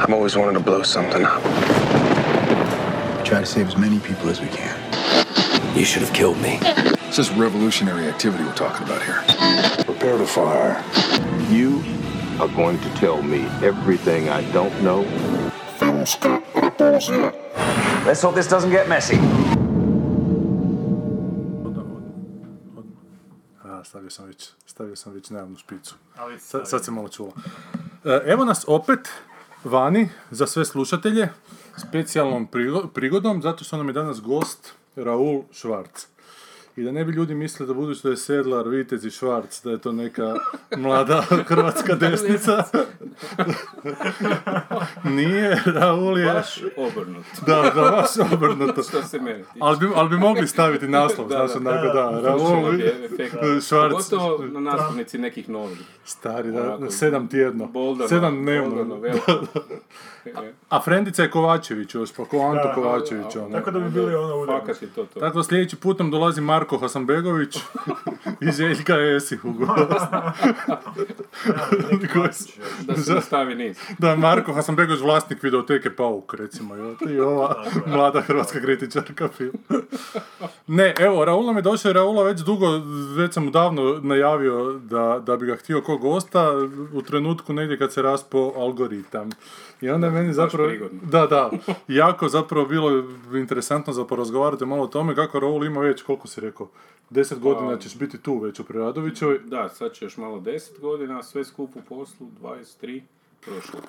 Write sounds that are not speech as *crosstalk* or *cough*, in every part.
I've always wanted to blow something up. Try to save as many people as we can. You should have killed me. This is revolutionary activity we're talking about here. Prepare to fire. You are going to tell me everything I don't know. Let's hope this doesn't get messy. A, ah, stavio sam već, stavio sam već najavnu špicu. Ali Sad, sad se malo čulo. Evo nas opet vani za sve slušatelje specijalnom prigo- prigodom zato što nam je danas gost Raul Švarc. I da ne bi ljudi mislili da budući da je Sedlar, Vitez i Švarc, da je to neka mlada *laughs* hrvatska desnica. Nije, Raul je... Baš obrnut. Da, da, baš obrnuto. Što se mene tiče. Ali bi, ali bi mogli staviti naslov, Da, znaš, da. onako, da, Raul, Točno bi efekt. Švarc, Pogotovo na naslovnici nekih novih. stari, da, Onako, sedam tjedno, Boldano, sedam dnevno. boldano, veliko. E, A frendica je Kovačević još, pa ko Anto Da, Kovačević, ono. Tako da bi bili ono udarni. Fakat je to to. Tako sljedeći put nam dolazi Marko Hasanbegović i Željka Esi u *laughs* Da se nastavi niz. Da, Marko Hasanbegović, vlasnik videoteke Pauk, recimo, i- i ova mlada hrvatska kritičarka film. Ne, evo, Raul nam je došao Raula već dugo, već sam davno najavio da, da bi ga htio ko gosta u trenutku negdje kad se raspo algoritam. I onda je meni zapravo, da, da, jako zapravo bilo interesantno za porazgovarati malo o tome kako Raul ima već, koliko si rekao, deset godina ćeš biti tu već u Preradovićevoj. Da, sad će još malo 10 godina, sve skup u poslu, 23, prošlo.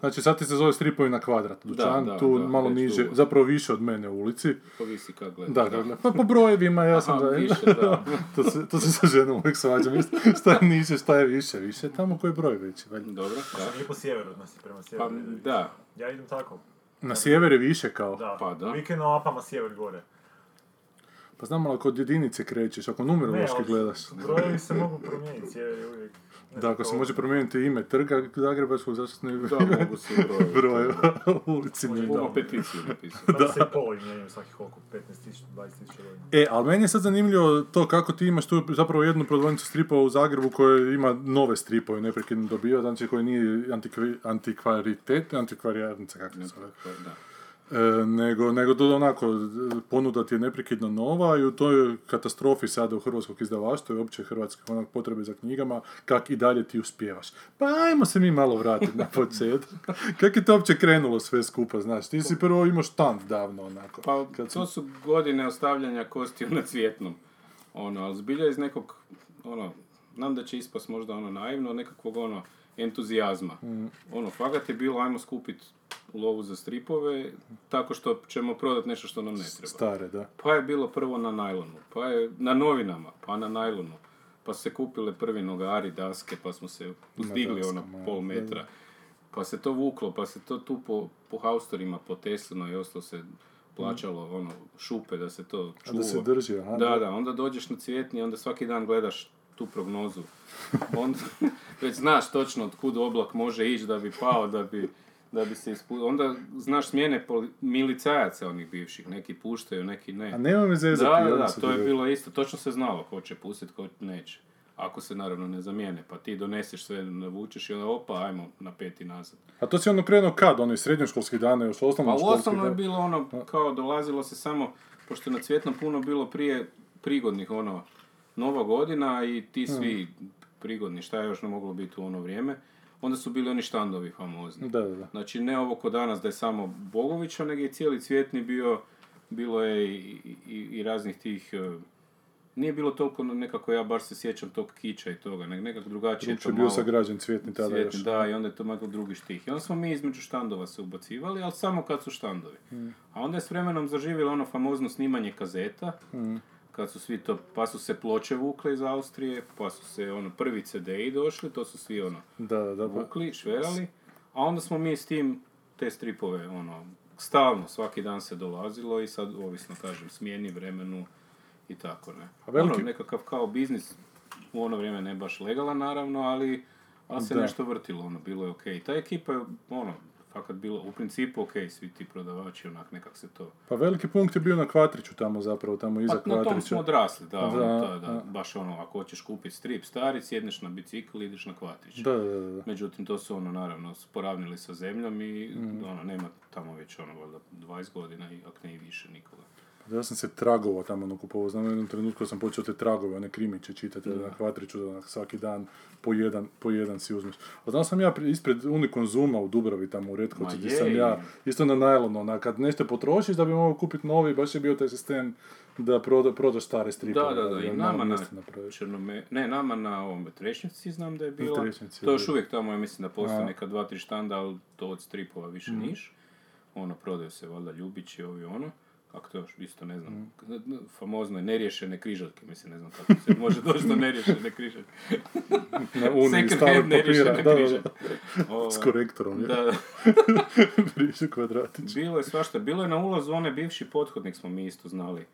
Znači sad ti se zove stripovi na kvadrat, dućan, da, tu da, malo niže, dugo. zapravo više od mene u ulici. Povisi kad gledaš. Da, da, da. Pa po brojevima ja sam Aha, da... više, da. *laughs* to, se, to se sa ženom uvijek svađam. Šta je niže, šta je više, više je tamo koji je broj veći. valjda. Dobro, da. Nije po sjeveru, nas je prema Pa, sjeveru. da, Ja idem tako. Na sjever je više kao. Da, Pa da. Vikend na apama sjever gore. Pa znam, ali ako od jedinice krećeš, ako numerološki ali gledaš. Brojevi se mogu promijeniti, sjever je uvijek... Da, ako se može promijeniti ime trga Zagrebačkog, zašto se ne bi da, mogu se *laughs* u ulici Mogu dao. peticiju napisati. Da se i polovi mijenjaju svakih koliko, 15.000, 20.000 godina. E, ali meni je sad zanimljivo to kako ti imaš tu zapravo jednu prodavnicu stripova u Zagrebu koja ima nove stripove neprekidno dobio, znači koji nije antikvi, antikvaritet, antikvarijarnica, kako se zove. Da. E, nego, nego to onako, e, ponuda ti je neprekidno nova i u toj katastrofi sada u hrvatskog izdavaštva i opće hrvatske onak potrebe za knjigama, kak i dalje ti uspijevaš. Pa ajmo se mi malo vratiti na početak. *laughs* Kak je to uopće krenulo sve skupa, znaš? Ti si prvo imao štand davno, onako. Pa Kad to su godine ostavljanja kostiju na cvjetnom. Ono, ali zbilja iz nekog, ono, znam da će ispast možda ono naivno, nekakvog ono, entuzijazma. Ono, fakat je bilo, ajmo skupit lovu za stripove, tako što ćemo prodat nešto što nam ne treba. Stare, da. Pa je bilo prvo na najlonu, pa je na novinama, pa na najlonu. Pa se kupile prvi nogari, daske, pa smo se uzdigli ono pol metra. Pa se to vuklo, pa se to tu po, po haustorima poteslino i ostalo se plaćalo ono šupe da se to A čuva. da se drži, aha. Da, da, onda dođeš na cvjetni, onda svaki dan gledaš tu prognozu. Onda *laughs* već znaš točno od kud oblak može ići da bi pao, da bi, da bi se ispustio. Onda znaš smjene poli- milicajaca onih bivših, neki puštaju, neki ne. A nema me zezati. Da, da, da, to je bilo isto. Točno se znalo ko će pustiti, ko neće. Ako se naravno ne zamijene, pa ti doneseš sve, navučeš i onda opa, ajmo na peti nazad. A to si ono krenuo kad? Ono iz srednjoškolskih dana, još Pa u osnovno je bilo ono, kao dolazilo se samo, pošto je na Cvjetnom puno bilo prije prigodnih, ono, Nova godina i ti svi prigodni, šta je još ne moglo biti u ono vrijeme, onda su bili oni štandovi famozni. Da, da, da. Znači, ne ovo ko danas da je samo Bogovića, nego je cijeli Cvjetni bio, bilo je i, i, i raznih tih, e, nije bilo toliko nekako, ja bar se sjećam tog kiča i toga, nego nekako drugačije to je bio malo- sagrađen cvjetni tada Cvjetni, još. da, i onda je to malo drugi štih. I onda smo mi između štandova se ubacivali, ali samo kad su štandovi. Hmm. A onda je s vremenom zaživjelo ono famozno snimanje kazeta, Hmm. Kad su svi to, pa su se ploče vukle iz Austrije, pa su se ono prvi CD-i došli, to su svi ono Da, da, da. vukli, šverali, a onda smo mi s tim te stripove, ono, stalno, svaki dan se dolazilo i sad, ovisno, kažem, smjeni vremenu i tako, ne. A veliki- Ono, nekakav kao biznis, u ono vrijeme ne baš legalan, naravno, ali, ali se Da. nešto vrtilo, ono, bilo je okej. Ta ekipa je, ono, fakat bilo, u principu ok, svi ti prodavači, onak nekak se to... Pa veliki punkt je bio na Kvatriću tamo zapravo, tamo iza Pa na tom Kvatrića. smo odrasli, da, ono, Da, je da, baš ono, ako hoćeš kupiti strip stari, sjedneš na bicikl i ideš na Kvatrić. Da, da, da. Međutim, to su ono, naravno, sporavnili sa zemljom i Mm. ono, nema tamo već ono, valjda 20 godina, i ako ne i više nikoga. Ja sam se tragova tamo nakupovao, znam u jednom trenutku sam počeo te tragove, one krimiće čitati na Kvatriću, da svaki dan po jedan, po jedan si uzmeš. A znam sam ja ispred Unikonzuma u Dubravi, tamo u Retkovcu, gdje je, sam ja, isto na najlonu, onak, kad nešto potrošiš da bi mogao kupiti novi, baš je bio taj sistem da proda, prodaš stare stripove. Da, da, da, i na nama na. Črnome, ne, nama na ovom Trešnjevci znam da je je to još bilo. uvijek tamo, ja mislim da postoje neka dva, tri štanda, ali to od stripova više Mhm. niš. Ono, prodaju se valjda Ljubići, ovi ono. Kako to još, isto ne znam, Mhm. famozne neriješene križaljke, mislim, ne znam kako se *laughs* može doći do neriješene križaljke. Na Uniji hand papira, da, da, da. Ovaj, S korektorom, Da, je. da. *laughs* Brišu kvadratić. Bilo je svašta. Bilo je na ulazu onaj bivši pothodnik smo mi isto znali.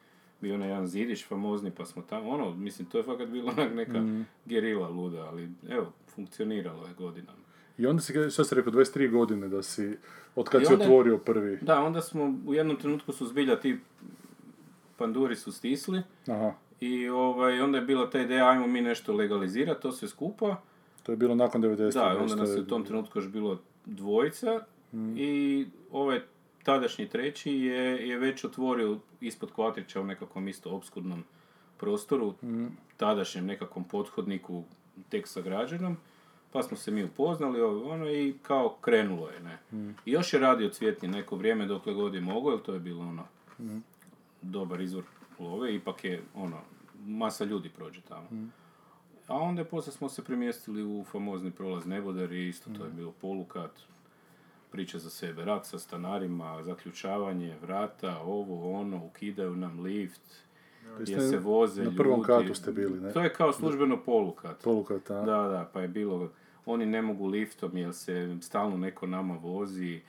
Bio onaj jedan zidić famozni pa smo tamo, ono, mislim, to je fakat bilo onak neka Mhm. gerila luda, ali evo, funkcioniralo je godinama. I onda si, šta si rekao, 23 godine da si, od kad I si onda- otvorio prvi. Da, onda smo, u jednom trenutku su zbilja ti panduri su stisli Aha, i ovaj, onda je bila ta ideja, ajmo mi nešto legalizirati, to sve skupa. to je bilo nakon 90. Da, onda nas je u tom trenutku još bilo dvojica i ovaj tadašnji treći je, je već otvorio ispod Kvatrića u nekakvom isto obskurnom prostoru, tadašnjem nekakvom pothodniku tek sagrađenom, pa smo se mi upoznali ono i kao krenulo je, ne. I još je radio cvjetni neko vrijeme dokle god je mogao, jer to je bilo ono dobar izvor love, ipak je ono, masa ljudi prođe tamo. A onda je poslije smo se premjestili u famozni prolaz Nebodar i isto to je bio polukat, priča za sebe, rat sa stanarima, zaključavanje vrata, ovo, ono, ukidaju nam lift, ste se voze na ljudi. prvom katu ste bili, ne? To je kao službeno polukat. Polukat, a? Da, da, pa je bilo, oni ne mogu liftom jer se stalno neko nama vozi.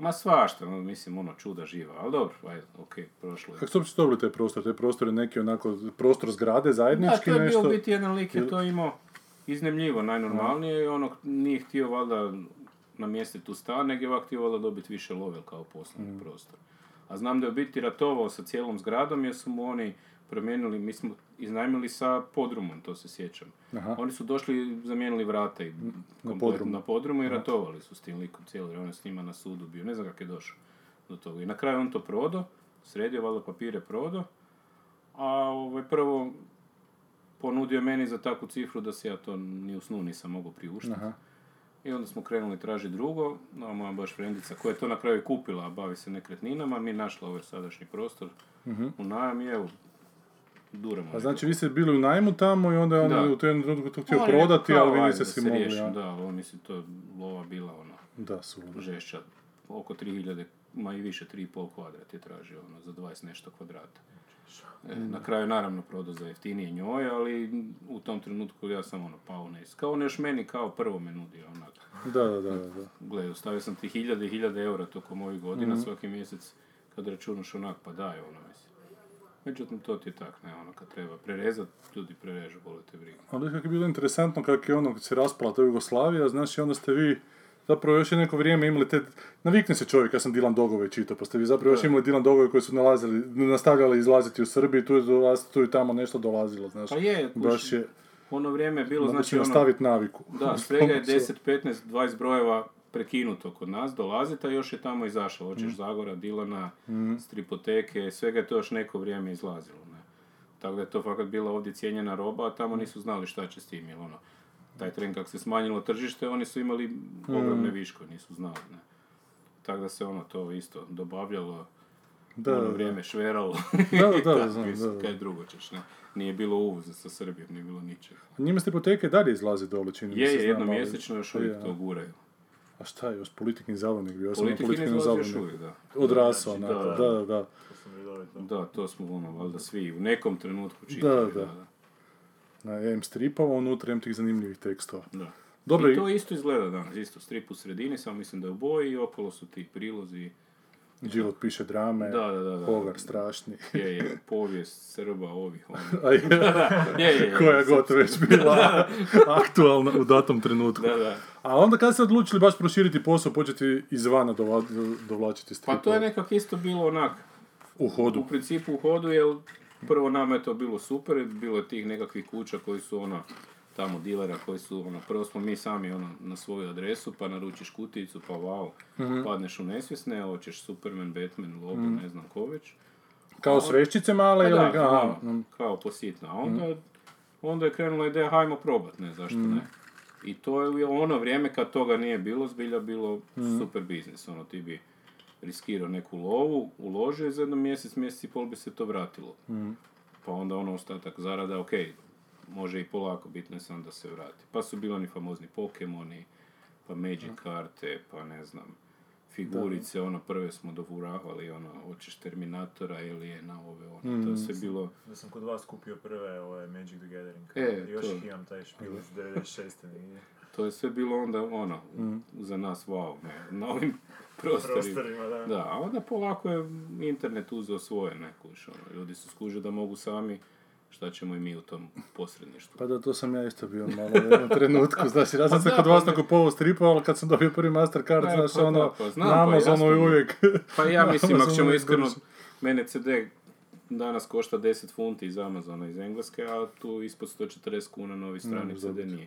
Ma svašta, no, mislim, ono, čuda živa, ali dobro, ajde, okej, prošlo je. Kako ste uopće dobili taj prostor? Taj prostor je neki onako prostor zgrade, zajednički Da, to je nešto? bio biti jedan lik je to imao iznemljivo, najnormalnije, i ono, nije htio valjda namjestiti u stan, nego je ovak htio valjda dobiti više lovel kao poslovni Mm. prostor. A znam da je u biti ratovao sa cijelom zgradom jer su mu oni promijenili, mi smo iznajmili sa podrumom, to se sjećam. Aha. Oni su došli, zamijenili vrata i komplet podrumu. na podrumu i ratovali su s tim likom cijelo vrijeme, on je s njima na sudu bio, ne znam kako je došao do toga. I na kraju on to prodao, sredio, valjda papire prodao, a ovaj, prvo ponudio meni za takvu cifru da se ja to ni u snu nisam mogao priuštiti. Aha. I onda smo krenuli tražiti drugo, no, moja baš frendica koja je to na kraju kupila, a bavi se nekretninama, mi je našla ovaj sadašnji prostor u najam i evo, duramo. A znači vi ste bili u najmu tamo i onda je on Da. u tom trenutku to htio prodati, kao, ali vi niste se mogli, riješim, ja? Da, ovo mislim, to lova bila ono, Da, su. žešća, oko 3000, ma i više, 3,5 kvadrat je tražio, ono, za 20 nešto kvadrata. E, na kraju naravno prodao za jeftinije njoj, ali u tom trenutku ja sam ono pao is- Kao on još meni kao prvo me nudio, onak. Da, da, da, da. da. Gledaj, stavio sam ti hiljade i hiljade eura tokom ovih godina, Mhm. svaki mjesec, kad računaš onak, pa daj, ono. Međutim, to ti je tak, ne, ono, kad treba prerezat, ljudi prerežu, boli te briga. Ali kako je bilo interesantno kako je ono kad se raspala ta Jugoslavija, znači onda ste vi zapravo još je neko vrijeme imali te, navikne se čovjek, ja sam Dilan Dogove čitao, pa ste vi zapravo još imali Dilan Dogove koji su nalazili, nastavljali izlaziti u Srbiji, tu je dolaz, tu i tamo nešto dolazilo, znaš. Pa je, Baš je, ono vrijeme je bilo, znači, znači, ono, nastaviti naviku. da, svega je 10, 15, 20 brojeva prekinuto kod nas, dolazite, a još je tamo izašlo, hoćeš Mhm. Zagora, Dilana, stripoteke, svega je to još neko vrijeme izlazilo, ne. Tako da je to fakat bila ovdje cijenjena roba, a tamo nisu znali šta će s tim, jer ono, taj tren kak se smanjilo tržište, oni su imali ogromne Mhm. viškove, nisu znali, ne. Tako da se ono to isto dobavljalo, Da, ono da, da. vrijeme šveralo. *laughs* Da, da, da, znam, da, da. Kaj drugo ćeš, ne. Nije bilo uvoza sa Srbijom, nije bilo ničega. Njima stripoteke dalje izlazi dole, čini mi se, je, znam, jednom ali- mjesečno još uvijek je, to guraju. A šta je, još politikin zabavnik bio, ja sam Politikin uvijek, da. Odrasao, Znači, onako, da, da, da, da. To sam redovito. Da, to smo ono, valjda svi u nekom trenutku čitali. Da, da. Na M stripova, unutra M tih zanimljivih tekstova. da. Dobro, I to isto izgleda danas, isto strip u sredini, samo mislim da je u boji i okolo su ti prilozi. Život piše drame, Da, da, da, da. Hogar strašni. Je, je, povijest Srba ovih, ono. *laughs* A je, Je, je, je. koja god već bila aktualna u datom trenutku. Da, da. A onda kad ste odlučili baš proširiti posao, početi izvana dova- dovlačiti Pa stripove? to je nekak isto bilo onak, U hodu. u principu u hodu, jer prvo nama je to bilo super, bilo je tih nekakvih kuća koji su ono, tamo dilera koji su, ono, prvo smo mi sami ono, na svoju adresu, pa naručiš kutijicu, pa wow, padneš u nesvjesne, hoćeš Superman, Batman, Lobo, ne znam ko već. Kao sveščice male Pa ili... da, mm. kao positno. A onda, onda je krenula ideja, hajmo probat, ne, zašto ne. I to je ono vrijeme kad toga nije bilo, zbilja bilo super biznis. Ono, ti bi riskirao neku lovu, uložio i za jedno mjesec, mjesec i pol bi se to vratilo. Pa onda ono ostatak zarada, ok, može i polako, bitno je sam da se vrati. Pa su bili oni famozni Pokemoni, pa Magic karte, pa ne znam, figurice, ono prve smo dovuravali, ono, hoćeš Terminatora, Aliena, ove, ono, to je sve bilo, Da sam kod vas kupio prve ove Magic the Gathering. E, Još to. ih imam taj špil iz 96. negdje. to je sve bilo onda, ono, za nas wow, ne, na ovim *laughs* prostorima. Prostorima, da. Da, a onda polako je internet uzeo svoje, ne, kuš, ono, ljudi su skužili da mogu sami, šta ćemo i mi u tom posredništvu. Pa da, to sam ja isto bio malo u jednom trenutku, znaš, ja sam *laughs* Pa se kod pa vas ne- nakupovao stripova, ali kad sam dobio prvi Mastercard, Ne, znaš, pa ono, pa znam, na pa uvijek... Pa ja *laughs* mislim, ako ćemo iskreno, mene CD danas košta 10 funti iz Amazona, iz Engleske, a tu ispod 140 kuna novi strani CD nije.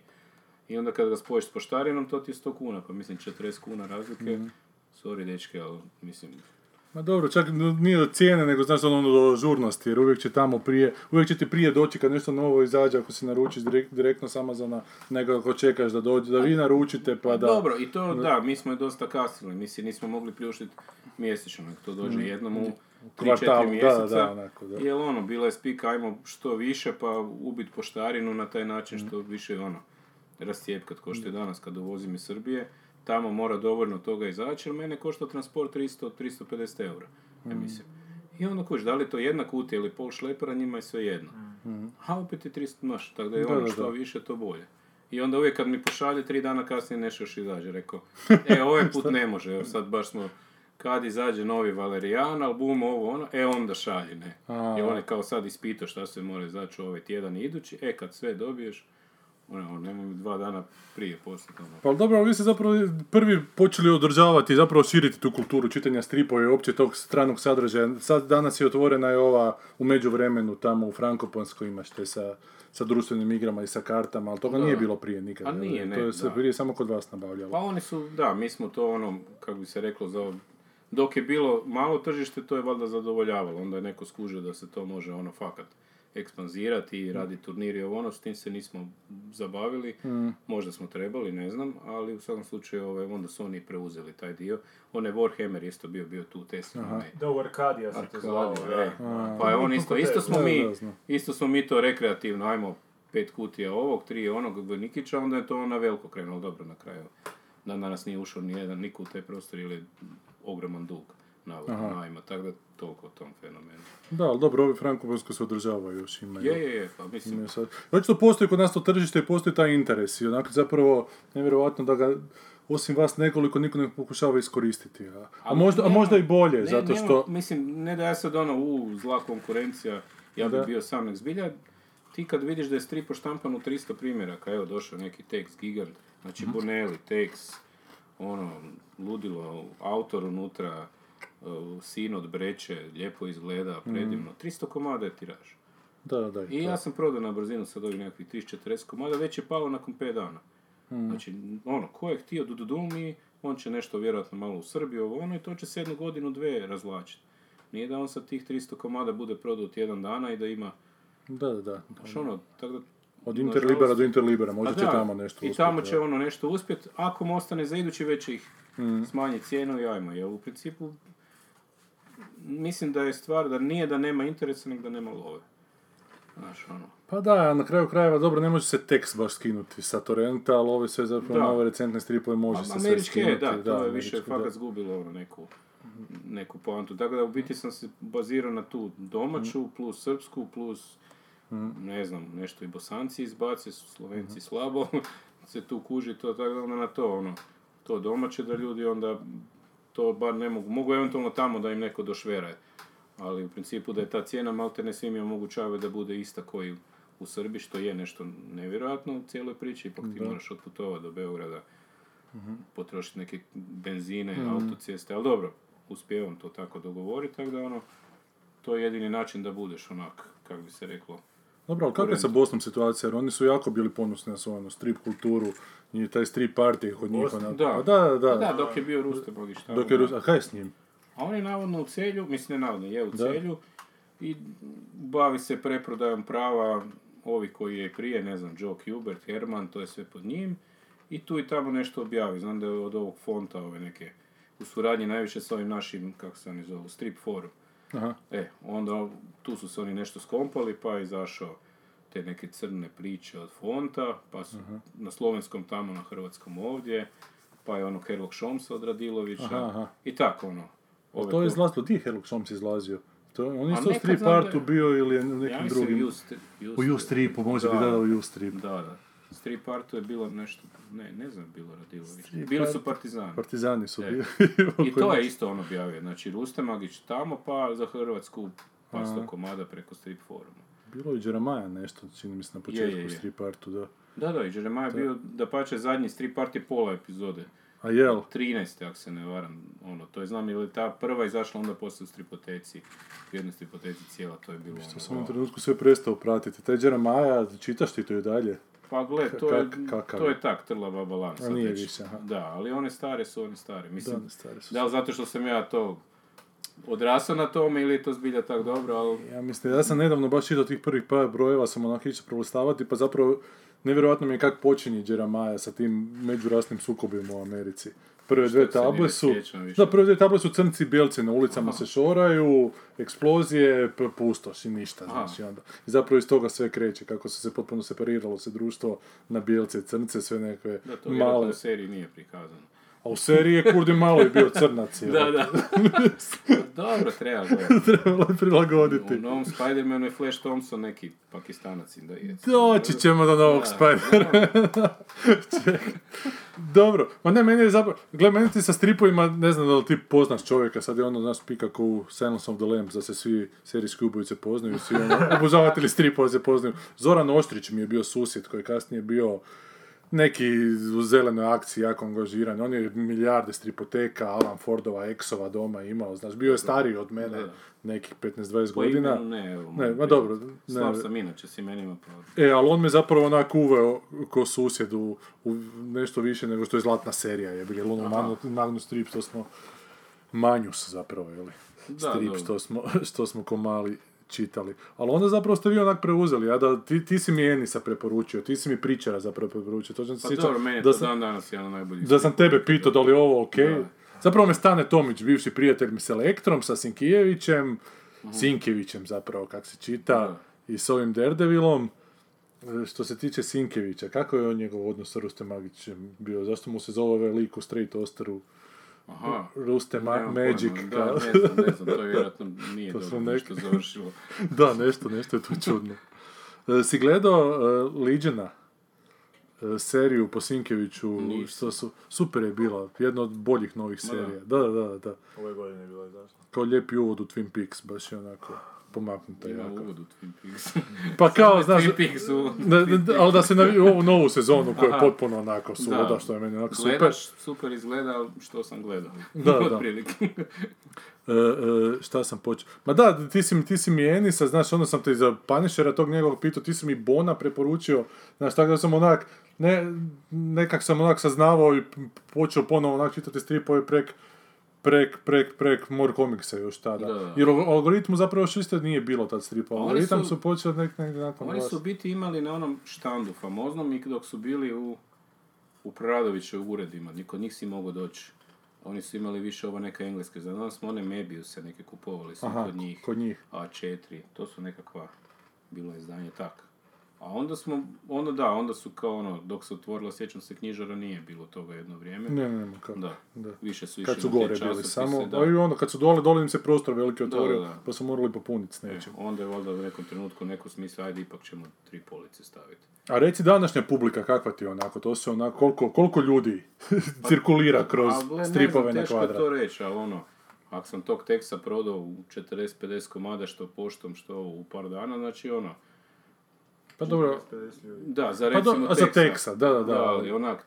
I onda kad ga spojiš s poštarinom, to ti je 100 kuna, pa mislim 40 kuna razlike. Sorry, dečke, ali mislim, Ma dobro, čak nije od cijene, nego znaš ono do žurnosti, jer uvijek će tamo prije, uvijek će ti prije doći kad nešto novo izađe, ako si naručiš direkt, direktno s Amazona, nego ako čekaš da dođe, da vi naručite, pa da... Dobro, i to da, mi smo je dosta kasnili, mi si nismo mogli priuštiti mjesečno, nek to dođe jednom u 3-4 Kvartalu, da, mjeseca. da, onako, da. Jer ono, bila je spika, ajmo što više, pa ubit poštarinu na taj način što više ono, rascijepkat ko što je danas kad uvozim iz Srbije. Tamo mora dovoljno toga izaći, jer mene košta transport 300-350 eura, ja mislim. I onda kuš, da li je to jedna kutija ili pol šlepera, njima je sve jedno. A opet je 300 maš, tako da je Da, ono što da. više, to bolje. I onda uvijek kad mi pošalje, tri dana kasnije nešto još izađe, rekao, *laughs* e, ovaj put ne može, evo sad baš smo, kad izađe novi Valerijan, album, ovo, ono, e, onda šalji, ne. A. I on je kao sad ispitao šta se mora izaći u ovaj tjedan i idući, e, kad sve dobiješ, ono, nemoj dva dana prije poslati, ono. Pa dobro, ali vi ste zapravo prvi počeli održavati, zapravo širiti tu kulturu čitanja stripova i uopće tog stranog sadržaja. Sad danas je otvorena je ova u međuvremenu tamo u Frankoponskoj imaš te sa, sa društvenim igrama i sa kartama, ali toga Da. nije bilo prije nikada. A nije, ne, to je se prije samo kod vas nabavljalo. Pa oni su, da, mi smo to ono, kako bi se reklo, za dok je bilo malo tržište, to je valjda zadovoljavalo. Onda je neko skužio da se to može ono fakat ekspanzirati i radi turniri ovo ono, s tim se nismo zabavili. Možda smo trebali, ne znam, ali u svakom slučaju ovaj, onda su oni preuzeli taj dio. Onaj Warhammer isto bio, bio tu Tesla. onaj Da, u Arkadia se to zvalo, e. Pa je on isto, isto smo mi, isto smo mi to rekreativno, ajmo pet kutija ovog, tri onog Vojnikića, onda je to na veliko krenulo dobro na kraju. Dan danas nije ušao ni jedan niko u taj prostor ili je ogroman dug navodno najma, tako da toliko o tom fenomenu. Da, ali dobro, ovi Frankoponsko se održavaju još, imaju. Je, je, je, pa mislim, sad. Očito postoji kod nas to tržište i postoji taj interes i onako zapravo nevjerojatno da ga osim vas nekoliko niko ne pokušava iskoristiti. A, a, možda, a nema- možda i bolje, ne, zato nema- što... mislim, ne da ja sad ono, u, zla konkurencija, ja bi Da. bio sam nek zbilja, ti kad vidiš da je strip poštampan u 300 primjeraka, evo došao neki tekst gigant, znači Mhm. Bonelli, tekst, ono, ludilo, autor unutra, sin od breće, lijepo izgleda, Mhm. predivno, 300 komada je tiraž. Da, da, I ja sam prodao na brzinu sad ovih nekakvih 30-40 komada, već je palo nakon 5 dana. Mhm. Znači, ono, ko je htio dududumi, on će nešto vjerojatno malo u Srbiji, ovo ono, i to će se jednu godinu, dve razvlačiti. Nije da on sad tih 300 komada bude prodao tjedan dana i da ima, Da, da, da. znaš ono, tako da... Od Interlibera do Interlibera, možda Pa će da, tamo nešto I uspjeti, tamo da. će ono nešto uspjeti, ako mu ostane za idući već ih Mm. smanji cijenu i ajmo, jer u principu mislim da je stvar da nije da nema interesa, nego da nema love. Znaš, ono, Pa da, na kraju krajeva, dobro, ne može se tekst baš skinuti sa torrenta, ali ove sve zapravo nove recentne stripove može A- se sve skinuti. da, to je više fakat zgubilo ono neku, neku poantu. Tako da u biti sam se bazirao na tu domaću, Mhm. plus srpsku, plus ne znam, nešto i bosanci izbace, su slovenci Mhm. slabo, *laughs* se tu kuži to, tako da onda na to, ono, to domaće da ljudi onda to bar ne mogu, mogu eventualno tamo da im neko došvera. Ali u principu da je ta cijena malte ne svim omogućava da bude ista koji u Srbiji, što je nešto nevjerojatno u cijeloj priči, ipak ti moraš otputovati do Beograda, potrošiti neke benzine, autoceste, ali dobro, uspijevam to tako dogovoriti, tako da ono, to je jedini način da budeš onak, kako bi se reklo, Dobro, ali kakva je sa Bosnom situacija? Jer oni su jako bili ponosni na svoju ono, strip kulturu i taj strip party kod njih. Onak- da. Da, da, da. Da, dok je bio Ruste Bogić. Dok je da. Rus- a kaj je s njim? A on je navodno u celju, mislim ne navodno, je u Da. celju i bavi se preprodajom prava ovi koji je prije, ne znam, Joe Hubert, Herman, to je sve pod njim. I tu i tamo nešto objavi, znam da je od ovog fonta ove neke, u suradnji najviše sa ovim našim, kako se oni zovu, strip forum. Aha. E, onda tu su se oni nešto skompali, pa je izašao te neke crne priče od fonta, pa su na slovenskom tamo, na hrvatskom ovdje, pa je ono Herlog Šomsa od Radilovića, Aha, aha. i tako ono. Ove to je izlazilo, di je Herlock Holmes izlazio? To, on isto u strip artu bio ili u Ja nekim mislim drugim... u Ustri- U U-stripu, može biti da, u U-strip. Da, da. Strip artu je bilo nešto, ne, ne znam, bilo Radilović. Strip Bili su partizani. Partizani su E. bili. *laughs* I to je isto on objavio, znači Rustemagić tamo, pa za Hrvatsku pa sto komada preko strip foruma. Bilo je Jeremiah nešto, čini mi se na početku je, je. strip artu, da. Da, da, i Jeremiah je bio, da pače, zadnji strip art je pola epizode. A jel? 13. ako se ne varam, ono, to je znam, ili ta prva izašla onda poslije u stripoteci, u jednoj stripoteci cijela, to je bilo To ono, sam u ovom trenutku sve prestao pratiti. Taj Jeremiah, čitaš ti to i dalje? Pa gle, to je, kakav to je? tak, trla baba lan, sad nije već. više, aha. Da, ali one stare su one stare, mislim, Da, stare su. da zato što sam ja to odrasao na tome ili je to zbilja tak dobro, ali Ja mislim, ja sam nedavno baš čitao tih prvih par brojeva, sam onak išao prolistavati, pa zapravo nevjerojatno mi je kako počinje Jeremiah sa tim međurasnim sukobima u Americi. Prve dve table su, da, prve dve table su crnci i bijelci na ulicama se šoraju, eksplozije, pustoš i ništa, znači onda. I zapravo iz toga sve kreće, kako se se potpuno separiralo se društvo na bijelce i crnce, sve nekakve da to male. u seriji nije prikazano. A u seriji je Kurdi malo i bio crnac, je. Da, da. *laughs* Dobro, treba *laughs* gledati. Trebalo je prilagoditi. U novom Spider-Manu je Flash Thompson neki pakistanac da je. Doći ćemo do novog Spidera. *laughs* Dobro, ma ne, meni je zapravo, gle, meni ti sa stripovima, ne znam da li ti poznaš čovjeka, sad je ono, znaš, pika ko u Silence of the Lambs, da se svi serijski ubojice poznaju, svi ono, obožavatelji stripova se poznaju. Zoran Oštrić mi je bio susjed koji je kasnije bio neki u zelenoj akciji jako angažiran. On je milijarde stripoteka, Alan Fordova, Exova doma imao, znaš, bio je stariji od mene, nekih 15-20 Po godina. imenu ne, evo. Ne, ma dobro, ne. Slab sam inače s imenima, pa... E, ali on me zapravo onak uveo ko susjed u, u nešto više nego što je zlatna serija, je bilo ono Magnus, Strip, što smo Manjus zapravo, je li? Da, Strip dobro. što smo, *laughs* što smo ko mali čitali. Ali onda zapravo ste vi onak preuzeli, a da ti, ti si mi Enisa preporučio, ti si mi Pričera zapravo preporučio. Točno se Pa sjećam dobro, meni je da to sam, dan danas jedan od najboljih. da sam tebe pitao da li je ovo ok. Da. Zapravo me Stane Tomić, bivši prijatelj mi s Elektrom, sa Sinkijevićem, Sinkevićem zapravo, kak se čita, Da. i s ovim Daredevilom. E, Što se tiče Sinkevića, kako je on njegov odnos sa Rustem Magićem bio? Zašto mu se zove ovaj lik u Straight Osteru Aha. Ruste Ma- Magic? Da, ne znam, ne znam, to je vjerojatno *laughs* nije To dobro nešto završilo. *laughs* da, nešto, nešto je tu čudno. E, si gledao uh, Legiona? E, seriju po Sinkeviću, Nisam. što su, super je bila, jedna od boljih novih serija. Da, da, da, da. Ove godine je bila izašla. Kao lijepi uvod u Twin Peaks, baš je onako pomaknuta Ima jako. uvod u Twin Peaks. Pa *laughs* kao, znaš, Twin Peaksu. da, da, da, ali da se na ovu novu sezonu koja je potpuno onako suvoda, Da. što je meni onako super. Gledaš, super izgleda, ali što sam gledao. Da, da. *laughs* E, e, šta sam počeo? Ma da, ti si, ti si mi Enisa, znaš, onda sam te za Punishera tog njegovog pitao, ti si mi Bona preporučio, znaš, tako da sam onak, ne, nekak sam onak saznavao i počeo ponovo onak čitati stripove prek, prek, prek, prek More Comicsa još tada. Da, da. Jer algoritmu zapravo još isto nije bilo tad stripa. Algoritam su- su, počeli nek, nek, nakon Oni vas. su biti imali na onom štandu famoznom i dok su bili u, u Preradovićevim uredima, niko njih si mogao doći. Oni su imali više ovo neka engleske, znam smo one Mebiuse neke kupovali su Aha, kod njih. kod njih. A4, to su nekakva, bilo je izdanje tak. A onda smo, onda da, onda su kao ono, dok se otvorila, sjećam se, knjižara nije bilo toga jedno vrijeme. Ne, ne, ne, kako. Da, Da. više su išli Kad su gore bili samo, da. a i onda kad su dole, dole im se prostor veliki otvorio, da, da. pa su morali popuniti s E, nečim. onda je valjda u nekom trenutku neko smisla, ajde ipak ćemo tri police staviti. A reci današnja publika, kakva ti je onako, to se onako, koliko, koliko ljudi *laughs* cirkulira kroz A, ne stripove znam, na teško kvadrat? to reći, ali ono, ako sam tog teksta prodao u 40-50 komada, što poštom, što u par dana, znači ono, Pa dobro, 50 ljudi. da, za Pa do- recimo a za teksta. teksta, da, da, da. ali onak,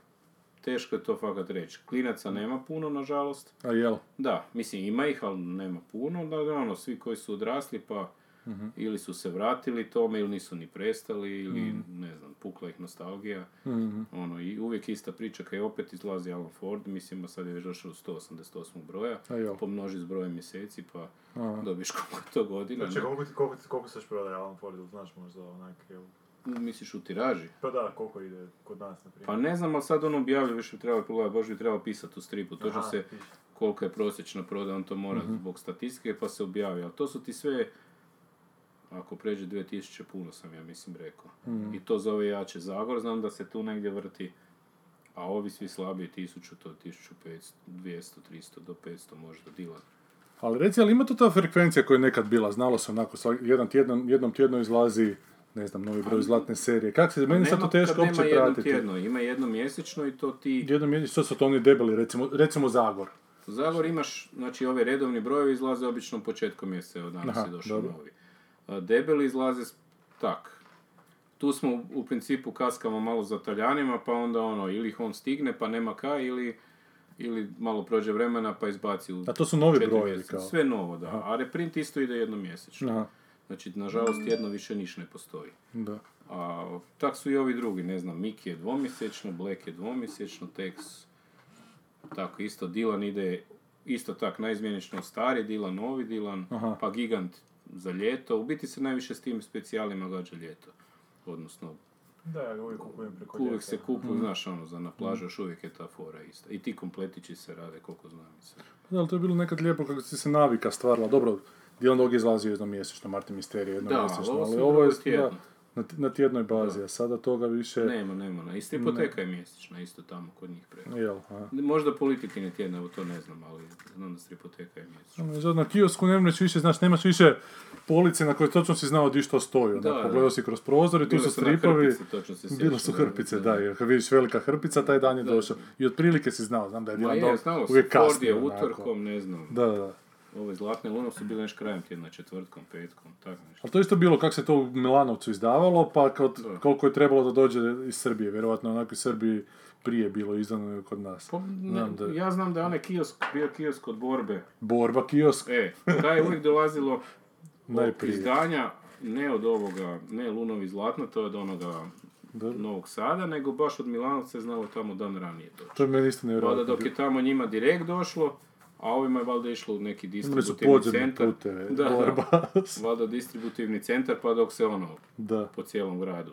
teško je to fakat reći. Klinaca nema puno, nažalost. a jel? Da, mislim ima ih, ali nema puno. Da, da, ono, svi koji su odrasli pa Mhm. ili su se vratili tome ili nisu ni prestali ili ne znam, pukla ih nostalgija. Mhm. Ono, i uvijek ista priča kad je opet izlazi Alan Ford, mislim, sad je već došao u 188. broja, A pomnoži s brojem mjeseci pa Aha. dobiš koliko to godina. Znači, koliko, koliko, koliko se još prodaje Alan Ford, znaš možda onak? Misliš u tiraži? Pa da, koliko ide kod nas, na primjer. Pa ne znam, ali sad on objavlja, više bi trebalo pogledati, baš bi trebalo pisati u stripu, točno Aha, se piše. kolika je prosječna prodaja, on to mora Mhm. zbog statistike, pa se objavi. Ali to su ti sve, ako pređe 2000, puno sam ja mislim rekao. Mhm. I to zove jače Zagor, znam da se tu negdje vrti, a ovi svi slabiji 1000, to je 1500, 200, 300 do 500 možda Dilan. Ali reci, ali ima tu ta frekvencija koja je nekad bila, znalo se onako, jedan tjedno, jednom tjedno izlazi, ne znam, novi broj zlatne serije. Kak se, meni sad to Nema- teško uopće nema jednom pratiti. tjedno, ima jednom mjesečno i to ti... Jednom jedno, što su to oni debeli, recimo, recimo Zagor. Zagor imaš, znači ove redovni brojevi izlaze obično početkom mjeseca, evo danas Aha, je došao dobro. novi. A debeli izlaze tak. Tu smo u- principu kaskamo malo za Taljanima, pa onda ono, ili ih on stigne pa nema kaj, ili, ili malo prođe vremena pa izbaci u A to su novi brojevi kao. Sve novo, da. A reprint isto ide jednom mjesečno. Aha, Znači, nažalost, jedno više niš ne postoji. da. A tak su i ovi drugi, ne znam, Miki je dvomjesečno, Black je dvomjesečno, Tex, tako isto, Dylan ide, isto tak, najizmjenično stari Dylan, novi Dylan, Aha. pa Gigant za ljeto, u biti se najviše s tim specijalima gađa ljeto. Odnosno, Da, ja uvijek kupujem preko uvijek ljeta. se kupuju, znaš, ono, za na plažu još uvijek je ta fora ista. I ti kompletići se rade, koliko znam i sve. Da, ali to je bilo nekad lijepo kako si se navika stvarala. Dobro, Dylan Dog je izlazio jednom mjesečno, Martin Mysterio jednom Da, mjesečno, ali ovo je tjedno. na, na tjednoj bazi, a sada toga više... Nema, nema, ne. I stripoteka je mjesečna, isto tamo kod njih preko. Jel, a. Možda politike ne tjedna, evo to ne znam, ali znam da stripoteka je mjesečna. Ono, na kiosku ne mreš više, znaš, nemaš više police na koje točno si znao di što stoji. Ono, Da, da. pogledao si kroz prozor i tu su na stripovi. Bile su hrpice, da, da, jer vidiš velika hrpica, taj dan je došao. I otprilike si znao, znam da je Dylan je, Dog uvijek Ford kasnije. je onako. utorkom, ne znam, da, da. Ove zlatne luno su bile nešto krajem tjedna, četvrtkom, petkom, tako nešto. Ali to je isto bilo kako se to u Milanovcu izdavalo, pa kad, Da. koliko je trebalo da dođe iz Srbije. Vjerojatno onako iz Srbiji prije bilo izdano kod nas. Pa, ne, Znam da- Ja znam da je onaj kiosk, bio kiosk od borbe, Borba kiosk, e, taj je uvijek dolazilo *laughs* od Najprije. izdanja, ne od ovoga, ne Lunovi zlatna, to je od onoga Da. Novog Sada, nego baš od Milanovca je znalo tamo dan ranije doći. to je meni isto nevjerojatno. dok je tamo njima direkt došlo, a ovima je valjda išlo u neki su distributivni centar. puteve, *laughs* Da, da. *laughs* Valjda distributivni centar, pa dok se ono, da. po cijelom gradu.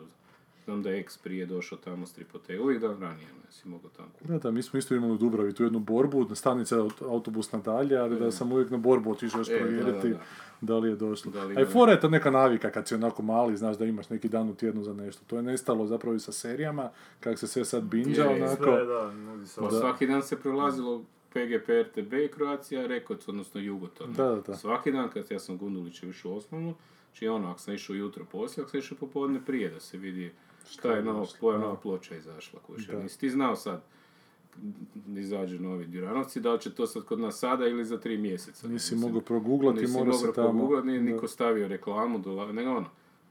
Znam da je ex prije došao tamo s tripoteka. Uvijek dan ranije, ne, si mogao tamo kupiti. Da, da, mi smo isto imali u Dubravi tu jednu borbu, na stanica aut- autobusna dalje, ali da sam uvijek na borbu otišao još E, da, provjeriti da, da. da li je došlo. Da li A i fora je to neka navika kad si onako mali, znaš da imaš neki dan u tjednu za nešto. To je nestalo zapravo i sa serijama, kak se sve sad binđa, Je, je, onako. Sve, da, nudi se Pa svaki dan se prelazilo PGP, RTB i Croatia Records, odnosno Jugoton. Da, da, da. Svaki dan kad ja sam Gundulićev išao u osnovnu, znači ono, ako sam išao jutro poslije, ako sam išao popodne prije, da se vidi šta je nova, koja nova ploča izašla. Kuša. Nisi ti znao sad, izađe novi Djuranovci, da li će to sad kod nas sada ili za tri mjeseca. Nisi mogao proguglati, Nisi mora se mogao tamo... proguglat, nije Da. niko stavio reklamu, dola, nego ono,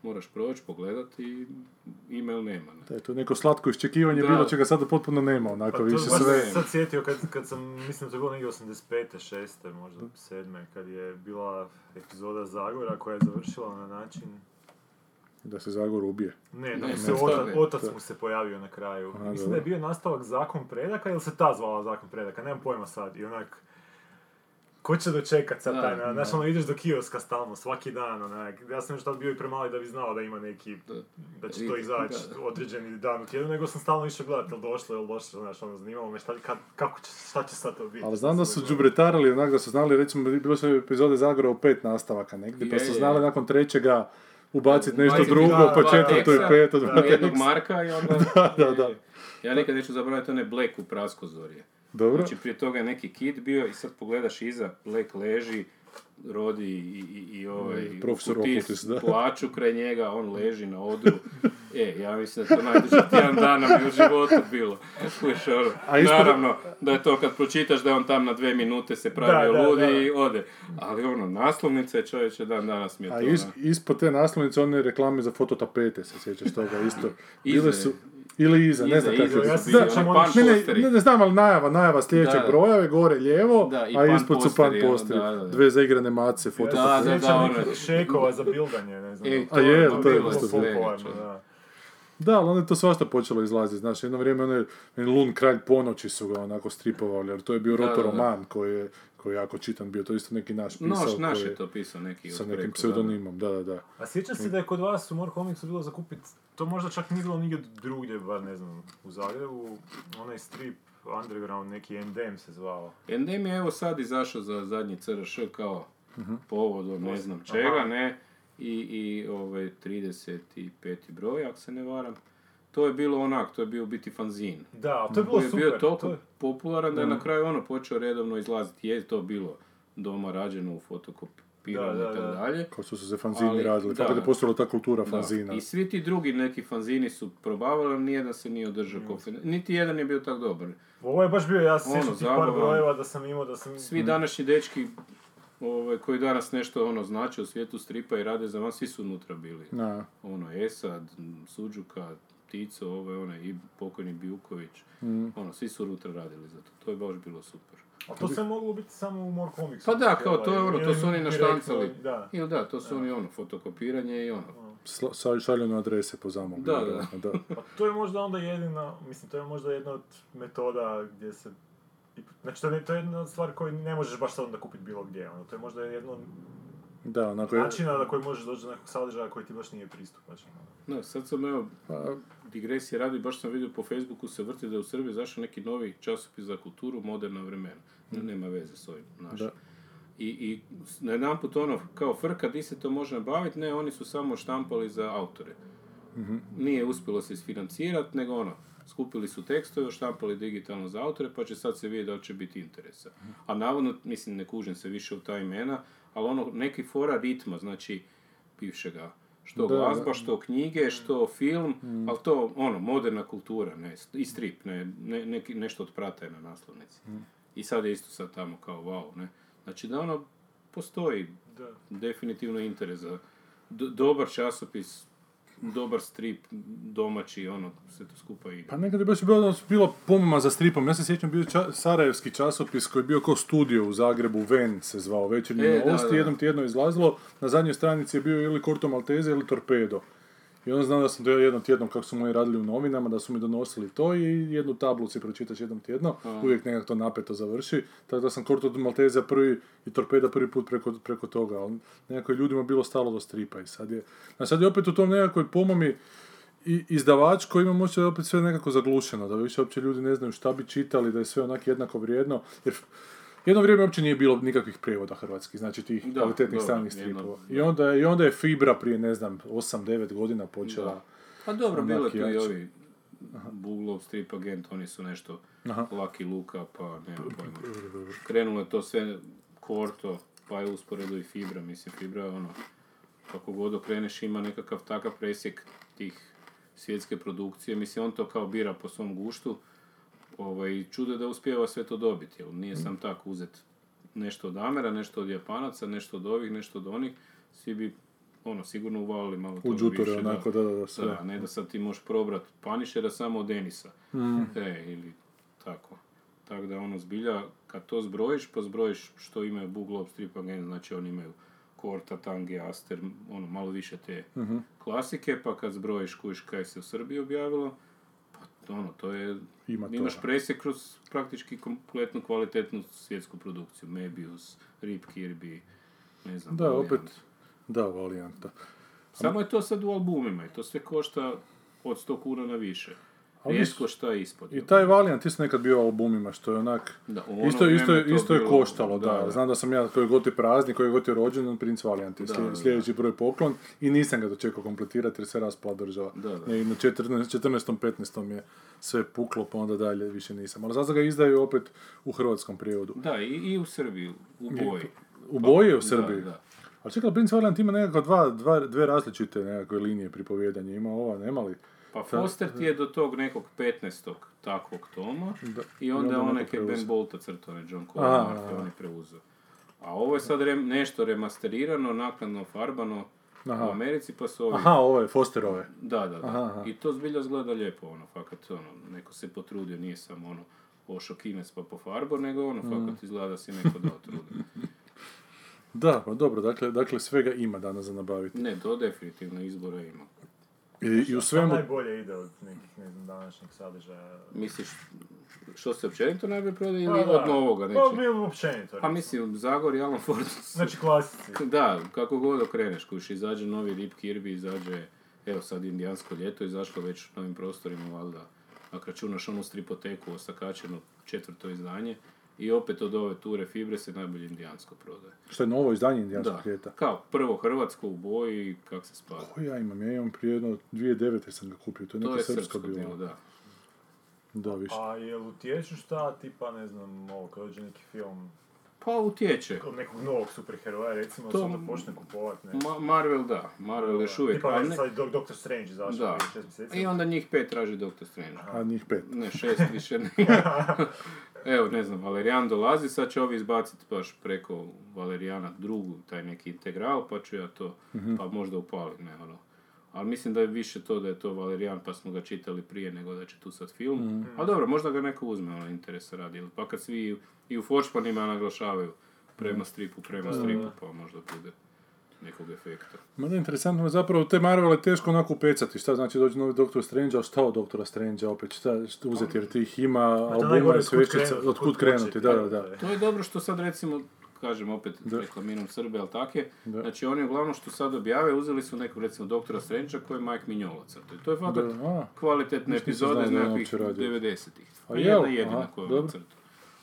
moraš proći, pogledati i email nema. Ne. Da, je to neko slatko iščekivanje, Da. bilo čega sada potpuno nema, onako Pa više sve... sam se sad sjetio kad, kad sam, mislim da to je bilo negdje 85. 6. možda 7. kad je bila epizoda Zagora koja je završila na način Da se Zagor ubije. Ne, da mu se ne, otac, otac mu se pojavio na kraju. A, Mislim da je bio nastavak Zakon predaka ili se ta zvala Zakon predaka, nemam pojma sad. I onak, ko će dočekat sad Da, taj, na- da. znaš ono ideš do kioska stalno, svaki dan, onak. Ja sam još tad bio i premali da bi znao da ima neki, da će to Da, izaći da. određeni dan u tjednu, nego sam stalno išao gledati jel došlo, jel došlo, znaš, ono, zanimalo me šta, kad, kako će, šta će sad to biti. Ali znam da su Sad džubretarili, onak da su znali, recimo, bilo su epizode Zagora u pet nastavaka negdje, pa su je. znali nakon trećega ubaciti nešto drugo, dva- pa četvrto i peto, da, dva teksta. Marka i onda... *laughs* da, da. Ja nikad neću zaboraviti one Black u Praskozorje. Dobro. Znači prije toga je neki kid bio i sad pogledaš iza, Black leži, Rodi i, i, i ovaj Profesor Ocutis Ocutis, da. plaču kraj njega, on leži na odru. E, ja mislim da je to najduže tjedan dana mi u životu bilo. Kuš, ono, Naravno, da je to kad pročitaš da je on tam na dve minute se pravio Da, da, ludi da. i ode. Ali ono, naslovnice čovječe dan danas mi je to... A is, ono, ispod te naslovnice one reklame za fototapete, se sjećaš toga isto. *laughs* Bile su, ili iza, ne Iza, znam iza kako je. oni ne, pan ne, posteri. ne, ne znam, ali najava, najava sljedećeg Da. broja, gore lijevo, Da, a pan ispod su pan posteri, ono, posteri. da, da. Dve zaigrane mace, fototapete. Da, da, da, ono- šekova za bildanje, ne znam. E, A je, to je bilo isto popularno, da. Da, ali onda je to svašta počelo izlaziti, znaš, jedno vrijeme onaj Lun kralj ponoći su ga onako stripovali, jer to je bio Da, roto da, da. roman koji je, koji je jako čitan bio, to je isto neki naš pisao. Noš, naš je to pisao neki Sa nekim preko, pseudonimom, da, da, da. A sjećam se da je kod vas u More Comicsu bilo zakupit, to možda čak nije bilo nigdje drugdje, bar ne znam, u Zagrebu, onaj strip underground, neki Endem se zvao. Endem je evo sad izašao za zadnji CRŠ kao Mhm. povodom ne znam čega, Aha. ne, i, i ovaj 35. broj, ako se ne varam. To je bilo onak, to je bio biti fanzin. Da, to je bilo je super. bio toliko to je- popularan da je na kraju ono počeo redovno izlaziti. Je to bilo doma rađeno u fotokopiranju Da, da, i tako da. dalje. Kao što su se fanzini Ali, radili, da. fakat je postojala ta kultura Da. fanzina. I svi ti drugi neki fanzini su probavali, ali nijedan se nije održao fin- Niti jedan je bio tako dobar. Ovo je baš bio, ja se Ono, sjećam par brojeva da sam imao, da sam... Svi današnji dečki ovaj, koji danas nešto ono znače u svijetu stripa i rade za vas, svi su unutra bili. Da. Ono, Esad, Suđuka, Tico, ovaj, onaj, i pokojni Bijuković. Ono, svi su unutra radili za to. To je baš bilo super. A to sve moglo biti samo u More Comicsu. Pa da, kao to je ono, to su oni naštancali. Da. Ili da, to su oni ono, fotokopiranje i ono. Sla- sa- Šalju na adrese po zamolbu. Da, da. Pa to je možda onda jedina, mislim, to je možda jedna od metoda gdje se... Znači, to je, to je jedna od stvari koju ne možeš baš sad onda kupiti bilo gdje. Ono. To je možda jedno od Da, onako je... načina na koji možeš doći do nekog sadržaja koji ti baš nije pristupačan. Da, sad sam evo, Pa, digresije radi, baš sam vidio po Facebooku se vrti da je u Srbiji zašao neki novi časopis za kulturu, moderna vremena. Ne, nema veze s ovim našim. Da. I, i na jedan put ono, kao frka, di se to može nabaviti, ne, oni su samo štampali za autore. Nije uspjelo se isfinancirati, nego ono, skupili su tekstove, štampali digitalno za autore, pa će sad se vidjeti da li će biti interesa. A navodno, mislim, ne kužim se više u ta imena, ali ono, neki fora ritma, znači, bivšega, što Da, glazba, što knjige, što film, ali to, ono, moderna kultura, ne, i strip, ne, ne, neki, nešto od prata je na naslovnici. I sad je isto sad tamo kao wow, ne. Znači da ono, postoji Da. definitivno interes za do- dobar časopis, dobar strip, domaći, ono, sve to skupa ide. Pa nekad je baš bilo, bilo pomama za stripom. Ja se sjećam, bio ča- sarajevski časopis koji je bio kao studio u Zagrebu, Ven se zvao, večernji E, novosti, jednom tjedno izlazilo, na zadnjoj stranici je bio ili Corto Maltese ili Torpedo. I onda znam da sam to jednom tjednom, kako su moji radili u novinama, da su mi donosili to i jednu tablu si pročitaš jednom tjedno, uvijek nekako to napeto završi, tako da sam Corto Maltese prvi i Torpeda prvi put preko, preko toga, ali nekako je ljudima bilo stalo do stripa i sad je, a sad je opet u tom nekakvoj pomami i izdavač koji ima možda opet sve nekako zaglušeno, da više uopće ljudi ne znaju šta bi čitali, da je sve onak jednako vrijedno, jer jedno vrijeme uopće nije bilo nikakvih prijevoda hrvatskih, znači tih Da, kvalitetnih stranih jedno- stripova. I onda, I onda je Fibra prije, ne znam, 8-9 godina počela. Da. Pa dobro, bilo je tu i ovi Buglov, Strip Agent, oni su nešto Aha. Lucky Luka, pa nemam pojma. Krenulo je to sve Korto, pa je usporedo i Fibra, mislim, Fibra je ono, kako god okreneš ima nekakav takav presjek tih svjetske produkcije, mislim, on to kao bira po svom guštu, ovaj, čudo je da uspijeva sve to dobiti, jer nije sam tako uzet nešto od Amera, nešto od Japanaca, nešto od ovih, nešto od onih, svi bi ono, sigurno uvalili malo U toga džutore, više, onako, da, da, da, sve. da, ne da sad ti možeš probrat Panišera samo od Denisa. Mm. E, ili tako. Tako da ono zbilja, kad to zbrojiš, pa zbrojiš što imaju Buglob, Strip Agent, znači oni imaju Korta, Tangi, Aster, ono malo više te Mhm. klasike, pa kad zbrojiš kuš kaj se u Srbiji objavilo, ono, to je, Ima imaš toga. presjek kroz praktički kompletnu kvalitetnu svjetsku produkciju, Mebius, Rip Kirby, ne znam, Da, Valiant. opet, da, Valianta. Samo je to sad u albumima i to sve košta od 100 kuna na više. Rijetko šta je ispod. I taj Valiant isto nekad bio u albumima, što je onak... Da, ono isto, isto, je- to isto je bilo- koštalo, da, da, da. Znam da sam ja, koji god je prazni, koji god je rođen, princ Valiant je Da, da. sljedeći broj poklon i nisam ga dočekao kompletirati jer se raspala država. Da, da. I na 14. 14. 15. je sve puklo, pa onda dalje više nisam. Ali zato ga izdaju opet u hrvatskom prijevodu. Da, i, i u Srbiji, u boji. U boji u Da, Srbiji. da. Ali čekaj, Prince Valiant ima nekako dva, dva, dve različite nekakve linije pripovjedanja. Ima ova, nema li? Pa Foster ti je do tog nekog 15. takvog toma Da. i onda je onaj je Ben. Bolta crtao, ne John aha. on je preuzeo. A ovo je sad rem- nešto remasterirano, naknadno farbano Aha. u Americi, pa su ovi... Aha, ove, Fosterove. Da, da, da. Aha, aha. I to zbilja izgleda lijepo, ono, fakat, ono, neko se potrudio, nije samo ono, ošo kines pa po farbo, nego ono, Mm. fakat izgleda da si neko dao truda. Da, pa dobro, dakle, dakle svega ima danas za nabaviti. Ne, to definitivno izbora ima. I, i u svemu... najbolje ide od nekih, ne znam, današnjih sadržaja? Misliš, što se općenito najbolje prodaje ili Pa od novoga Pa mi općenito. Pa mislim, Zagor i Alan Ford Znači klasici. *laughs* Da, kako god okreneš, kuš, izađe novi Rip Kirby, izađe, evo sad Indijansko ljeto, izašlo već u novim prostorima, valjda, ako računaš onu stripoteku osakačeno četvrto izdanje, i opet od ove ture Fibre se najbolje indijansko prodaje. Što je novo izdanje Da, Indijanskog ljeta. kao prvo hrvatsko u boji, kak se spada. Ko ja imam? Ja imam prije jedno 2009. sam ga kupio, to je To neka je srpsko srpsko bilo. bilo, da. Da, više. A jel utječu šta, tipa, ne znam, ovo, kad dođe neki film Pa utječe. od nekog novog superheroja, recimo, To- onda počne kupovat, ne? Ma- Marvel da, Marvel još uvijek, Tipa, ne... sad Dok- Doctor Strange izašao Da. prije šest mjeseci. i onda njih pet traži Doctor Strange. A njih pet. Ne, šest više *laughs* ne. *laughs* Evo, ne znam, Valerijan dolazi, sad će ovi izbaciti baš preko Valerijana drugu, taj neki integral, pa ću ja to, pa možda upalim, ne, ono. Ali mislim da je više to da je to Valerijan, pa smo ga čitali prije nego da će tu sad film. Ali dobro, možda ga neko uzme, ono, interesa radi. Pa kad svi i u Foršpanima naglašavaju prema stripu, prema stripu, pa možda bude nekog efekta. Ma da, interesantno je zapravo te Marvel je teško onako upecati. Šta znači dođe novi Doktor Strange, a šta od Doktora Strange opet, šta, šta uzeti jer tih ima, albuma najgore i od kud svečica, krenuti, da, da, da. To je dobro što sad recimo, kažem opet Da. reklamiram Srbe, ali tak je. Da. Znači oni uglavnom što sad objave, uzeli su nekog recimo doktora Strange koji je Mike Mignola crtao. I to je fakat kvalitetne epizode iz je nekakvih uopće radio. 90-ih. A Pa jedna jedina koju je.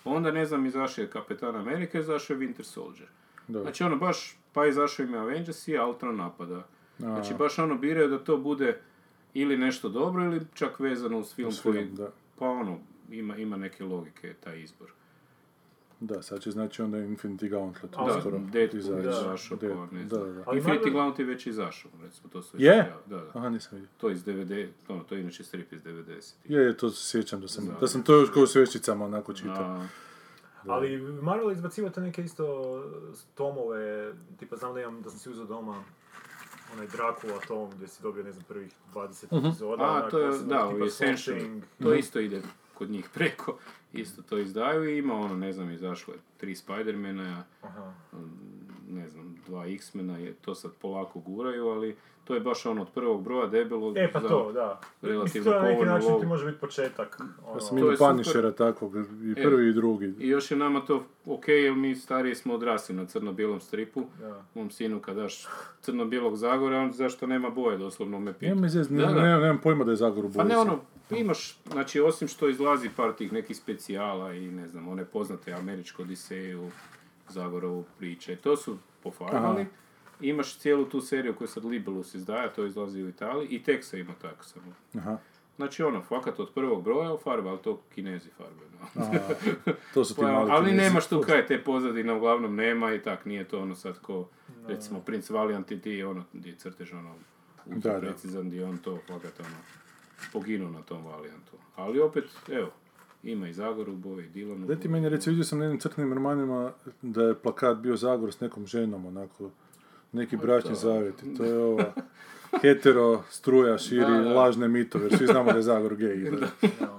Onda, ne znam, izašao je Kapetan Amerika, izašao je Winter Soldier. Da. Znači ono baš, pa izašao im je Avengers i Ultron napada. Znači baš ono biraju da to bude ili nešto dobro ili čak vezano uz film Uz koji, film, da. pa ono, ima, ima neke logike taj izbor. Da, sad će znači onda Infinity Gauntlet Da, uskoro Deadpool izaći. izašao, pa da, znam. da, da. Ali Infinity Marvel- Gauntlet je već izašao, recimo, to su već Je? objavili. Da, da. Aha, nisam vidio. To je iz 90, ono, to je inače strip iz 90. Je, je, to se sjećam da sam, Da. da sam to još kao u onako čitao. Ali Marvel izbaciva te neke isto tomove, tipa znam da imam, da sam si uzeo doma onaj Dracula tom gdje si dobio, ne znam, prvih 20 epizoda. A, to je, da, tipa u Essential. To isto ide kod njih preko. Isto to izdaju i ima ono, ne znam, izašlo je tri Spidermana, Aha. Ne znam, dva X-mena, je, to sad polako guraju, ali to je baš ono od prvog broja debelo. E, pa za- to, da. relativno to je na neki način ti lovu. može biti početak. Ja Ono, sam To imao. Punishera takvog, i E. prvi i drugi. I još je nama to ok, jer mi stariji smo odrasli na crno-bijelom stripu. da. Mom sinu kad daš crno-bijelog Zagora, on zašto nema boje, doslovno me pita. Nemam, izvez, Da, nemam, da. nemam, nemam pojma da je Zagor u Pa ne ono, imaš, znači osim što izlazi par tih nekih specijala i ne znam, one poznate američko Odiseju, Zagorovu priče, to su pofarbali. Aha. Imaš cijelu tu seriju koju sad Libelus izdaja, to izlazi u Italiji i tek se ima tako samo. Aha. Znači ono, fakat od prvog broja u farbe, ali to kinezi farbe. No. Aha. To su ti *laughs* Pa, mali ali kinezi. nemaš tu kaj te pozadine, uglavnom nema i tak, nije to ono sad ko, recimo, Prince Valiant i ti, ono, gdje je crtež ono, Da, da. precizan, gdje on to, fakat, ono, poginuo na tom Valiantu. Ali opet, evo, ima i Zagor u boji, Dylan u Da ti meni reci, vidio sam na jednim crtenim romanima da je plakat bio Zagor s nekom ženom, onako, neki bračni zavjet. i To je ova *laughs* hetero struja širi Da, da. lažne mitove, jer svi znamo da je Zagor gej. *laughs* Da.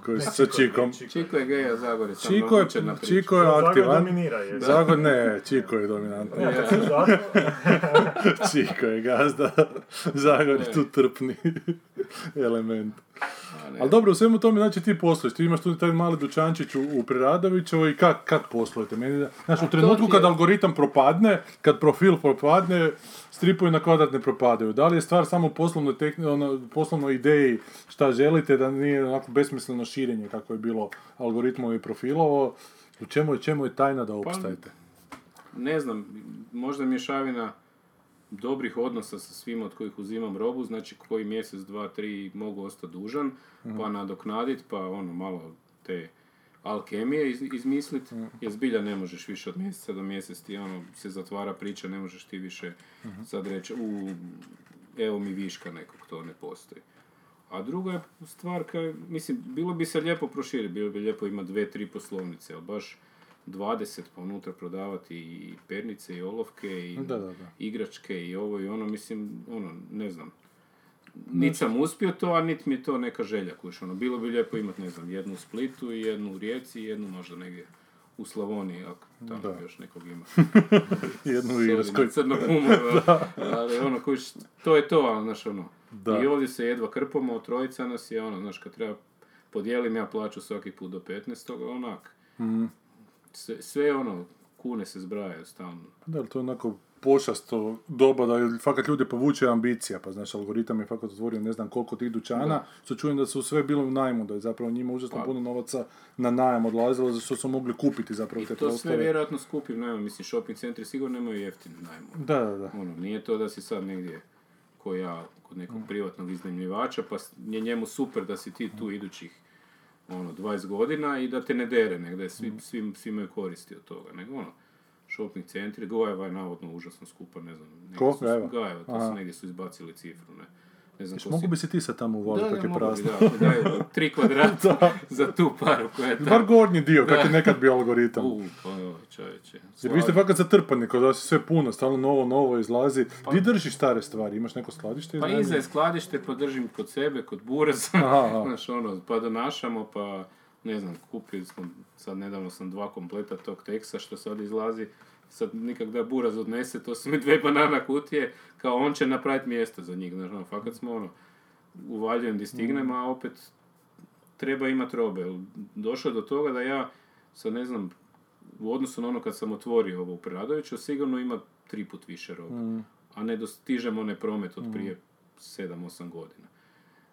Koji sa Čikom. Čiko je gej, a Zagor je sam Čiko je. Čiko je Zagor aktivan. dominira, je. Zagor ne, Čiko je dominantan. Ja, *laughs* Čiko je gazda, Zagor je tu trpni element. Ali dobro, u svemu tome, znači ti posluješ, ti imaš tu taj mali dućančić u, u Preradovićevoj i kak, kak poslujete? Meni, da- znaš, u trenutku kad algoritam propadne, kad profil propadne, stripovi na kvadrat ne propadaju. Da li je stvar samo u poslovnoj, tehni, ono, poslovnoj ideji šta želite, da nije onako besmisleno širenje kako je bilo algoritmovi profilovo? U čemu je, čemu je tajna da opstajete? ne znam, možda mješavina dobrih odnosa sa svima od kojih uzimam robu, znači koji mjesec, dva, tri mogu ostati dužan, pa nadoknadit, pa ono malo te alkemije iz, izmislit, jer zbilja ne možeš više od mjeseca do mjesec ti ono se zatvara priča, ne možeš ti više sad reći u evo mi viška nekog, to ne postoji. A druga je stvar, kaj, mislim, bilo bi se lijepo proširiti, bilo bi lijepo imati dve, tri poslovnice, ali baš 20 pa unutra prodavati i pernice i olovke i Da, da, da. igračke i ovo i ono, mislim, ono, ne znam. Nit sam uspio to, a nit mi je to neka želja, kuš, ono, bilo bi lijepo imati, ne znam, jednu u Splitu i jednu u Rijeci i jednu možda negdje u Slavoniji, ako tamo Da. još nekog ima. *laughs* Jednu u Irskoj. na crno *laughs* ali ono, kuš, to je to, ali, znaš, ono, Da. i ovdje se jedva krpamo, trojica nas je, ono, znaš, kad treba, podijelim ja plaću svaki put do 15. onak, Mhm. Sve, sve ono, kune se zbrajaju stalno. Da, ali to je onako pošasto doba da je fakat ljude povuče ambicija, pa znaš, algoritam je fakat otvorio ne znam koliko tih dućana, što čujem da su sve bile u najmu, da je zapravo njima užasno Pa. puno novaca na najam odlazilo, za što su mogli kupiti zapravo I te to sve prostore. vjerojatno skupim najam, mislim, shopping centri sigurno nemaju jeftin najmu. Da, da, da. Ono, nije to da si sad negdje ko ja kod nekog privatnog iznajmljivača, pa je njemu super da si ti tu idućih ono, 20 godina i da te ne dere, nego da je svi, svi, svi imaju koristi od toga. Nego ono, shopping centri, Gojeva je navodno užasno skupa, ne znam. negdje Ko? su- Gajeva? Gajeva, to su negdje su izbacili cifru, ne. Ne znam ko mogu si- bi se ti sad tamo Da, uvaliti, da, je prazno. da, daju tri *laughs* kvadrata za tu paru koja je Bar tamo. gornji dio, kak je nekad bio algoritam. U, pa joj, čovječe. Jer vi ste fakat zatrpani, kao da se sve puno, stalno novo, novo izlazi. Di držiš stare stvari? Imaš neko skladište? Pa iza je skladište, pa držim kod sebe, kod aha. *laughs* znaš, ono, pa donašamo, pa, ne znam, kupili smo, sad nedavno sam dva kompleta tog teksta što sad izlazi, sad nikak da buraz odnese, to su mi dve banana kutije, kao on će napraviti mjesto za njih, znaš, ono, fakat smo, ono, uvaljujem di stignem, a opet treba imati robe. Došlo do toga da ja, sad ne znam, u odnosu na ono kad sam otvorio ovo u Preradoviću, sigurno ima tri put više robe. A ne dostižem onaj promet od prije 7-8 godina.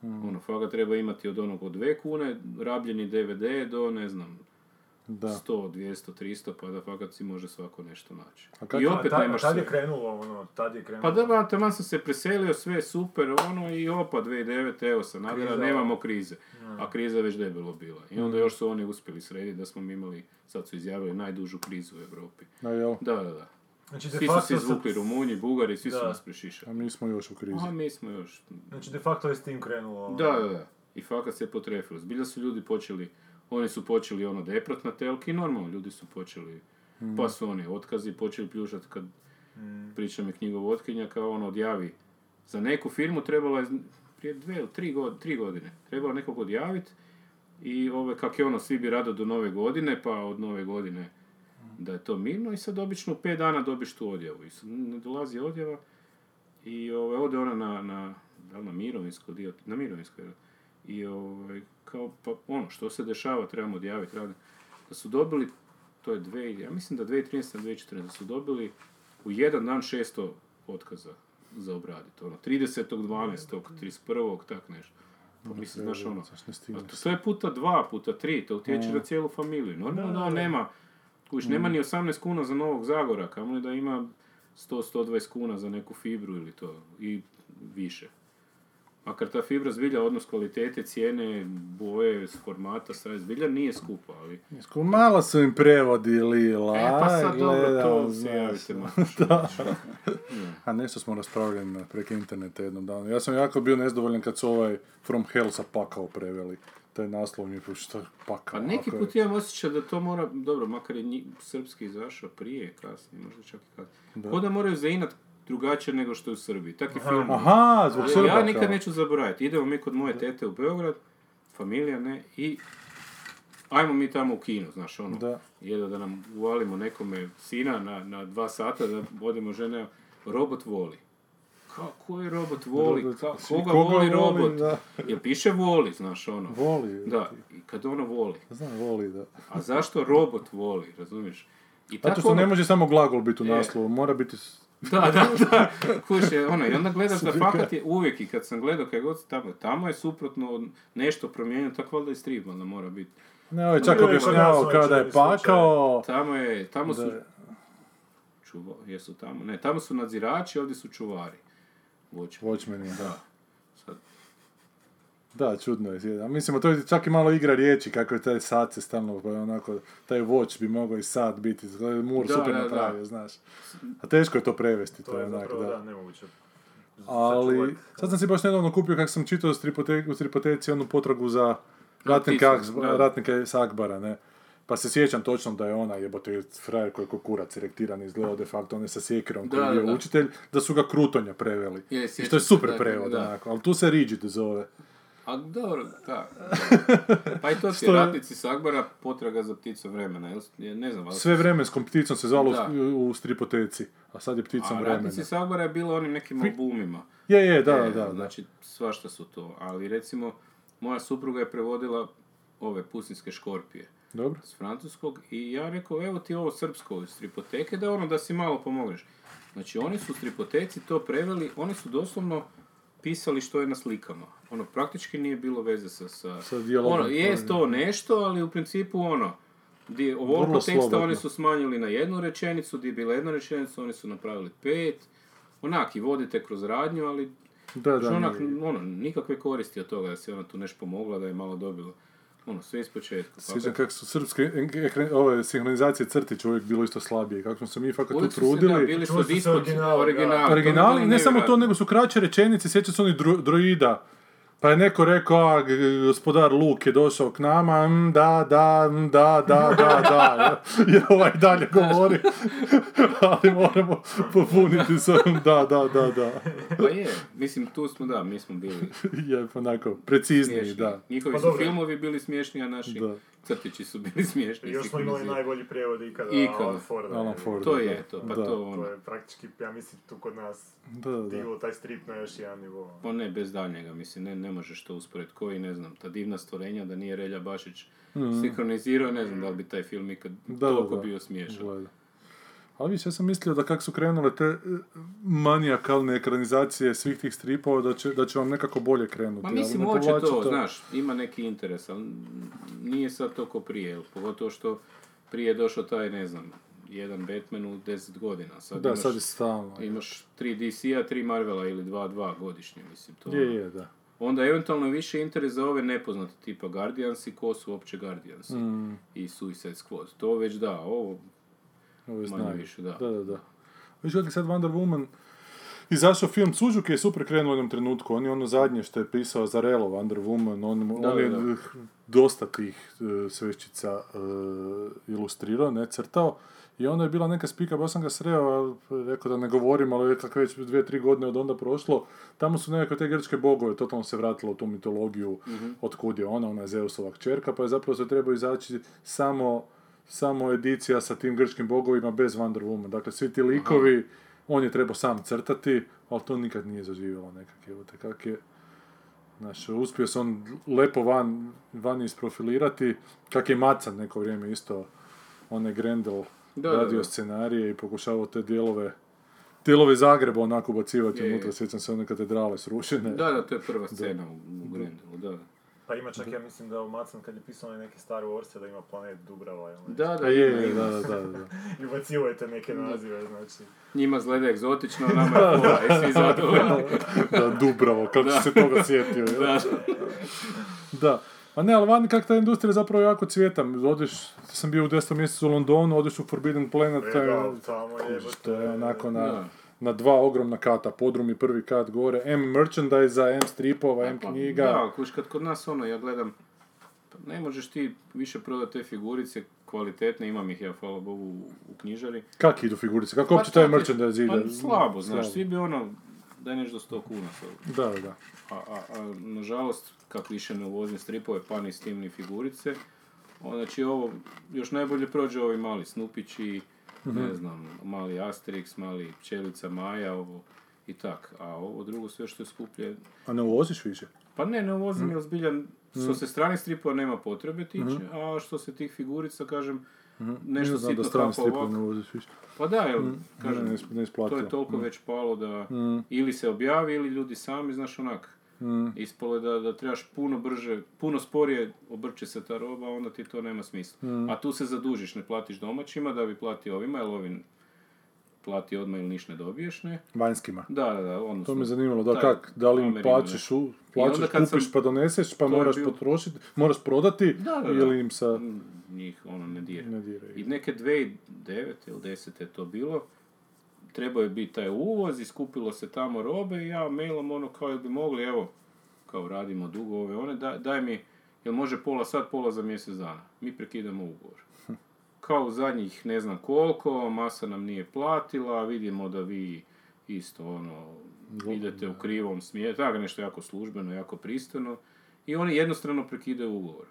Ono, fakat treba imati od onog od 2 kune, rabljeni DVD do, ne znam, Da. 100, 200, 300, pa da fakat si može svako nešto naći. A kak- I opet tad, nemaš tad je krenulo, ono, tad je krenulo. Pa da, ba, taman sam se preselio, sve super, ono, i opa, 2009, evo Sanadera, Kriza. nemamo krize. A kriza je već debelo bila. I onda još su oni uspjeli srediti da smo mi imali, sad su izjavili, najdužu krizu u Europi. A jel? Da, da, da. Znači, de Svi su se se- izvukli, Rumunji, Bugari, svi su Da. nas prešišali. A mi smo još u krizi. A mi smo još... Znači, de facto je s tim krenulo. ono. Da, da, da. I fakat se potrefilo. Zbilja su ljudi počeli, oni su počeli ono deprat na telki i normalno ljudi su počeli, pa su oni otkazi počeli pljušati kad priča mi knjigovodkinja kao ono odjavi. Za neku firmu trebalo je prije dve ili tri, god, tri godine. Trebalo nekog odjaviti i ove, kak je ono, svi bi rado do nove godine, pa od nove godine da je to mirno i sad obično u pet dana dobiš tu odjavu. I sad ne dolazi odjava i ove, ode ona na, na, da li na mirovinsko dio, na mirovinsko jel? I ovaj, kao, pa ono, što se dešava, trebamo odjaviti, raditi. Da su dobili, to je dve, ja mislim da 2013. 2014. da su dobili u jedan dan 600 otkaza za obraditi. Ono, 30.12., 31. tak nešto. Pa mislim, znaš ono, a to sve puta dva, puta tri, to utječe na cijelu familiju. Normalno da nema, kuš, nema ni 18 kuna za Novog Zagora, kamoli da ima 100-120 kuna za neku fibru ili to, i više. Makar ta fibra zbilja, odnos kvalitete, cijene, boje, formata, sve zbilja nije skupa, ali... Sko- Malo su im prevodi lila. E, pa sad dobro, to se javite. *laughs* A nešto smo raspravljali preko interneta jednom danu. Ja sam jako bio nezdovoljan kad su ovaj From Hell sa pakao preveli. Taj naslov mi je što pakao. Pa neki put imam osjećaj da to mora, dobro, makar je srpski izašao prije, kasnije, možda čak i kasnije. Da moraju zainat drugačije nego što je u Srbiji. Tak je film. Aha, zbog Srba. Ja nikad neću zaboraviti. Idemo mi kod moje tete u Beograd, familija, ne, i ajmo mi tamo u kino, znaš, ono, Da. jedno da nam uvalimo nekome sina na, na dva sata, da odemo žene, robot voli. kako je robot voli, koga, koga voli robot? da. Jel piše voli, znaš ono? Voli. Da, i kad ono voli. Znam, voli, da. A zašto robot voli, razumiješ? I Zato što ono- ne može samo glagol biti u Je. naslovu, mora biti... Da, da, da, kuše, ono, i onda gledaš da fakat je uvijek i kad sam gledao kaj god tamo, tamo je suprotno od nešto promijenjeno, tako valjda i strip onda mora biti. Ne, ovaj čak Bilo je objašnjavao kod nas kao da je ovaj pakao... Tamo je, tamo su, Da. čuva, jesu tamo, ne, tamo su nadzirači, ovdje su čuvari. Watchmen. Watchmen je, Da. Sad, Da, čudno je. Mislim, to je čak i malo igra riječi, kako je taj sat se stalno, pa onako, taj watch bi mogao i sat biti, Mur Da, super da, da. napravio, znaš. A teško je to prevesti, to, To je onak, zapravo, da. nemoguće. Ali, sad sam si baš nedavno kupio, kako sam čitao u stripoteci, onu potragu za ratnika, ratnika s Akbara, ne. Pa se sjećam točno da je ona, jebote, frajer koji je kurac rektiran izgledao de facto, on je sa sjekirom koji je bio učitelj, da su ga Krutonja preveli. Je, I što je super prevod, onako, ali tu se Rigid zove. A dobro, da. *laughs* Pa i to ti je ratnici s Akbara potraga za pticom vremena, jel? Ne znam, ali... Sve vremenskom pticom se zvalo Da. u, stripoteci, a sad je pticom A vremena. ratnici s Akbara je bilo onim nekim albumima. Je, je, da, E, da, da. Znači, svašta su to. Ali recimo, moja supruga je prevodila ove pustinske škorpije Dobro. s francuskog i ja rekao, evo ti ovo srpsko iz stripoteke, da ono, da si malo pomogneš. Znači, oni su stripoteci to preveli, oni su doslovno pisali što je na slikama. Ono, praktički nije bilo veze sa... sa Sa ono, je to nešto, ali u principu ono, di, ovoliko teksta slobodno. oni su smanjili na jednu rečenicu, di je bila jedna rečenica, oni su napravili pet. Onak, i vodite kroz radnju, ali Da, da, onak, ono, nikakve koristi od toga da se ona tu nešto pomogla, da je malo dobila. Ono, sve iz početka. Sjećam kako su srpske ove sinhronizacije crtića uvijek bilo isto slabije. Kako smo se mi fakat tu Uvijek su se, da, trudili. bili su disput, originali, originali. ne samo to, nego su kraće rečenice, sjećam se onih dro- droida. Pa je neko rekao, a, gospodar Luk je došao k nama, mm, da, da, mm, da, da, da, da, jer ovaj dalje govori, *laughs* ali moramo popuniti sa da, da, da, da. Pa je, mislim, tu smo, da, mi smo bili *laughs* Je onako, precizniji, smiješni. da. Njihovi Pa su dobro. filmovi bili smiješni, a naši Da. Crtići su bili smiješni. I još smo imali najbolji prijevod ikada, Ikada. Alan Forda. Alan Ford. To je to, pa da. to ono. To je praktički, ja mislim, tu kod nas Da, da. taj strip na još jedan nivo. Pa ne, bez daljnjega, mislim, ne, ne možeš to usporediti. Koji, ne znam, ta divna stvorenja, da nije Relja Bašić sinhronizirao, ne znam da li bi taj film ikad Mhm. Da, toliko da. bio smiješan. Ali više, ja sam mislio da kako su krenule te e, manijakalne ekranizacije svih tih stripova, da će, da će vam nekako bolje krenuti. Ma ali mislim, hoće povlači to, znaš, ima neki interes, ali nije sad to ko prije, pogotovo što prije je došao taj, ne znam, jedan Batman u 10 godina. Sad Da, imaš, sad je stalno. imaš tri DC-a, tri Marvela ili dva, dva godišnje, mislim. To, Je, je, da. Onda eventualno više interes za ove nepoznate tipa Guardiansi, ko su uopće Guardiansi Mm, i Suicide Squad. To već da, ovo Manje znaju. više, da. Da, da, da. Viš kad sad Wonder Woman izašao film Suzuki je super krenuo u jednom trenutku. On je ono zadnje što je pisao za Relo Wonder Woman. On, Da, on je da, eh, dosta tih uh, sveščica eh, ilustrirao, ne crtao. I onda je bila neka spika, baš sam ga sreo, rekao da ne govorim, ali kako već dvije, tri godine od onda prošlo, tamo su nekakve te grčke bogove, totalno se vratilo u tu mitologiju, od kud je ona, ona je Zeusova kćerka, pa je zapravo se treba izaći samo, samo edicija sa tim grčkim bogovima bez Wonder Woman. Dakle, svi ti likovi, on je trebao sam crtati, ali to nikad nije zaživjelo nekak, evo te kak je. Znaš, uspio se on lepo van, van isprofilirati, kak je Macan neko vrijeme isto, on je Grendel Da, da, radio da. scenarije i pokušavao te dijelove dijelove Zagreba onako je. unutra, sjećam se one katedrale srušene. Da, da, to je prva scena u, u Grendelu, da. Pa ima čak, ja mislim da u Macan kad je pisao onaj neki Star Wars da ima planet Dubrava ili. Da, da, Da, je, je, da, da, da, *laughs* da. I ubacivajte neke nazive, znači. Njima izgleda egzotično, nama je pola i svi *laughs* zadovoljni. da, Dubravo, kako Da. si se toga sjetio. je. Da, Da. A ne, ali vani kak ta industrija zapravo jako cvjeta. Odeš, sam bio u 10. mjesecu u Londonu, odeš u Forbidden Planet, to je, Regal, tamo je, to je onako na, Da. Na dva ogromna kata, podrum i prvi kat gore, M merchandise M stripova, M Pa, knjiga. Da, kuš, kad kod nas ono, ja gledam, pa ne možeš ti više prodati te figurice kvalitetne, imam ih ja, hvala Bogu, u, knjižari. Kak idu figurice? Kako Pa uopće taj merchandise ide? Pa slabo, znaš, svi bi ono, daj nešto do 100 kuna. Da, da. A, a, a nažalost, kako više ne uvozim stripove, pa ni Steam ni figurice, znači ovo, još najbolje prođe ovi mali Snupići. Ne znam, mali Asterix, mali Pčelica Maja, ovo, i tak. A ovo drugo sve što je skuplje, A ne uvoziš više? pa ne, ne uvozim jer zbilja, što se stranih stripova nema potrebe tiče, a što se tih figurica, kažem, nešto znao da sitno strani ovak. ne uvoziš više. Pa da, jel, kažem, ne, ne to je toliko već palo da ili se objavi ili ljudi sami, znaš onak, Mm. ispalo je da, da trebaš puno brže, puno sporije obrće se ta roba, onda ti to nema smisla. Mm. A tu se zadužiš, ne platiš domaćima da bi platio ovima, jer ovim plati odmah ili niš ne dobiješ, ne? Vanjskima. Da, da, da, odnosno... To me zanimalo, da taj kak, da li im plaćaš, u, plaćaš, kupiš sam- pa doneseš, pa moraš bilo- potrošiti, moraš prodati, Da, da, da. ili im sa... Mm, Njih ono ne dira. Ne diraju. I neke 2009. ili 10. je to bilo, trebao je biti taj uvoz i skupilo se tamo robe i ja mailam ono kao jel bi mogli, evo, kao radimo dugo ove one, daj, daj mi, jel može pola sad, pola za mjesec dana. Mi prekidamo ugovor. *laughs* Kao u zadnjih ne znam koliko, masa nam nije platila, vidimo da vi isto ono, idete u krivom smjeru, tako nešto jako službeno, jako pristojno. I oni jednostrano prekidaju ugovor.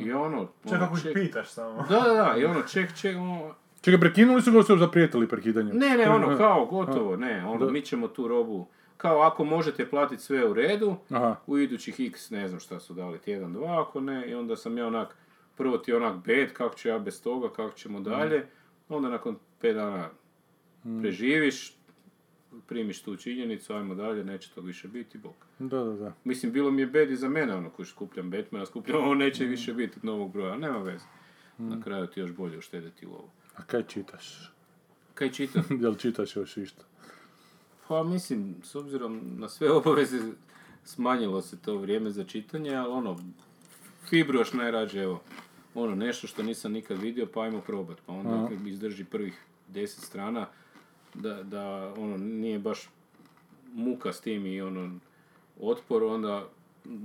I ono, ono, ako ih ček- pitaš samo. da, da, da, i ono, *laughs* ček, ček, ono, Čekaj, prekinuli su ga su zaprijetili prekidanjem? ne, ne, ono, kao, gotovo, ne, ono, Da. mi ćemo tu robu, kao, ako možete platiti sve u redu, Aha. u idućih x, ne znam šta su dali, tjedan, dva, ako ne, i onda sam ja onak, prvo ti onak bed, kako ću ja bez toga, kako ćemo dalje, onda nakon pet dana preživiš, primiš tu činjenicu, ajmo dalje, neće to više biti, bok. Da, da, da. Mislim, bilo mi je bed i za mene, ono, koji skupljam Batmana, skupljam, *laughs* ovo neće više biti novog broja, nema veze. Na kraju ti još bolje uštediti u ovo. A kaj čitaš? Kaj čitam? *laughs* Jel čitaš još išta? Pa mislim, s obzirom na sve obaveze, smanjilo se to vrijeme za čitanje, ali ono, Fibru još najrađe, evo, ono, nešto što nisam nikad vidio, pa ajmo probat. Pa onda Aha. mi izdrži prvih deset strana, da, da, ono, nije baš muka s tim i ono, otpor, onda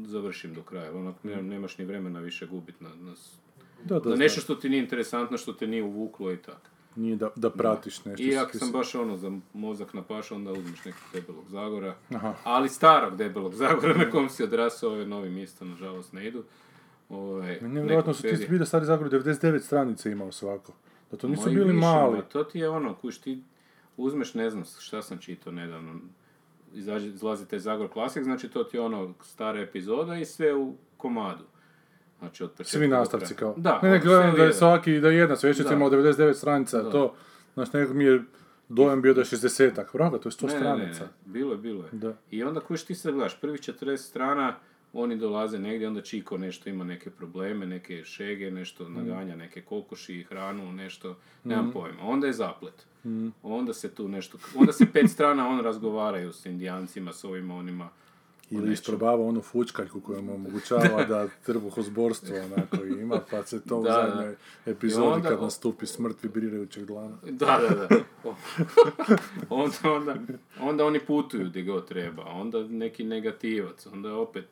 završim do kraja. Onak, ne- nemaš ni vremena više gubit na, na, Da, da, na nešto što ti nije interesantno, što te nije uvuklo i tako. Nije da, da pratiš nešto. I ako sam baš ono za mozak napašao, onda uzmeš nekog debelog Zagora. Aha. Ali starog debelog Zagora na kom si odrasao, ove novi mjesta nažalost ne idu. Ovaj, Nevjerojatno su ti vidio stari Zagor 99 stranica imao svako. Da to nisu Ma i bili više, mali. ma To ti je ono, kuš ti uzmeš, ne znam šta sam čitao nedavno, izlazi taj Zagor Classic, znači to ti je ono stara epizoda i sve u komadu. Znači od Svi nastavci kao. Da, ne, ne, ono, gledam da je svaki, da je jedna svećica Da. imao 99 stranica, Da. to, znaš, nekako mi je dojam bio da je 60-ak. Vraga, to je 100 Ne, ne, stranica. Ne, ne, bilo je, bilo je. Da. I onda kuš ti se gledaš, prvih 40 strana, oni dolaze negdje, onda Čiko nešto ima neke probleme, neke šege, nešto Mm. naganja, neke kokoši, hranu, nešto, nemam pojma. Onda je zaplet. Mm. Onda se tu nešto, onda se pet *laughs* strana on razgovaraju s indijancima, s ovima, onima. Ili nečem. isprobava onu fučkaljku koja mu omogućava da trbuhozborstvo onako ima, pa se to u Da, da. zadnjoj epizodi onda- kad nastupi smrt vibrirajućeg dlana. Da, da, da. *laughs* Onda, onda, onda oni putuju gdje god treba, onda neki negativac, onda opet,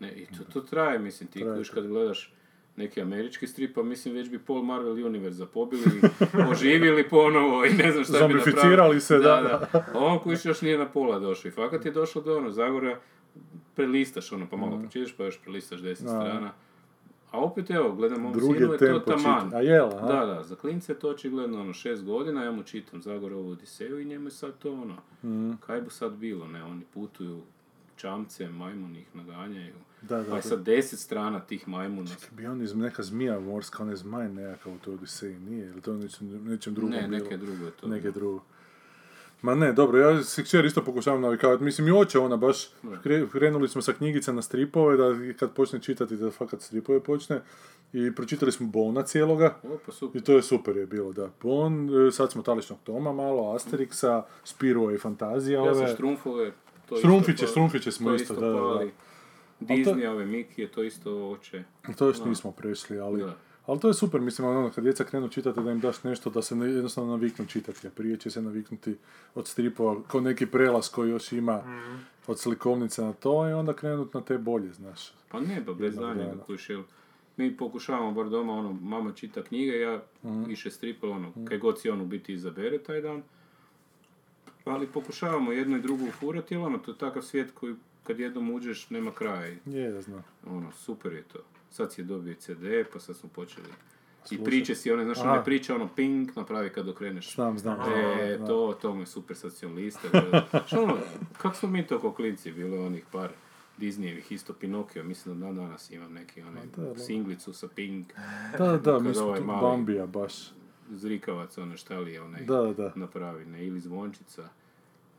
ne, i to, to traje, mislim, ti Traje kad gledaš neki američki strip, pa mislim već bi pol Marvel Universe zapobili, *laughs* oživjeli ponovo i ne znam šta bi napravili. Se, da, da. A on kuš još nije na pola došao i fakat je došlo do ono, Zagora, prelistaš ono, pa malo pročitaš, pa još prelistaš deset strana. A opet evo, gledam ovom Drugi sinu, je to taman. čita. A jel, a? Da, da, za klince je to očigledno ono šest godina, ja mu čitam Zagorovu Odiseju i njemu je sad to ono, Mhm. kaj bi sad bilo, ne, oni putuju čamce, majmuni ih naganjaju, Da, da, pa je sad deset strana tih majmuna. Bi on iz neka zmija morska, onaj zmaj nekakav u toj Odiseji, nije? Ili to nečem, nečem drugom Ne, bilo? neke drugo je to. Neke drugo. Ma ne, dobro, ja se kćer isto pokušavam navikavati. Mislim, i oče ona baš, kre- krenuli smo sa knjigica na stripove, da kad počne čitati, da fakat stripove počne. I pročitali smo Bona cijeloga. O, pa super. I to je super je bilo, da. Bon, e, sad smo Taličnog Toma malo, Asterixa, Spiro i Fantazija Ja sam ove. štrumfove, to Štrumfiće, isto štrumfiće smo to isto, da, da, Disney, ove Mikije, to isto oče. To još nismo prešli, ali... Da. Ali to je super, mislim, ono, kad djeca krenu čitati, da im daš nešto da se jednostavno naviknu čitati, a prije će se naviknuti od stripova, kao neki prelaz koji još ima Mhm. od slikovnice na to i onda krenut na te bolje, znaš. Pa ne, pa bez Jednog daljnjega, kuš, mi pokušavamo bar doma, ono, mama čita knjige, ja Mhm. više stripe, ono, kaj god si on u biti izabere taj dan. Ali pokušavamo jedno i drugo ufurati, jer ono, to je takav svijet koji kad jednom uđeš, nema kraja. Je, da znam. Ono, super je to. Sad si je dobio CD, pa sad smo počeli I priče si one, znaš, Aha. one priče ono ping napravi kad okreneš. Znam, znam. E, znam. to, to mu je super socijalista. Što ono, kako smo mi to ko klinci bili onih par Disneyevih, isto Pinokio, mislim da dan danas imam neki onaj da. singlicu sa Pink, Da, da, mi smo ovaj Bambija baš. zrikavac, ono šta li je onaj Da, da. napravi, ne, ili zvončica,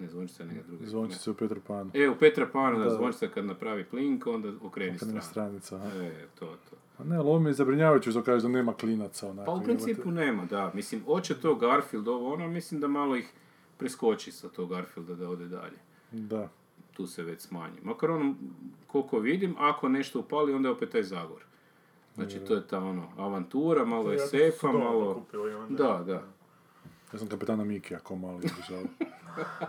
ne zvončica, neka druga. Zvončice u Petru Panu. E, u Petra Pana, da, Da. zvončica kad napravi plink, onda okreni Okrene stranu. stranica. aha. E, to, to. A ne, ali ovo mi je zabrinjavajuće što kažeš da nema klinaca. Onako, Pa u principu nema, da. Mislim, oće to Garfield ovo, ono, mislim da malo ih preskoči sa tog Garfielda da ode dalje. Da. Tu se već smanji. Makar ono, koliko vidim, ako nešto upali, onda je opet taj Zagor. Znači, to je ta ono, avantura, malo je sefa, malo... kupili onda. Da, da. Ja sam kapetana Mikija ko mali obožavao.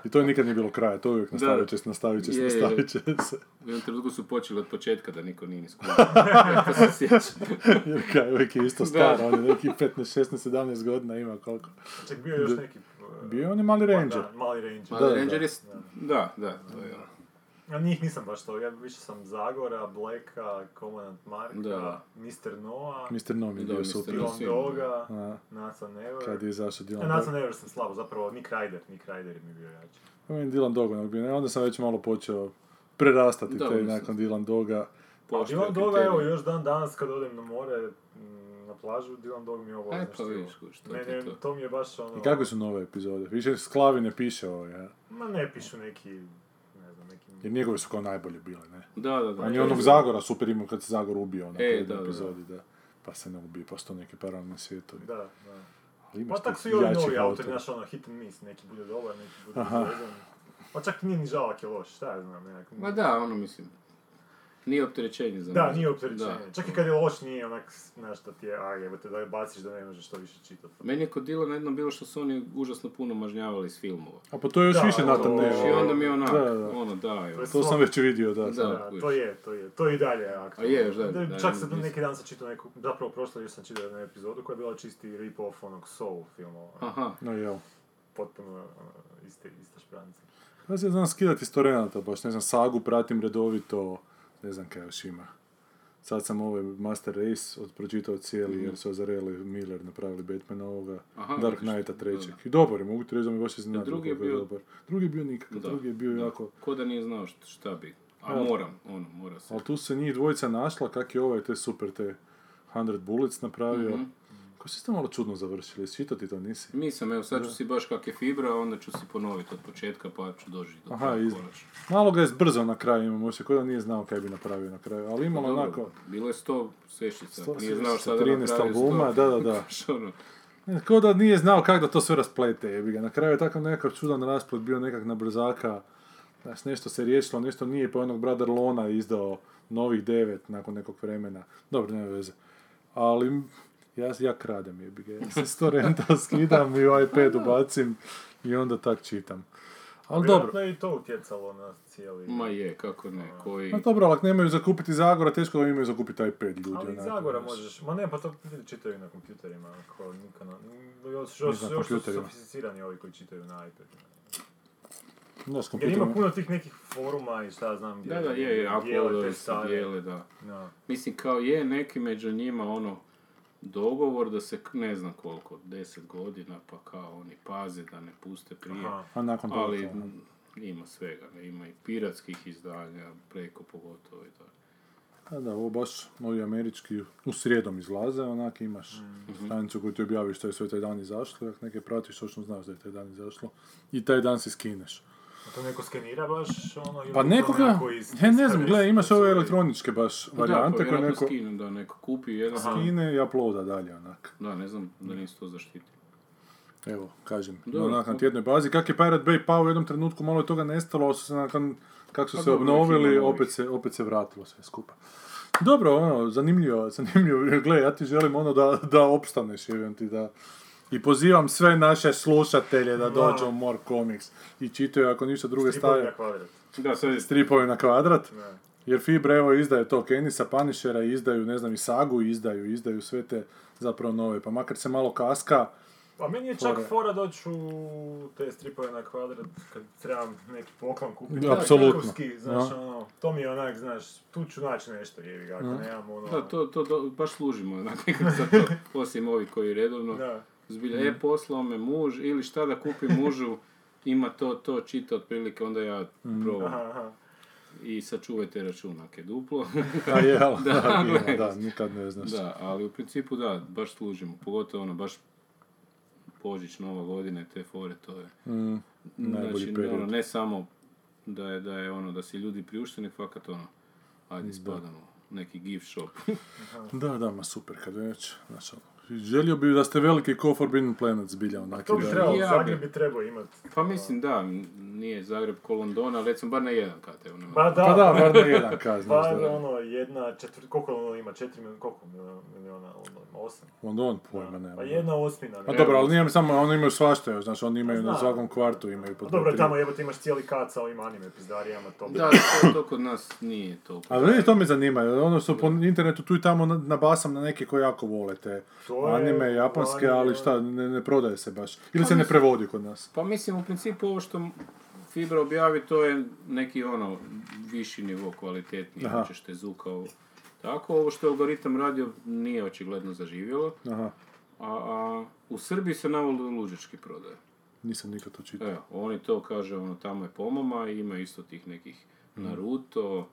I to nikad nije bilo kraja, to uvijek nastavit će se, nastavit će se, Je, je. nastavit će se. U jednom trenutku su počeli od početka da niko nije ni *laughs* skupio. to se sjećam. Jer kaj, uvijek je isto star, on je neki 15, 16, 17 godina ima koliko. Ček, bio je još neki... uh, Bio on je mali ranger. Da, mali ranger. Mali da. Ranger je... Da, da, to je ono. A njih nisam baš to, ja više sam Zagora, Blacka, Commandant Marka, Da. Mr. Noah, Mr. Nom je Da, bio super. Dylan Doga, Nathan Never. kad je izašao E, Dylan Nathan. Never sam slabo, zapravo Nick Ryder, Nick Ryder mi je bio jači. Meni Dylan Dog onak bio, ne, onda sam već malo počeo prerastati Da, te mislim. nakon Dylan Doga. A Poštuje Dylan Doga, evo, još dan danas kad odem na more, mm, na plažu, Dylan Dog mi je ovo Aj, pa vidiš, što Ne, ne, to. to mi je baš ono... I kakve su nove epizode? Više Sklavi ne piše ovo, ja. Ma ne pišu neki... Jer njegove su kao najbolje bile, ne? Da, da, da. On je onog Zagora super imao kad se Zagor ubio onak E, da, da. epizodi, da. Pa se ne ubije, pa su to neki paralelni svijetovi. Da, da. Ali imaš Pa tako su i ovi novi autori, znaš, ono, hit and miss, neki bude dobar, neki bude Aha. Pa čak nije ni žalak je loš, šta ja znam, nekak... Ma da, ono mislim, nije opterećenje za Da, nije opterećenje. Da. Čak i kad je loš, nije onak, znaš, da ti je, a jebote, da je baciš da ne možeš to više čitati. Meni je kod Dilana jednom bilo što su oni užasno puno mažnjavali iz filmova. A pa to je još Da, više Nathan to- Never. I onda mi je onak, Da, da. ono da, evo. je To sam već vidio, da. Da. sam. Da, kužiš. to je, to je, to je i dalje aktualno. A je, još da, da, Čak da, sam nisam. neki dan sam čitao neku, zapravo prošlo još sam čitao jednu epizodu koja je bila čisti rip-off onog Soul filmova. Aha, No jel. Potpuno ono, iste, ista špranca. Ja se znam skidati iz torenata, baš ne znam, sagu pratim redovito, ne znam kaj još ima. Sad sam ovaj Master Race od pročitao cijeli jer su Azarelli i Miller napravili Batmana ovoga, Mhm. Aha, Dark Knighta da, trećeg. I dobar je, mogu ti reći da me baš iznenadio drugi je bio- dobar. Drugi je bio nikakav, drugi je bio da. jako... ko da nije znao šta, bi. A moram, ono, mora se. Ali tu se njih dvojica našla, kak je ovaj te super te 100 Bullets napravio. Mhm. Ko si to malo čudno završili, čitao ti to nisi? Nisam, evo sad ću si baš kak je fibra, onda ću si ponoviti od početka pa ću doći do Aha, iz-. Malo ga je zbrzao na kraju, imamo se kao da nije znao kaj bi napravio na kraju, ali imalo Dobro, onako... Bilo je sto sveščica, Sto nije znao šta da 13 napravi albuma, sto. da, da, da. *laughs* Znaš, ono, Kao da nije znao kako da to sve rasplete, jebi ga. Na kraju je takav nekakav čudan rasplet bio nekak na brzaka. Znaš, nešto se riješilo, nešto nije, pa onog Brother Lona izdao novih devet nakon nekog vremena. Dobro, nema veze. Ali ja, ja kradem jebi ga. Ja se sto renta *laughs* skidam i u iPad ubacim i onda tak čitam. Ali dobro. Vjerojatno je i to utjecalo na cijeli... ma je, kako ne, koji... Ma dobro, ali ako nemaju za kupiti Zagora, teško da imaju za kupiti iPad ljudi. Ali onako, Zagora možeš, ma ne, pa to ljudi čitaju na kompjuterima, ako niko na... Još, još, na još su sofisticirani ovi koji čitaju na iPadu. Da, s Jer ima puno tih nekih foruma i šta znam gdje Da, da, je, je, dijele dijele, da. Da. Mislim, kao je neki među njima, ono, dogovor da se, ne znam koliko, deset godina, pa kao oni paze da ne puste prije. Aha. A nakon toga Ali to, m, ima svega, ne, ima i piratskih izdanja, preko pogotovo i tako. Pa da, ovo baš ovi američki u srijedom izlaze, onak imaš stranicu koju ti objaviš što je sve taj dan izašlo, ako neke pratiš, točno znaš da je taj dan izašlo i taj dan si skineš. To neko skenira baš ono... ili Pa iz- ja ne iz znam, gledaj, imaš ove elektroničke baš varijante da, pa koje neko skinu, da neko kupi jedan. skine i uploada dalje, onak. Da, ne znam da nisu to zaštitili. Evo, kažem, Dobro. onak na tjednoj bazi. Kak je Pirate Bay pao u jednom trenutku, malo je toga nestalo, su se nakon, kako su Pa se dobro, obnovili, opet se, opet se vratilo sve skupa. Dobro, ono, zanimljivo, *laughs* zanimljivo. Gle, ja ti želim ono da, da opstaneš, jevim ti da... I pozivam sve naše slušatelje da dođu u More Comics i čitaju ako ništa druge Stripovi na staje kvadrat. Da, je stripovi na kvadrat. Ne. Jer Fibra evo izdaje to Kenisa Punishera, izdaju, ne znam, i Sagu izdaju, izdaju sve te zapravo nove. Pa makar se malo kaska, A meni je čak Fora. fora doći u te stripove na kvadrat kad trebam neki poklon kupiti. Apsolutno. Znaš, ono, to mi je onak, znaš, tu ću naći nešto, jevi ga, ako Da. nemam ono... Da, to, to, do- baš služimo, onak, *laughs* nekako za to, osim ovih koji redovno, Da. Zbilja, e, poslao me muž, ili šta da kupim mužu, *laughs* ima to, to, čita otprilike, onda ja probam. Aha, aha. I sačuvajte računake duplo. *laughs* A jel, *laughs* Da, da, gle. da, nikad ne znaš. da, ali u principu da, baš služimo, pogotovo ono, baš Božić, Nova godina i te fore, to je. Mm, najbolji Znači, period. ono, ne samo da je, da je ono, da si ljudi priušteni, fakat ono, ajde spadamo, neki gift shop. Da, da, ma super, kad već, znaš, ono, želio bi da ste veliki ko Forbidden Planet zbilja, onak, To bi da- trebalo, Ja Zagreb bi- bi trebao imat. Pa mislim da, nije Zagreb ko London, ali recimo bar na jedan kat, evo nema. Pa da, Pa da, bar na jedan kaz, Pa znaš, da. ono, jedna četvrt, koliko ono ima, četiri milijuna, koliko miliona, ono, ima osam? London pojma nema. Pa jedna osmina. Pa dobro, ali nije samo, oni imaju svašta, još, znaš, oni imaju na Znam. svakom kvartu, imaju po Pa Dobro, tri. tamo jebote imaš cijeli kat sa ovim anime pizdarijama, to bi... Da, to, to kod nas nije toliko. Ali to me zanima, ono što po internetu tu i tamo na- nabasam na neke koji jako vole te To je- anime japanske, anime, ali šta, ne, ne prodaje se baš. Ili se ne prevodi kod nas. Pa mislim, u principu ovo što Fibra objavi, to je neki ono, viši nivo kvalitetniji, Aha. hoćeš te zuka ovo. Tako, ovo što je algoritam radio nije očigledno zaživjelo, Aha, a, a u Srbiji se navodno luđački prodaje. nisam nikad to čitao. Evo, oni to kaže, ono, tamo je pomama i ima isto tih nekih Naruto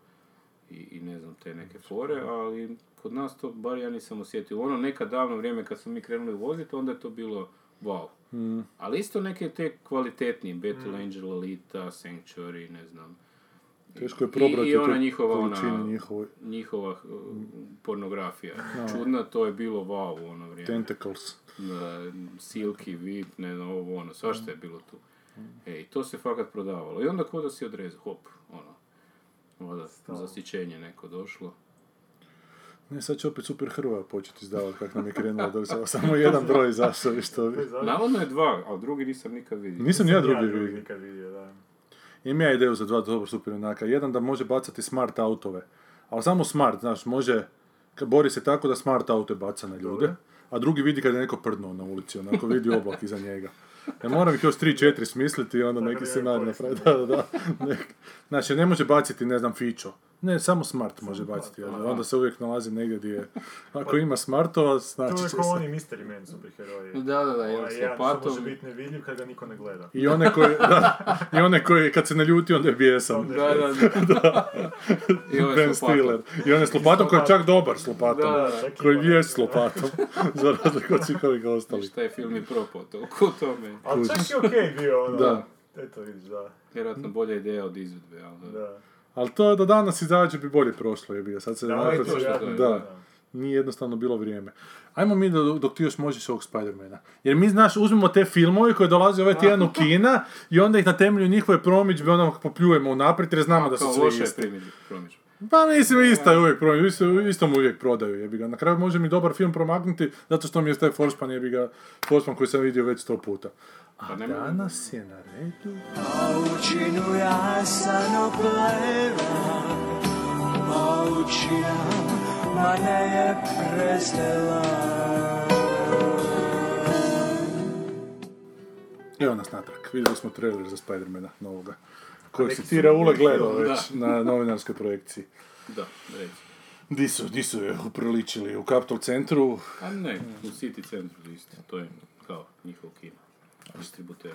i, i ne znam, te neke fore, ali kod nas to, bar ja nisam osjetio. Ono, neka davno vrijeme kad smo mi krenuli voziti, onda je to bilo wow. Ali isto neke te kvalitetnije, Battle Angel, Alita, Sanctuary, ne znam. Teško je I- probrati i, ona tu njihova, ona, njihovoj njihova uh, pornografija. Čudna, to je bilo wow u ono vrijeme. tentacles. Da, Silky, Vip, ne znam, ovo ono, svašta je bilo tu. E, i to se fakat prodavalo. I onda ko da si odrezao, hop, ono, voda, zasićenje neko došlo. Ne, sad će opet Super Hrvoja početi izdavati kako nam je krenulo, dok se samo jedan broj izašao i što bi. Navodno je dva, ali drugi nisam nikad vidio. Nisam ni ja Ja drugi drugi vidio. nikad vidio, da. Imam ja ideju za dva dobro super junaka. Jedan da može bacati smart autove, ali samo smart, znaš, može, bori se tako da smart auto baca na ljude, a drugi vidi kad je neko prdnuo na ulici, onako vidi oblak iza njega. Ne moram ih još 3-4 smisliti i onda neki scenarij napraviti. *laughs* Da, da, da. Nek- Znači, ne može baciti, ne znam, fičo. Ne, samo smart može baciti. ali onda se uvijek nalazi negdje gdje je... *laughs* Ako ima smartova, To znači je će kao se... oni Mystery Man superheroji. Da, da, da, Ovaj s jedan može biti nevidljiv kad ga niko ne gleda. I one koji, da, i one koji kad se naljuti onda je bijesan. Onda *laughs* Da, da, da. I ovaj Ben. Stiller. I on je s lopatom koji je čak dobar s *laughs* lopatom. Da, da, koji je s da. lopatom. Za razliku od svih ovih ostalih. šta je film i propao toliko u tome. Ali čak je okej bio, ono. Da. Eto vidiš, da. Vjerojatno bolja ideja od izvedbe, ali da. Da. Ali to da danas izađe bi bolje prošlo je bio. Sad se Da, je to vjerojatno, da, da. nije jednostavno bilo vrijeme. Ajmo mi dok, dok ti još možeš ovog Spidermana. Jer mi, znaš, uzmemo te filmove koje dolaze ovaj tjedan u kina i onda ih na temelju njihove promidžbe ono popljujemo unaprijed jer znamo da su je isti. Pa mislim, ista je uvijek promidžba, isto, isto mu uvijek prodaju, jebi ga. Na kraju može mi dobar film promaknuti zato što mi je taj Forspan, jebi ga, Forspan koji sam vidio već sto puta. A Pa nema- danas je na redu... Učinu ja san opleva Učina mane je prezela Evo nas natrag, vidjeli smo trailer za Spidermana novoga. Si su ti Raule bili gledao film, već na novinarskoj projekciji. Da, reći. Di su, di su je upriličili? U Capitol centru? A ne, u City centru isto, to je kao njihov kino, distributer.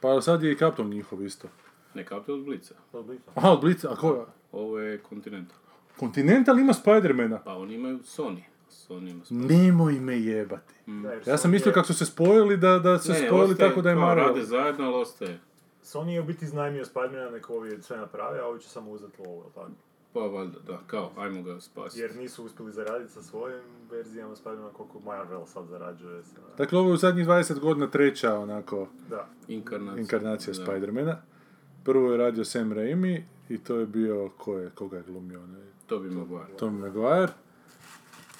Pa sad je i Capitol njihov isto. Ne, je od Blica. Je bitno. Aha, od Blica, a ko? Ovo je Continental. Continental ima Spidermana? Pa oni imaju Sony. Sony ima Nemoj me jebati. Da, jer Ja sam mislio je- kako su se spojili da, da se Ne, spojili ostaje tako da je Marvel. Rade zajedno, ali ostaje. Sony je u biti iznajmio Spidermana, neko ovi sve naprave, a ovi će samo uzeti lovu, jel tako? Pa valjda, da, kao, ajmo ga spasiti. Jer nisu uspjeli zaraditi sa svojim verzijama Spidermana koliko Marvel sad zarađuje. Sa... Dakle, ovo je u zadnjih 20 godina treća onako Da. Inkarnacija. inkarnacija Da. Spidermana. Prvo je radio Sam Raimi i to je bio, ko je, koga je glumio onaj? Tobey Maguire. Tom Maguire.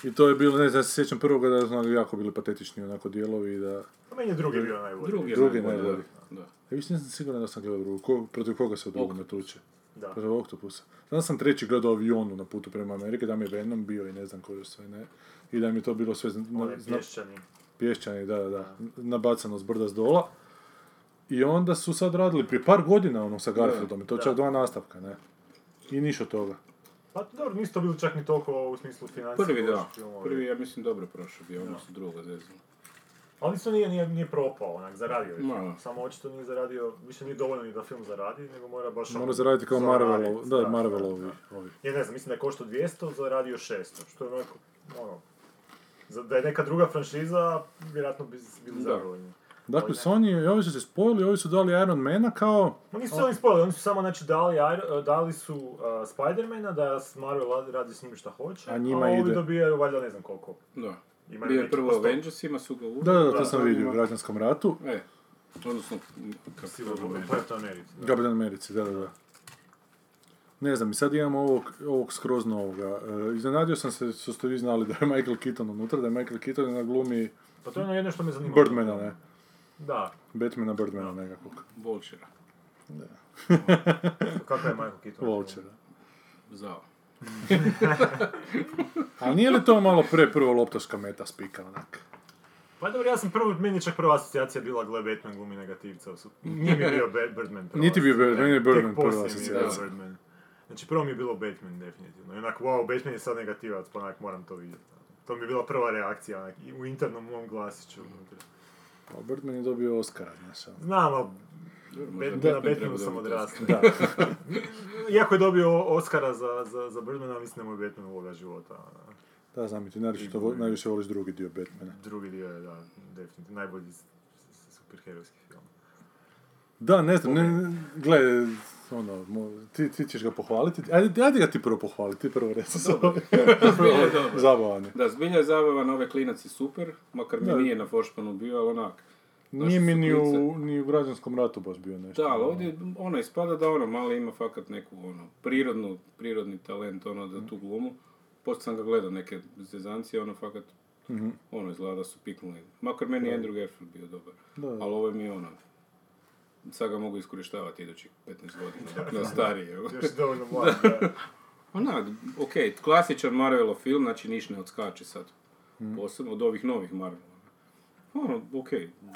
I to je bilo, ne znam, ja se sjećam prvoga da su jako bili patetični onako dijelovi i da... A meni je drugi bio najbolji. Drugi je Drugi najbolji, najbolji. Da. Ja više nisam siguran da sam gledao drugu. Ko, protiv koga se u drugome Octopus. tuče? Da. Protiv Octopusa. Znam sam treći gledao u avionu na putu prema Amerike, da mi je Venom bio i ne znam koji sve ne. I da mi je to bilo sve... On je zna- pješčani. Pješčani, da, da, da. Nabacano s brda s dola. I onda su sad radili prije par godina ono sa Garfieldom i to čak dva nastavka, ne. I niš od toga. Pa dobro, nisu to bili čak ni toliko u smislu financija. Prvi da, filmovi. prvi ja mislim dobro prošao bio, ono su drugo zezno. Ali isto nije, nije, nije propao, onak, zaradio je. Samo očito nije zaradio, više nije dovoljno ni da film zaradi, nego mora baš... Mora ono, zaraditi kao Marvelov, da, Marvelovi. da. Ovi. Ja ne znam, mislim da je koštao 200, zaradio 600, što je onako, ono, da je neka druga franšiza, vjerojatno bi bili zadovoljni. Dakle. Sony, ovi su se spojili, ovi su dali Iron Mana kao... Ma nisu se oni spojili, oni su samo znači dali, Iron- dali su uh, Spidermana da s Marvel radi s njim šta hoće, A njima ovi ide. dobijaju valjda ne znam koliko. Da. Imaju Bio je prvo posto- Avengersima, su ga. Da, da, da, to Da, sam to vidio u ima- građanskom ratu. E, odnosno, to Americi. da. Kapitan Americi, da, da, da. Ne znam, i sad imamo ovog, ovog skroz novoga. E, iznenadio sam se što ste vi znali da je Michael Keaton unutra, da je Michael Keaton na glumi Pa to je ono jedno što me zanima. Birdmana, ne? Da, Batmana Birdmana nekakvog. Vulture. *laughs* kako je Michael Keaton? Vulture. Zao. *laughs* Ali nije li to malo pre prvo loptaška meta spika, onak? Pa dobro, ja sam prvo, meni je čak prva asocijacija bila gle Batman glumi negativca. Nije mi bio Birdman prva Niti bio Ba- asocijacija. meni je Birdman prva bio asocijacija. Znači prvo mi je bilo Batman definitivno. I onak, wow, Batman je sad negativac, pa onak moram to vidjeti. To mi je bila prva reakcija, onak, u internom mom glasiću. unutra. Pa Birdman je dobio Oscara, znaš. ono. Znam, ali Bat- Batman na Batmanu sam odrastao. Da. *laughs* Iako je dobio Oscara za, za, za Birdmana, mislim da mu je Batman uloga života. ono. Da, znam i ti najviše, vo- najviše voliš drugi dio Batmana. Drugi dio je, da, definitivno, najbolji superherojski film. Da, ne znam, ne, ne, gle, ono, mo- ti, ti ćeš ga pohvaliti. Ajde, ajde ga ti prvo pohvaliti, ti prvo reci. Dobro. Zabavan je. Da, zbilja je zabavan, ove klinac je super, makar mi Da. nije na Foršpanu bio, ali onak. Nije mi ni u, ni u građanskom ratu baš bio nešto. Da, ali ovdje ono ispada da ono malo ima fakat neku ono prirodnu, prirodni talent ono za tu glumu. Poslije sam ga gledao neke zezancije, ono fakat Mhm. ono izgleda da su piknuli. Makar meni je Andrew Garfield bio dobar. Da. Ali ovo mi je ono sad ga mogu iskorištavati idućih 15 godina, dok *laughs* ne starije. Još dovoljno mlad, *laughs* da. Onak, ok, klasičan Marvelov film, znači niš ne odskače sad. Mhm. Posebno od ovih novih Marvelova. Ono, ok,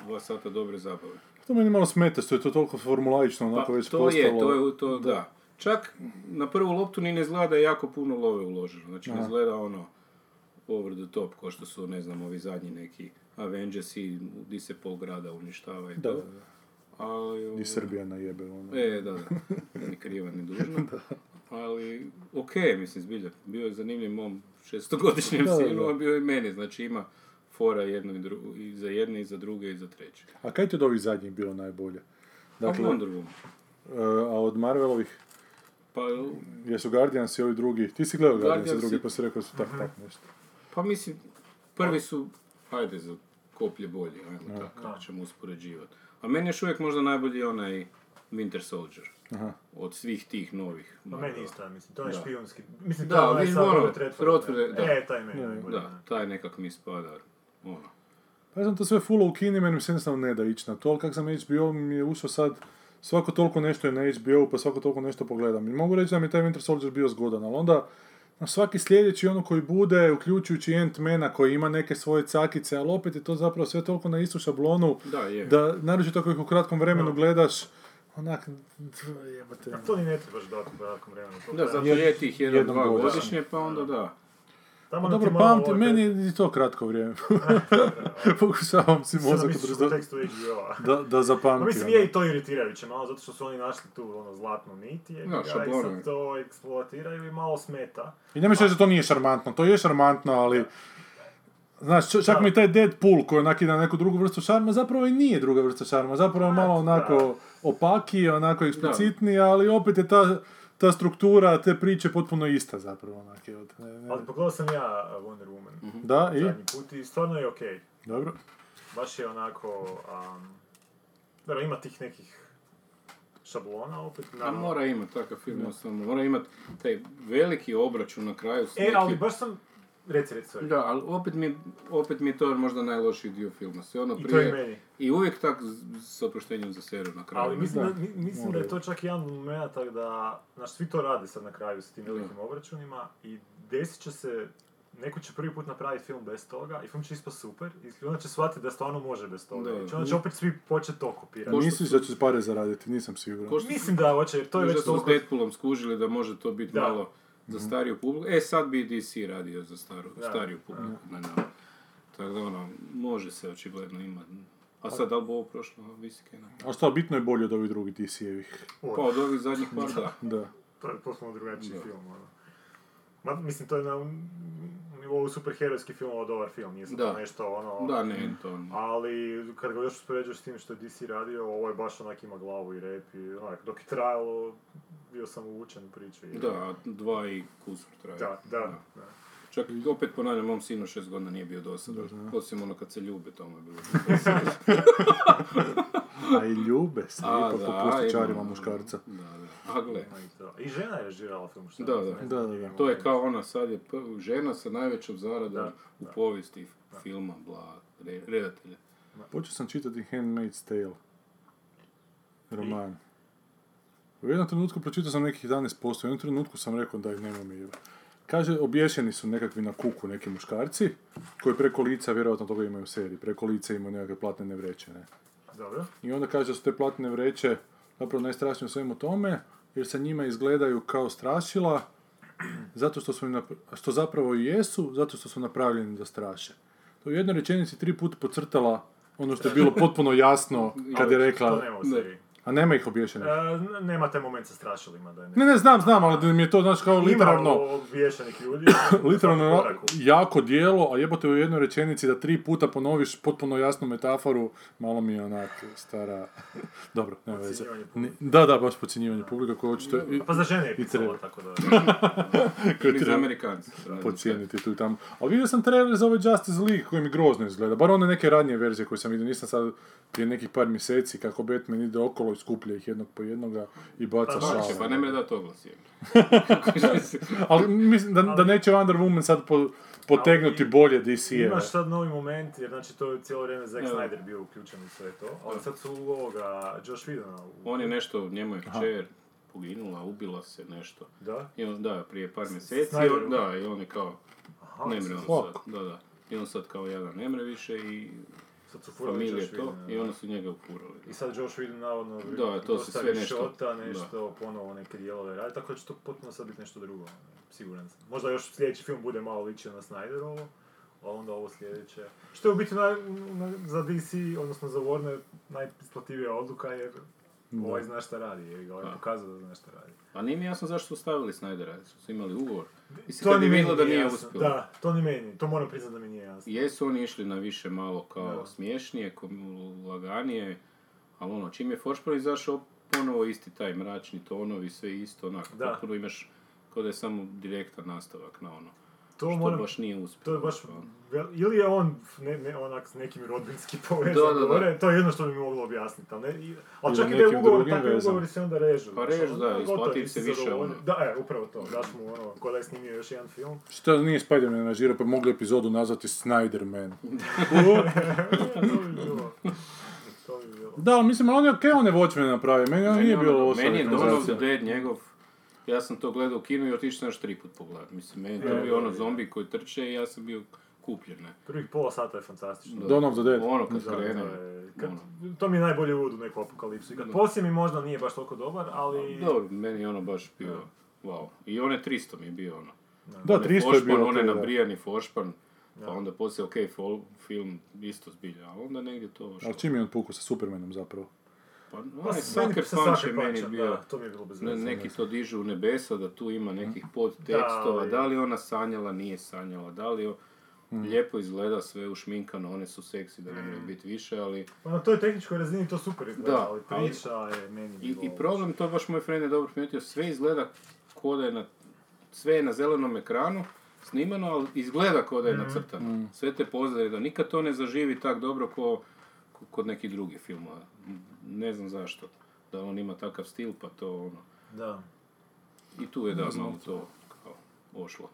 dva sata dobre zabave. To meni malo smeta, što je to toliko formulaično, onako Pa, već to postalo. je, to je, to, da. Čak na prvu loptu ni ne izgleda da je jako puno love uloženo. Znači ne Aha. izgleda ono over the top, ko što su, ne znam, ovi zadnji neki Avengers i di se pol grada uništava i Da, to. da, da. Ali, I Srbija najebe, ono. E, da, da. Ni kriva, ni dužna. *laughs* Ali, ok, mislim, zbilja. Bio je zanimljiv mom šestogodišnjem Da, sinu, da. a bio je i meni. Znači ima fora jedno i, dru- i za jedne, i za druge, i za treće. A kaj ti od ovih zadnjih bilo najbolje? Dakle, Dakle, Wonder Woman. e, a od Marvelovih, Pa, jesu Guardians i ovi drugi? Ti si gledao Guardians i drugi, pa si rekao su tak, tak nešto. pa mislim, prvi su, hajde, za koplje bolji, ajmo Da. tako, ćemo uspoređivati. A meni još uvijek možda najbolji onaj Winter Soldier. Aha. Od svih tih novih. Pa meni isto, ja mislim, to je Da. špijunski. Mislim, Da, to je ono, Redford, da. E, taj meni Da, najbolji. Da, taj nekak mi spada, ono. Pa ja sam to sve full u kini, meni se jednostavno ne da ići na to, ali kak sam HBO mi je ušao sad, svako toliko nešto je na HBO, pa svako toliko nešto pogledam. I mogu reći da mi je taj Winter Soldier bio zgodan, ali onda na svaki sljedeći ono koji bude, uključujući Ant-Mana koji ima neke svoje cakice, ali opet je to zapravo sve toliko na istu šablonu, Da, je. da naročito ako ih u kratkom vremenu Da. gledaš, onak, jebate. A to ni ne trebaš dati u kratkom vremenu. to Da, zato je tih jedan, dva godišnje. godišnje, pa onda da. Tamo Pa dobro, pamti, ovako- meni je i to kratko vrijeme. *laughs* Pokušavam si mozak misliš u održati kontekstu HBO-a. da, da zapamtim. Pa mislim je i to iritirajuće malo, zato što su oni našli tu ono zlatnu nit je, Da, i sad to eksploatiraju i malo smeta. I ne misliš da to nije šarmantno, to je šarmantno, ali... Znaš, čak Da. mi taj Deadpool koji onak na neku drugu vrstu šarma, zapravo i nije druga vrsta šarma, zapravo je malo onako opaki, onako eksplicitniji, ali opet je ta, ta struktura te priče potpuno ista zapravo. Onak, je od, ne, ne. Ali pogledao sam ja Wonder Woman Da, i? zadnji put i stvarno je okej. Dobro. Baš je onako... Um, dobro, ima tih nekih šablona opet. A naravno. mora imat takav film, mora imat taj veliki obračun na kraju s E, nekim- ali baš sam... Reci, reci, sorry. Da, ali opet mi, opet mi je to možda najlošiji dio filma. Sve ono I to prije... i meni. I uvijek tak s oproštenjem za seru na kraju. Ali mislim da, Da. mi- mislim da je to čak jedan moment tak da, znaš, svi to rade sad na kraju s tim velikim obračunima i desit će se neko će prvi put napraviti film bez toga i film će ispast super i onda će shvatiti da stvarno može bez toga. Da. I onda će opet svi početi to kopirati. Misliš da će pare zaraditi, nisam siguran. Mislim da hoće, jer to je Možda već su s toliko... Deadpoolom skužili da može to biti malo za stariju publiku. E, sad bi DC radio za staru, Da. stariju publiku. Ne, ne. Tako da ono, može se očigledno ima. A sad, da li ovo prošlo visike? Ne. A šta, bitno je bolje od ovih drugih DC-evih. Pa od ovih zadnjih par, *laughs* da. Da. To je potpuno drugačiji Da. film, ono. Ma, mislim, to je na nivou superherojski film, ovo dobar film, nije sad Da. to nešto, ono... Da, ne, to... Ali, kad ga još uspoređuješ s tim što je DC radio, ovo je baš onak ima glavu i rep i onak, dok je trajalo, bio sam uvučen u priču. i- Da, dva i kusur traje. Da, da, da. Čak i opet ponavljam, mom sinu šest godina nije bio dosadan. Osim ono kad se ljube, to mu je bilo *laughs* *laughs* A i ljube se, A, ipak da, po pustičarima ima- muškarca. Da, da. A gle, i žena je režirala film, što Da, da. Da, da, da. to je kao ona sad je p- žena sa najvećom zaradom Da, u da. povijesti filma, bla, re, redatelja. Počeo sam čitati Handmaid's Tale. Roman. U jednom trenutku pročitao sam nekih 11%, u jednom trenutku sam rekao da ih nema mi jebe. Kaže, obješeni su nekakvi na kuku neki muškarci, koji preko lica, vjerojatno toga imaju u seriji, preko lica imaju nekakve platnene vreće, ne. Dobro. I onda kaže da su te platne vreće zapravo najstrašnije u svemu tome, jer sa njima izgledaju kao strašila, zato što su im napra- što zapravo i jesu, zato što su napravljeni da straše. To je u jednoj rečenici tri put podcrtala ono što je bilo potpuno jasno *laughs* kad je To rekla, nema u seriji. A nema ih obješenih. E, nema taj moment sa strašilima da je Ne, ne, znam, znam, ali mi je to, znaš, kao literarno, Ima obješenih ljudi. *coughs* literalno koraku. jako dijelo, a jebote u jednoj rečenici da tri puta ponoviš potpuno jasnu metaforu, malo mi je onak stara... *laughs* Dobro, nema veze. Da, da, baš podcjenjivanje publika koje očito i, Pa za žene je treba. tako da... *laughs* Mi za Amerikanci. podcijeniti tu i tamo. Ali vidio sam trailer za ovaj Justice League koji mi grozno izgleda. Bar one neke radnije verzije koje sam vidio, nisam sad prije nekih par mjeseci kako Batman ide okolo skuplja ih jednog po jednoga i baca Pa šal. da, pa ne mre dati oglas. je. *laughs* Ali mislim da, da neće Wonder Woman sad po, potegnuti Ali- bolje DC-eve. Imaš sad novi moment, jer znači to je cijelo vrijeme Zack. Snyder bio uključen u sve to, ali sad su ovoga Josh Whedona u... On je nešto, njemu je kćer poginula, ubila se nešto. Da? I on, da, prije par mjeseci, on, da, i on je kao, Aha, ne mre on sad, da, da. I on sad kao jedan ne mre više i sad su furali familije Josh to, Whedona, i da. onda su njega ufurali. I sad Josh Whedon navodno Da, to se sve nešto- šota, nešto, ponovo neke dijelove radi, tako da će to potpuno sad biti nešto drugo, siguran sam. Možda još sljedeći film bude malo ličio na Snyderovo, a onda ovo sljedeće. Što je u biti naj, na- za DC, odnosno za Warner, najisplativija odluka jer ovaj zna šta radi, jer ga ovaj Da. pokazao da zna šta radi. A nije mi jasno zašto su stavili Snydera, su imali ugovor. Mislim, To ni meni da nije jasno. uspjelo. Da, to ni meni, to moram priznati da mi nije jasno. Jesu oni išli na više malo kao Da. smiješnije, laganije, ali ono, čim je Forspoil izašao, ponovo isti taj mračni tonovi, sve isto, onako, Da. potpuno imaš kao da je samo direktan nastavak na ono. To, što moram, baš nije to uspjelo. je baš, vel- ili je on ne, ne, onak s nekim rodbinski *laughs* povezan Da, da, da. to je jedno što bi mi moglo objasniti, ali, ne, i, ali čak i da je ugovor, takvi ugovori se onda režu. Pa znaš, režu, da, gotovo, isplati se više, ono. Da, e, upravo to, daš mu ono, ko da je snimio još jedan film. Što nije Spider-Man režirao, pa mogli epizodu nazvati Snyder-Man. *laughs* to bi bilo. To bi bilo. Da, mislim, ali on je okej, on je Watchmen napravio, meni on Meni nije ono- bilo loša Meni je Dawn of the. Dead njegov, ja sam to gledao u kinu i otišao sam još tri put pogledat. Mislim, meni je to E, bio ono zombi koji trče i ja sam bio kupljen, ne. Prvih pola sata je fantastično. Dawn of the Dead. Ono kad Da, krene, to, je, ono. to mi je najbolji uvod u neku apokalipsu. I kad poslije mi možda nije baš toliko dobar, ali... Dobro, meni je ono baš bio, wow. I one 300 mi je bio ono. Da, Onaj 300 je foršpan, bio da. nabrijani foršpan, pa Da. onda poslije ok, film isto zbilja, a onda negdje to što... Ali čim je on pukao sa Supermanom zapravo? Pa, Pa onaj Sucker Punch je meni bio, Da, to mi je bilo bez ne, neki to dižu u nebesa, da tu ima nekih podtekstova, ali- da li ona sanjala, nije sanjala, da li o- lijepo izgleda sve ušminkano, one su seksi da ne moraju biti više, ali... Pa na toj tehničkoj razini to super izgleda, Da, ali ali- priča je meni I, I problem, to baš moj friend je dobro primijetio, sve izgleda ko da je na, sve je na zelenom ekranu snimano, ali izgleda ko da je nacrtano. Sve te pozdrave, da nikad to ne zaživi tak dobro ko, ko- kod nekih drugih filmova. Ne znam zašto. Da on ima takav stil, pa to ono... Da. I tu je da malo to kao ošlo.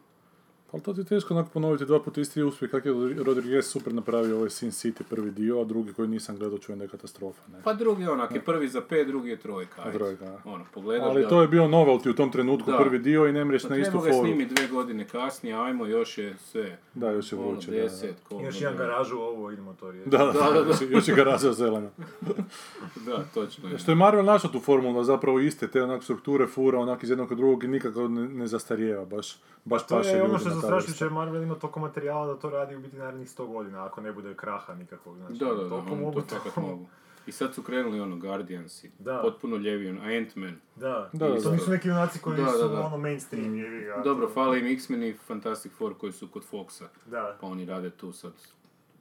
Ali to ti je teško onako ponoviti dva puta isti uspjeh, kak je Rodriguez super napravio ovaj Sin City prvi dio, a drugi koji nisam gledao čujem da je katastrofa. Ne? Pa drugi je onak, je prvi za pet, drugi je trojka. ajde. Trojka, da. Ono, pogledaš Ali to je bio novelty u tom trenutku, Da. prvi dio i ne mreš pa na istu treba ga foru. snimiti dve godine kasnije, ajmo, još je sve. Da, još je ono, vruće, da, da. deset, ko- Još jedan garažu, ovo idemo to riješiti. Da, da, da, još je- još je garaža zelena. *laughs* Da, točno je. Što je Marvel našao tu formulu, zapravo iste te onak strukture fura, onak iz jednog od drugog i nikako ne, ne zastarijeva, baš, baš To paše je ono što je zastrašujuće. Marvel ima toliko materijala da to radi u biti narednih 100 godina, ako ne bude kraha nikakvog. Znači, Da, da, da, toliko mogu to fakat *laughs* mogu. I sad su krenuli ono Guardians i Da. potpuno ljevi, ono, Ant-Man. Da, Da, da, to nisu neki junaci koji Da, da, su ono mainstream, ga. Dobro, fali im X-Men i Fantastic Four koji su kod Foxa. Da. Pa oni rade tu sad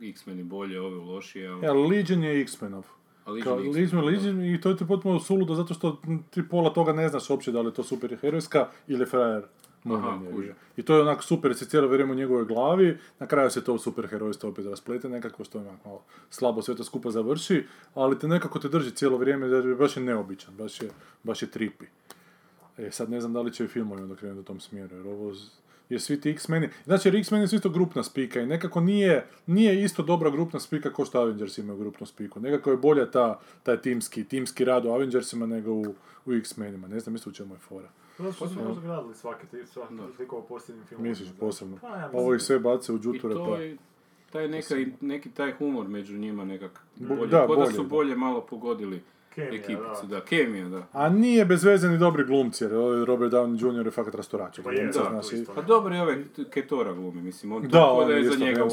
X-Men i bolje, ovi lošije, ali... Ali Legion je X-Menov. Kao Legion, Legion, i to je ti potpuno suludo zato što ti pola toga ne znaš uopće da li je to superherojska ili frajer. Aha. I to je onak super, jer si cijelo vrijeme u njegovoj glavi, na kraju se to u superherojstvo opet rasplete nekako, što je onak malo slabo sve to skupa završi, ali te nekako te drži cijelo vrijeme, da je baš je neobičan, baš je, baš je tripi. E, sad ne znam da li će i filmovi onda krenuti u tom smjeru, jer ovo jer svi ti X-meni, znači jer X-meni su isto grupna spika i nekako nije, nije isto dobra grupna spika kao što Avengers imaju grupnu spiku. Nekako je bolja ta, taj timski, timski rad u Avengersima nego u, u X-menima. Ne znam isto u čemu je fora. To što su gledali svake, te- svaki likova u posljednjim. Misliš posebno. Pa, ja Ovo ih sve bace u I džuture to pa... je, taj neka, neki taj humor među njima nekak Bo- bolje. da, Ko da bolje, su da. bolje malo pogodili Kemija, ekipicu, da. da. kemija, da. A nije bez veze ni dobri glumci, jer ovaj Robert Downey Jr. je fakat rastorač. Pa je, glumca, da, znaš, i-. Pa dobro je ovaj Ketora glumi, mislim, on Da, to ko on da je je za isto njega U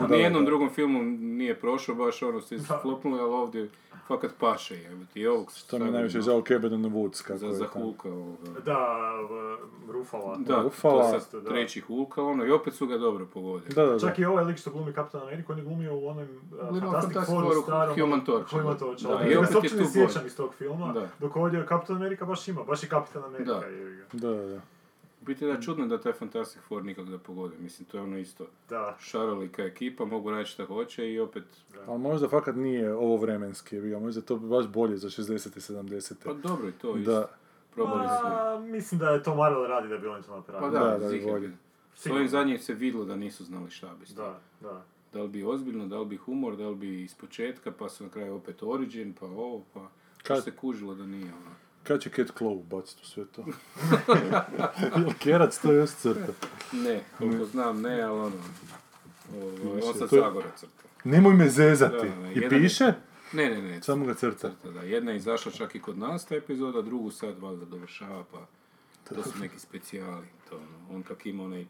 da, nijednom da. drugom filmu nije prošao baš ono, svi su flopnuli, ali ovdje fakat paše, jebote. I ovog To mi je najviše na- žao Cabin in the Woods, kako za, je za. Hulka ovoga. Da, Rufala. Da, Ufala. to je sad treći Hulka, ono, i opet su ga dobro pogodili. Da, da, da. Čak i ovaj lik što glumi Kapitan Ameriku, on je glumio u onom uh, Glumio Fantastic Fouru starom. Human Torch, Human da. Torch, Da, i opet je ne tu sjećam iz tog filma, Da. dok ovdje Kapitan Amerika baš ima, baš i Kapitan Amerika. Da. jebi ga. Da, da, da. U biti da je čudno da taj Fantastic Four nikak da pogodi, mislim, to je ono isto. Da. Šarolika ekipa, mogu raditi šta hoće i opet... Ali možda fakat nije ovo vremenski, ga, možda je to baš bolje za 60. 70. Pa dobro i to isto. Da, Probali. Pa, mislim da je to Marvel radi da bi oni to Pa napravili. da, Da, da, se da nisu znali šta bi s tim. Da, da. Da li bi ozbiljno, da li bi humor, da li bi iz početka, pa su na kraju opet origin, pa ovo, pa... Kad se kužilo da nije ono. kad će Cat Claw baciti u sve to? *laughs* Jel Kerac to još crta? Ne, koliko znam ne, ali ono... Ovo, on sad To Zagora crta. Nemoj me zezati. Da, da, I jedan je- piše? Ne, ne, ne, Samo ga crta. crta, da. Jedna je izašla čak i kod nas ta epizoda, drugu sad valjda dovršava, pa to su neki specijali. To, ono, on kak ima onaj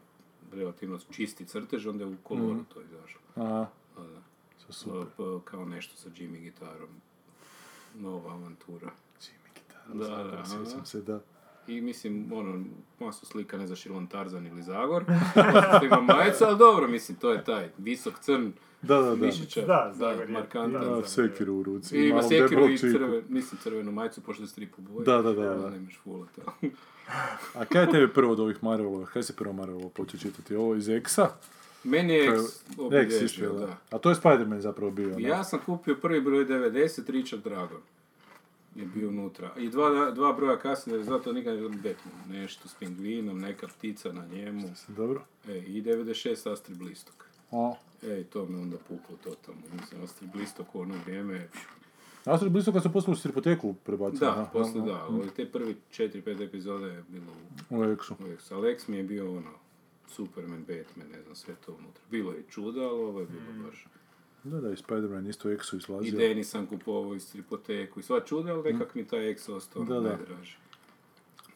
relativno čisti crtež, onda je u koloru to izašlo. Aha, Da, da. to super. Pa- pa kao nešto sa Jimmy gitarom. Nova avantura. Jimmy gitara, Da, da, sjećam aha. se, da. I mislim, ono, masu slika, ne znaš ili on Tarzan ili Zagor. *laughs* Ima majica, ali dobro, mislim, to je taj visok crn, Da, da, da. mišića, Da, Zagor je. markantan. Da, Da, sekiru u ruci. I ima sekiru i crven, mislim crvenu majicu, pošto je stripu boje. Da, da, da, da. Nemaš fulata. A kaj je tebi prvo od ovih Marvelova? Kaj si prvo Marvelova počeo čitati? Ovo iz Exa? Meni je Kaj- X X obilježio, isto, da. da. A to je Spider-Man zapravo bio. Ja sam kupio prvi broj 90, Richard Dragon. Je bio unutra. I dva, dva broja kasnije, zato nikad ne Batman. Nešto s pingvinom, neka ptica na njemu. Dobro. E, I 96 Astrid Blistok. A, E, to me onda puklo totalno. Mislim, Astrid Blistok u ono vrijeme... Astrid Blisko kad su poslije u stripoteku prebacili. Da, poslije da. Ovo, te prvi 4-5 epizoda je bilo u U Exu. u. Alex mi je bio ono, Superman, Batman, ne znam, sve to unutra. Bilo je i čuda, ali ovo je bilo baš... Da, da, i Spider-Man isto u Exu I izlazio. Deni sam kupovao iz tripoteku i sva čuda, ali nekak mi taj X ostao Da, da. najdraži.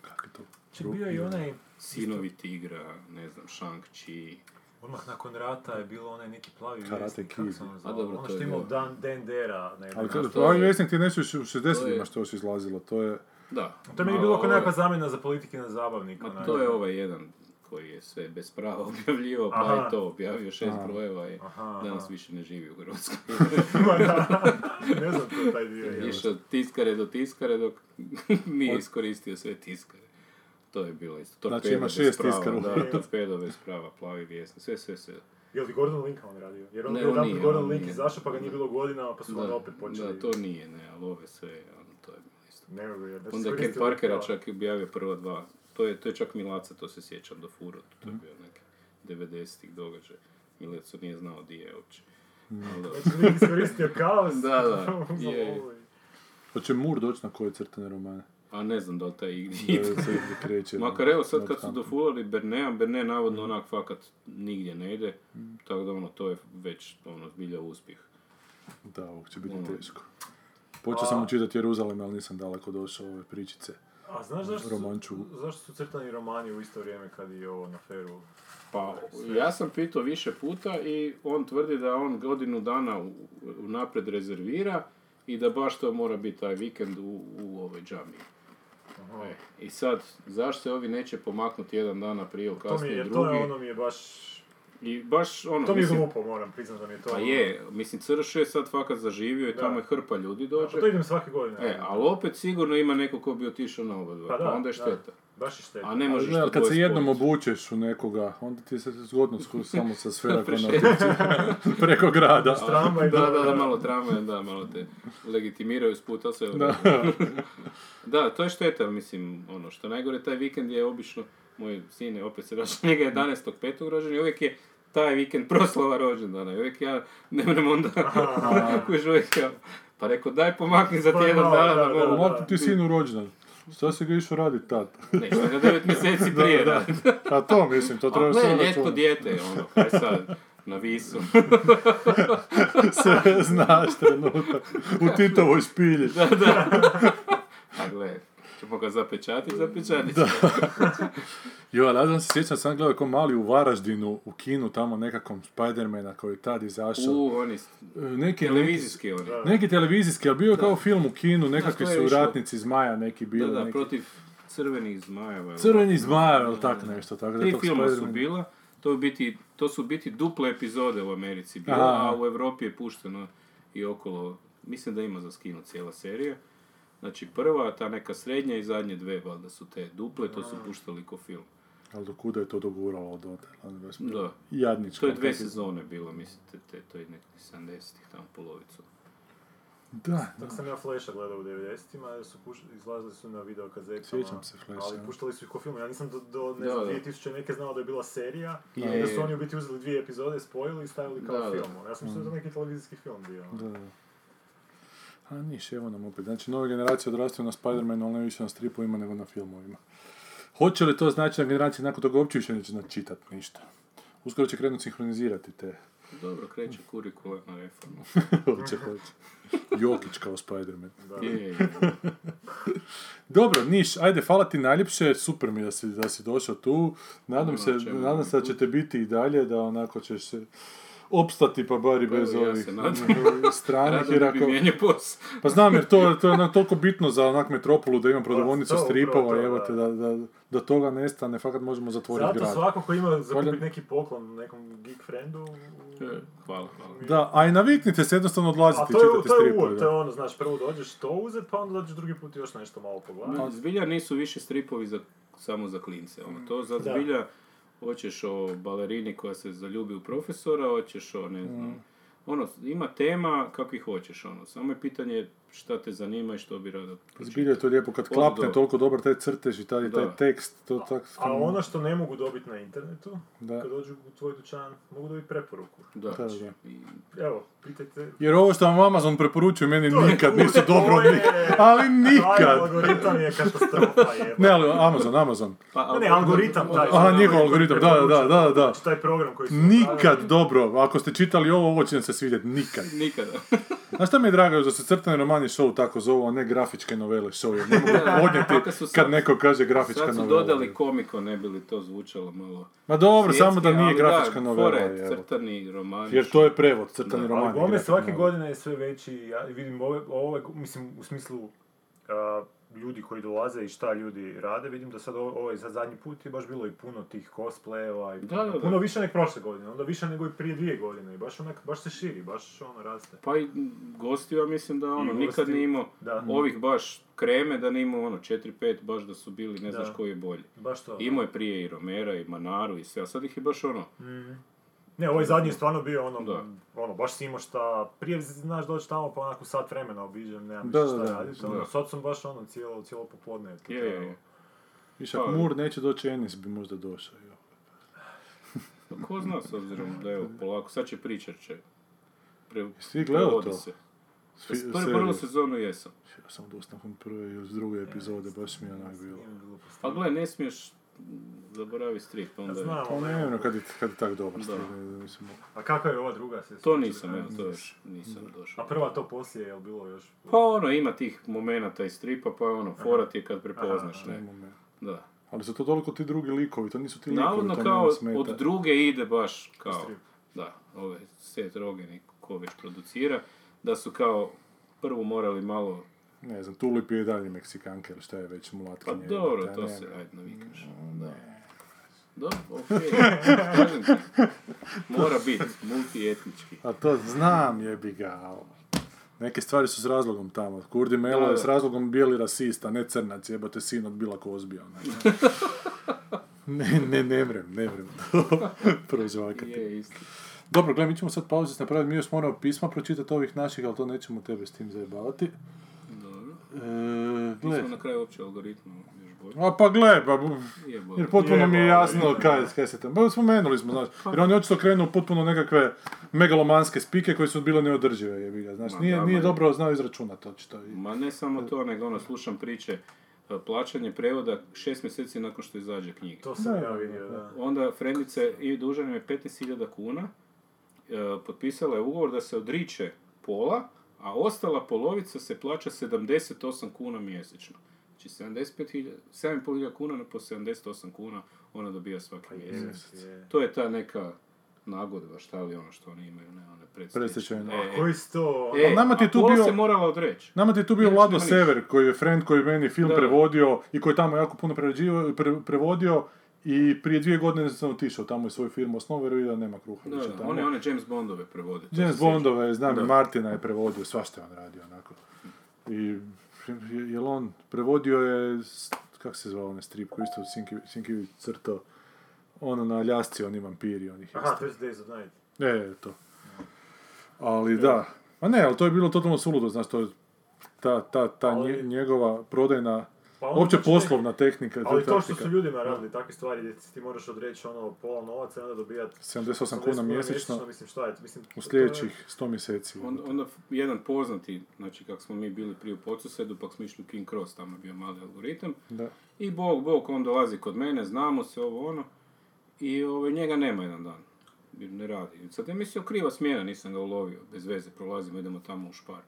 Kak je to? Či bio je i onaj, Sinovi tigra, ne znam, Shang-Chi. Odmah nakon rata je bilo onaj neki plavi Karate vjesnik, kako Kid. se ono ono to što je imao. Dan, Dan Dera, ne Ali to je- vjesnik ti je nešto u to 60-ima je- što još izlazilo, to je... Da. To je meni A bilo kao je- nekakva zamjena za politike na zabavnik. Ma to je ovaj jedan koji je sve bez prava *laughs* objavljivao, pa je to objavio šest Aha. brojeva i Aha, danas aha. više ne živi u Hrvatskoj. *laughs* Ma da, ne znam to taj dio. *laughs* je. Išao od tiskare do tiskare dok nije iskoristio sve tiskare. To je bilo isto. Znači, Torpedo ima bez šest u Da, torpedo bez prava, plavi vjesnik, sve, sve, sve. Je li Gordon Linka on radio? Jer on Ne, je on jedan nije, Gordon on Link nije. izašao pa ga nije bilo godina, pa su Da, onda opet počeli. da, to nije, ne, ali ove sve, ono, to je bilo isto. Ne je. Da Onda Ken Parkera čak i objavio prva dva. To je, to je čak Milaca, to se sjećam, do Furo. To je bio neki 90-ih događaj. Mileco nije znao di je uopće. Dobro. Znači, nije iskoristio kaos. *laughs* Da, da, *laughs* za je. Hoće Mur doći na koje crtane romane? A ne znam da li taj igdje Da ide. se igdje kreće. *laughs* Makar evo sad kad su dofulali Bernea, Berne navodno onak fakat nigdje ne ide. Mm. Tako da ono, to je već ono, zbilja uspjeh. Da, ovog će biti Ono. teško. Počeo sam učitati Jeruzalem, ali nisam daleko došao ove pričice. A znaš zašto Romanču. su, zašto su crtani romani u isto vrijeme kad i ovo na feru? Pa, ja sam pitao više puta i on tvrdi da on godinu dana u- unaprijed rezervira i da baš to mora biti taj vikend u, u ovoj džamiji. E, I sad, zašto se ovi neće pomaknuti jedan dana prije, ili To mi kasnije je, to drugi? je ono mi je baš... I baš ono, To mi je mislim, glupo, moram priznat da mi je to... pa je, mislim, Crš je sad fakat zaživio i Da. tamo je hrpa ljudi dođe. Pa to idem svake godine. E, ali opet sigurno ima neko ko bi otišao na oba dva, Pa pa, da, onda je da. šteta. Baš je šteta. A ne možeš ne, ali to kad se jednom spojiti. obučeš u nekoga, onda ti se zgodno sku- samo sa *laughs* sfera Prešetati. konotici *laughs* preko grada. Tramvaj, da, da, da, da. malo tramvaj, da, malo te legitimiraju s puta, sve u Da. Da, to je šteta, mislim, ono, što najgore, taj vikend je obično, moj sin je, opet se vraća, *laughs* njega je 11.5. rođen i uvijek je taj vikend proslava rođendana i uvijek ja ne mrem onda, *laughs* kuš uvijek ja, pa rekao, daj pomakni za Pa tjedan malo, dana, da, da, da, ti sinu rođendan. Šta si ga išao radit tad? Ne, ga devet mjeseci *laughs* prije da. A to mislim, to treba gle, sve ljetko računati. dijete, ono, kaj sad, na visu. *laughs* Sve znaš trenutak. U Titovoj špilji. da, da. A gle, ćemo ga zapečatiti, zapečatit ćemo. *laughs* Jo, ali ja sam se sjećam, sam gledao kao mali u Varaždinu, u kinu, tamo nekakvom Spidermana koji je tad izašao. U, oni, E, Neki, televizijski oni. Neki, televizijski, ali bio je kao film u kinu, nekakvi su išlo- ratnici zmaja neki Da, bili. da, neki. protiv crvenih zmajeva. Crveni tako. zmajev, ili tako nešto. Tako da Tri filma su bila, to, biti, to su biti duple epizode u Americi bila, Aha. a u Europi je pušteno i okolo, mislim da ima za skinu cijela serija. Znači prva, ta neka srednja i zadnje dve, valjda su te duple, to su puštali ko film. Ali do kuda je to doguralo od? Ono bilo Da. Jadničko. To je dve sezone bilo, mislim, te, to je nekih 70-ih, tamo polovicu. Da, Tako sam ja Flasha gledao u 90-ima, jer su puš... izlazili su na video kazetama. Sjećam se Flasha, Ali da. puštali su ih ko film. Ja nisam do, do ne Da, znam, da. 2000 neke znao da je bila serija. I Je, da su oni u biti uzeli dvije epizode, spojili i stavili kao Da, da. film. Ja sam mislio da je to neki televizijski film bio. ono. Da, da. A niš, evo nam opet. Znači, nove generacije odrastaju na Spider-Manu, ali ne više na stripovima nego na filmovima. Hoće li to znači da generacije nakon toga uopće više neće načitat ništa? Uskoro će krenuti sinhronizirati te. Dobro, kreće kurikularna reforma. *laughs* hoće, hoće. Jokić kao Spider-Man. Je. *laughs* Dobro, Niš, ajde, hvala ti najljepše, super mi da si, da si došao tu. Nadam se, nadam se da ćete biti i dalje, da onako ćeš se opstati pa bar i Pa bez evo, ja ovih nadam. stranih. Jer ako. Pa znam, jer to, to je onak toliko bitno za onak metropolu da imam prodavonicu to, upravo stripova, to, evo te, da, da, da toga nestane, fakat možemo zatvoriti Zato grad. svako ko ima zakupiti neki poklon nekom geek friendu... E, Hvala, hvala. Da, a i naviknite se jednostavno A odlaziti i to je, čitati to je stripove. uvod, to je da. ono, znaš, prvo dođeš to uzet, pa onda dođeš drugi put još nešto malo pogledati. Zbilja nisu više stripovi za, samo za klince. Ono. To za Da. Hoćeš o balerini koja se zaljubi u profesora, hoćeš o, ne znam, ono, ima tema kakvih hoćeš, ono. Samo je pitanje šta te zanima i što bi rado Zbilja je to lijepo kad klapne do. toliko dobar taj crtež i taj, taj tekst, to tak... A ono što ne mogu dobiti na internetu, Da. kad dođu u tvoj dućan, mogu dobiti preporuku. Da, Da, da. I, Evo, pitajte... Jer ovo što vam Amazon preporučuje meni To je nikad kuda, *laughs* nisu dobro, je- *laughs* ali nikad! algoritam je katastrofa, jeba. Ne, ali Amazon, Amazon. pa, Ne, ne, algoritam taj. Aha, njihov algoritam, da, da, da, da, da. Znači, taj program koji su... Nikad dobro, ako ste čitali ovo, ovo će vam se svidjeti, nikad. *laughs* Nikada. Znaš šta mi je drago da se crtani romani show tako zovu, a ne grafičke novele show, jer ne *laughs* mogu podnijeti sad- kad neko kaže grafička Sad su novela. dodali komiko, ne bi li to zvučalo malo... Ma dobro, samo da svjetski, nije grafička da, novela. fore, crtani romani. Jer to je prevod, crtani Da, roman. Ali svake novela. godine je sve veći, ja vidim ove, ove mislim, u smislu a, ljudi koji dolaze i šta ljudi rade, vidim da sad ovaj za zadnji put je baš bilo i puno tih cosplayeva i Da, da, da. puno više nego prošle godine, onda više nego i prije dvije godine i baš onak, baš se širi, baš ono raste. Pa i gostiju, ja mislim da ono, I nikad nije imao da. ovih baš kreme, da nije imao ono 4-5 baš da su bili, ne Da. znaš koji je bolji. Baš to. Imao je prije i Romera i Manaru i sve, a sad ih je baš ono, Ne, ovaj zadnji je stvarno bio ono, Da. ono, baš si imao šta, prije znaš doći tamo pa onako sat vremena obiđem, nemam Da, šta raditi, da. ono, sad sam baš ono cijelo, cijelo popodne. je, je, je. Viš, ako Pa- Mur neće doći, Enis bi možda došao. jo. Ko zna s obzirom da evo polako, sad će pričat će. Pre, Jesi gledao to? Se. Svi- Prvu, sezonu jesam. Ja sam dosta nakon prve i druge epizode, baš mi je onak bilo. Pa gle, ne smiješ zaboravi strip, onda je- Znam, Pa ne, ono, kad je, kad je tak dobar Da. ne, mislim, A kakva je ova druga sezona? To nisam, evo, to još nisam došao. A prva to poslije, je li bilo još? Pa ono, ima tih momenata iz stripa, pa ono, fora ti je kad prepoznaš, ne. Da. Ali su to toliko ti drugi likovi, to nisu ti likovi, Navodno to kao smeta. od druge ide baš kao, strip. da, ove Seth Rogen i ko već producira, da su kao prvo morali malo, Ne znam, Tulip je i dalje Meksikanka ili šta je već pa mulatkinje. dobro, jebote, to ne, se, ajde, navikaš. Da. Dobro, okej, mora biti multietnički. A to znam jebi ga, ali Neke stvari su s razlogom tamo. Kurdi Melo je s razlogom bijeli rasist, a ne crnac, jebote sin od Bila Kozbija. *laughs* ne, ne, ne vrem, ne vrem to *laughs* prožvakati. Je, isto. Dobro, gledaj, mi ćemo sad pauzu napraviti, mi još moramo pisma pročitati ovih naših, ali to nećemo tebe s tim zajebavati. E, gle, Nismo na kraju uopće algoritmu još bolje. a pa gle, pa, Je jer potpuno mi je jasno kaj, kaj se tam, pa spomenuli smo, znaš, jer on je očito krenuo potpuno nekakve megalomanske spike koje su bile neodržive, jebi ga, znaš, Ma nije, da, nije dobro znao izračunati očito. I- Ma ne samo to, nego ono, slušam priče, e, plaćanje prevoda šest mjeseci nakon što izađe knjiga. To sam ja vidio, da. da. Onda Frendice i dužan je 15.000 kuna, e, potpisala je ugovor da se odriče pola, a ostala polovica se plaća 78 kuna mjesečno. Znači 75.000, 7.500 kuna na po 78 kuna ona dobija svaki mjesec. Je. To je ta neka nagodba, šta li ono što oni imaju, ne one predstečajne. Predstečajne. E, Koji su to... e, nama ti je tu bio- se morala odreći. Nama ti je tu bio Vlado. Sever, koji je friend koji je meni film Da. prevodio i koji je tamo jako puno pre- prevodio i prije dvije godine sam otišao tamo i svoju firmu osnovao jer vidio da nema kruha Da, više da, tamo. one, one James Bondove prevode. James. Bondove, znam, Da. i Martina je prevodio, svašta je on radio, onako. I, je- jel on, prevodio je, kak se zvao onaj strip koji isto Sinki- Sinkivić crtao, ono na Aljasci, oni vampiri, onih Aha. First Days of Night. E, to. Ali da, ma ne, ali to je bilo totalno suludo, znaš, to je ta, ta, ta Ali- nje- njegova prodajna, Pa onda uopće poslovna tehnika, Ali to što su ljudima radili takve stvari gdje ti moraš odreći ono pola novaca i onda dobijati 78 kuna mjesečno Mislim, šta je, mislim, u sljedećih 100 mjeseci. Onda, onda jedan poznati, znači kako smo mi bili prije u Podsusedu, pak smo išli u King Cross, tamo je bio mali algoritam. Da. I bog, bog, on dolazi kod mene, znamo se, ovo ono. I ovaj, njega nema jedan dan. Jer ne radi. Sad je mislio kriva smjena, nisam ga ulovio. Bez veze, prolazimo, idemo tamo u špar.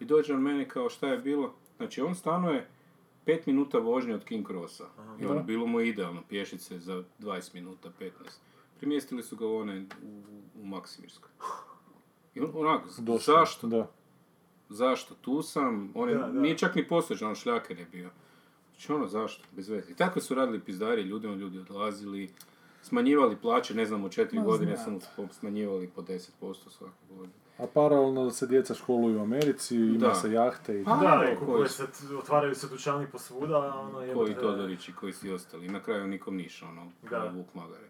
I dođe on meni kao šta je bilo. Znači on stanuje 5 minuta vožnje od King Crossa. I ono, bilo mu idealno, pješice za 20 minuta, 15. Primjestili su ga u one u, u Maksimirskoj. I on, onako, Došlo. zašto? Da. Zašto? Tu sam, on je, Da, da. nije čak ni posveđen, on šljaker je bio. Znači ono, zašto? Bez veze. I tako su radili pizdari, ljudima ljudi odlazili, smanjivali plaće, ne znam, u četiri godine sam smanjivali po 10% svake godine. A paralelno se djeca školuju u Americi, ima Da. se jahte i... Pa, Da, i koji se, otvaraju se dućani po svuda, ono je... Koji Todorić i koji svi ostali. Na kraju nikom niša, ono, Da. Vuk Magare.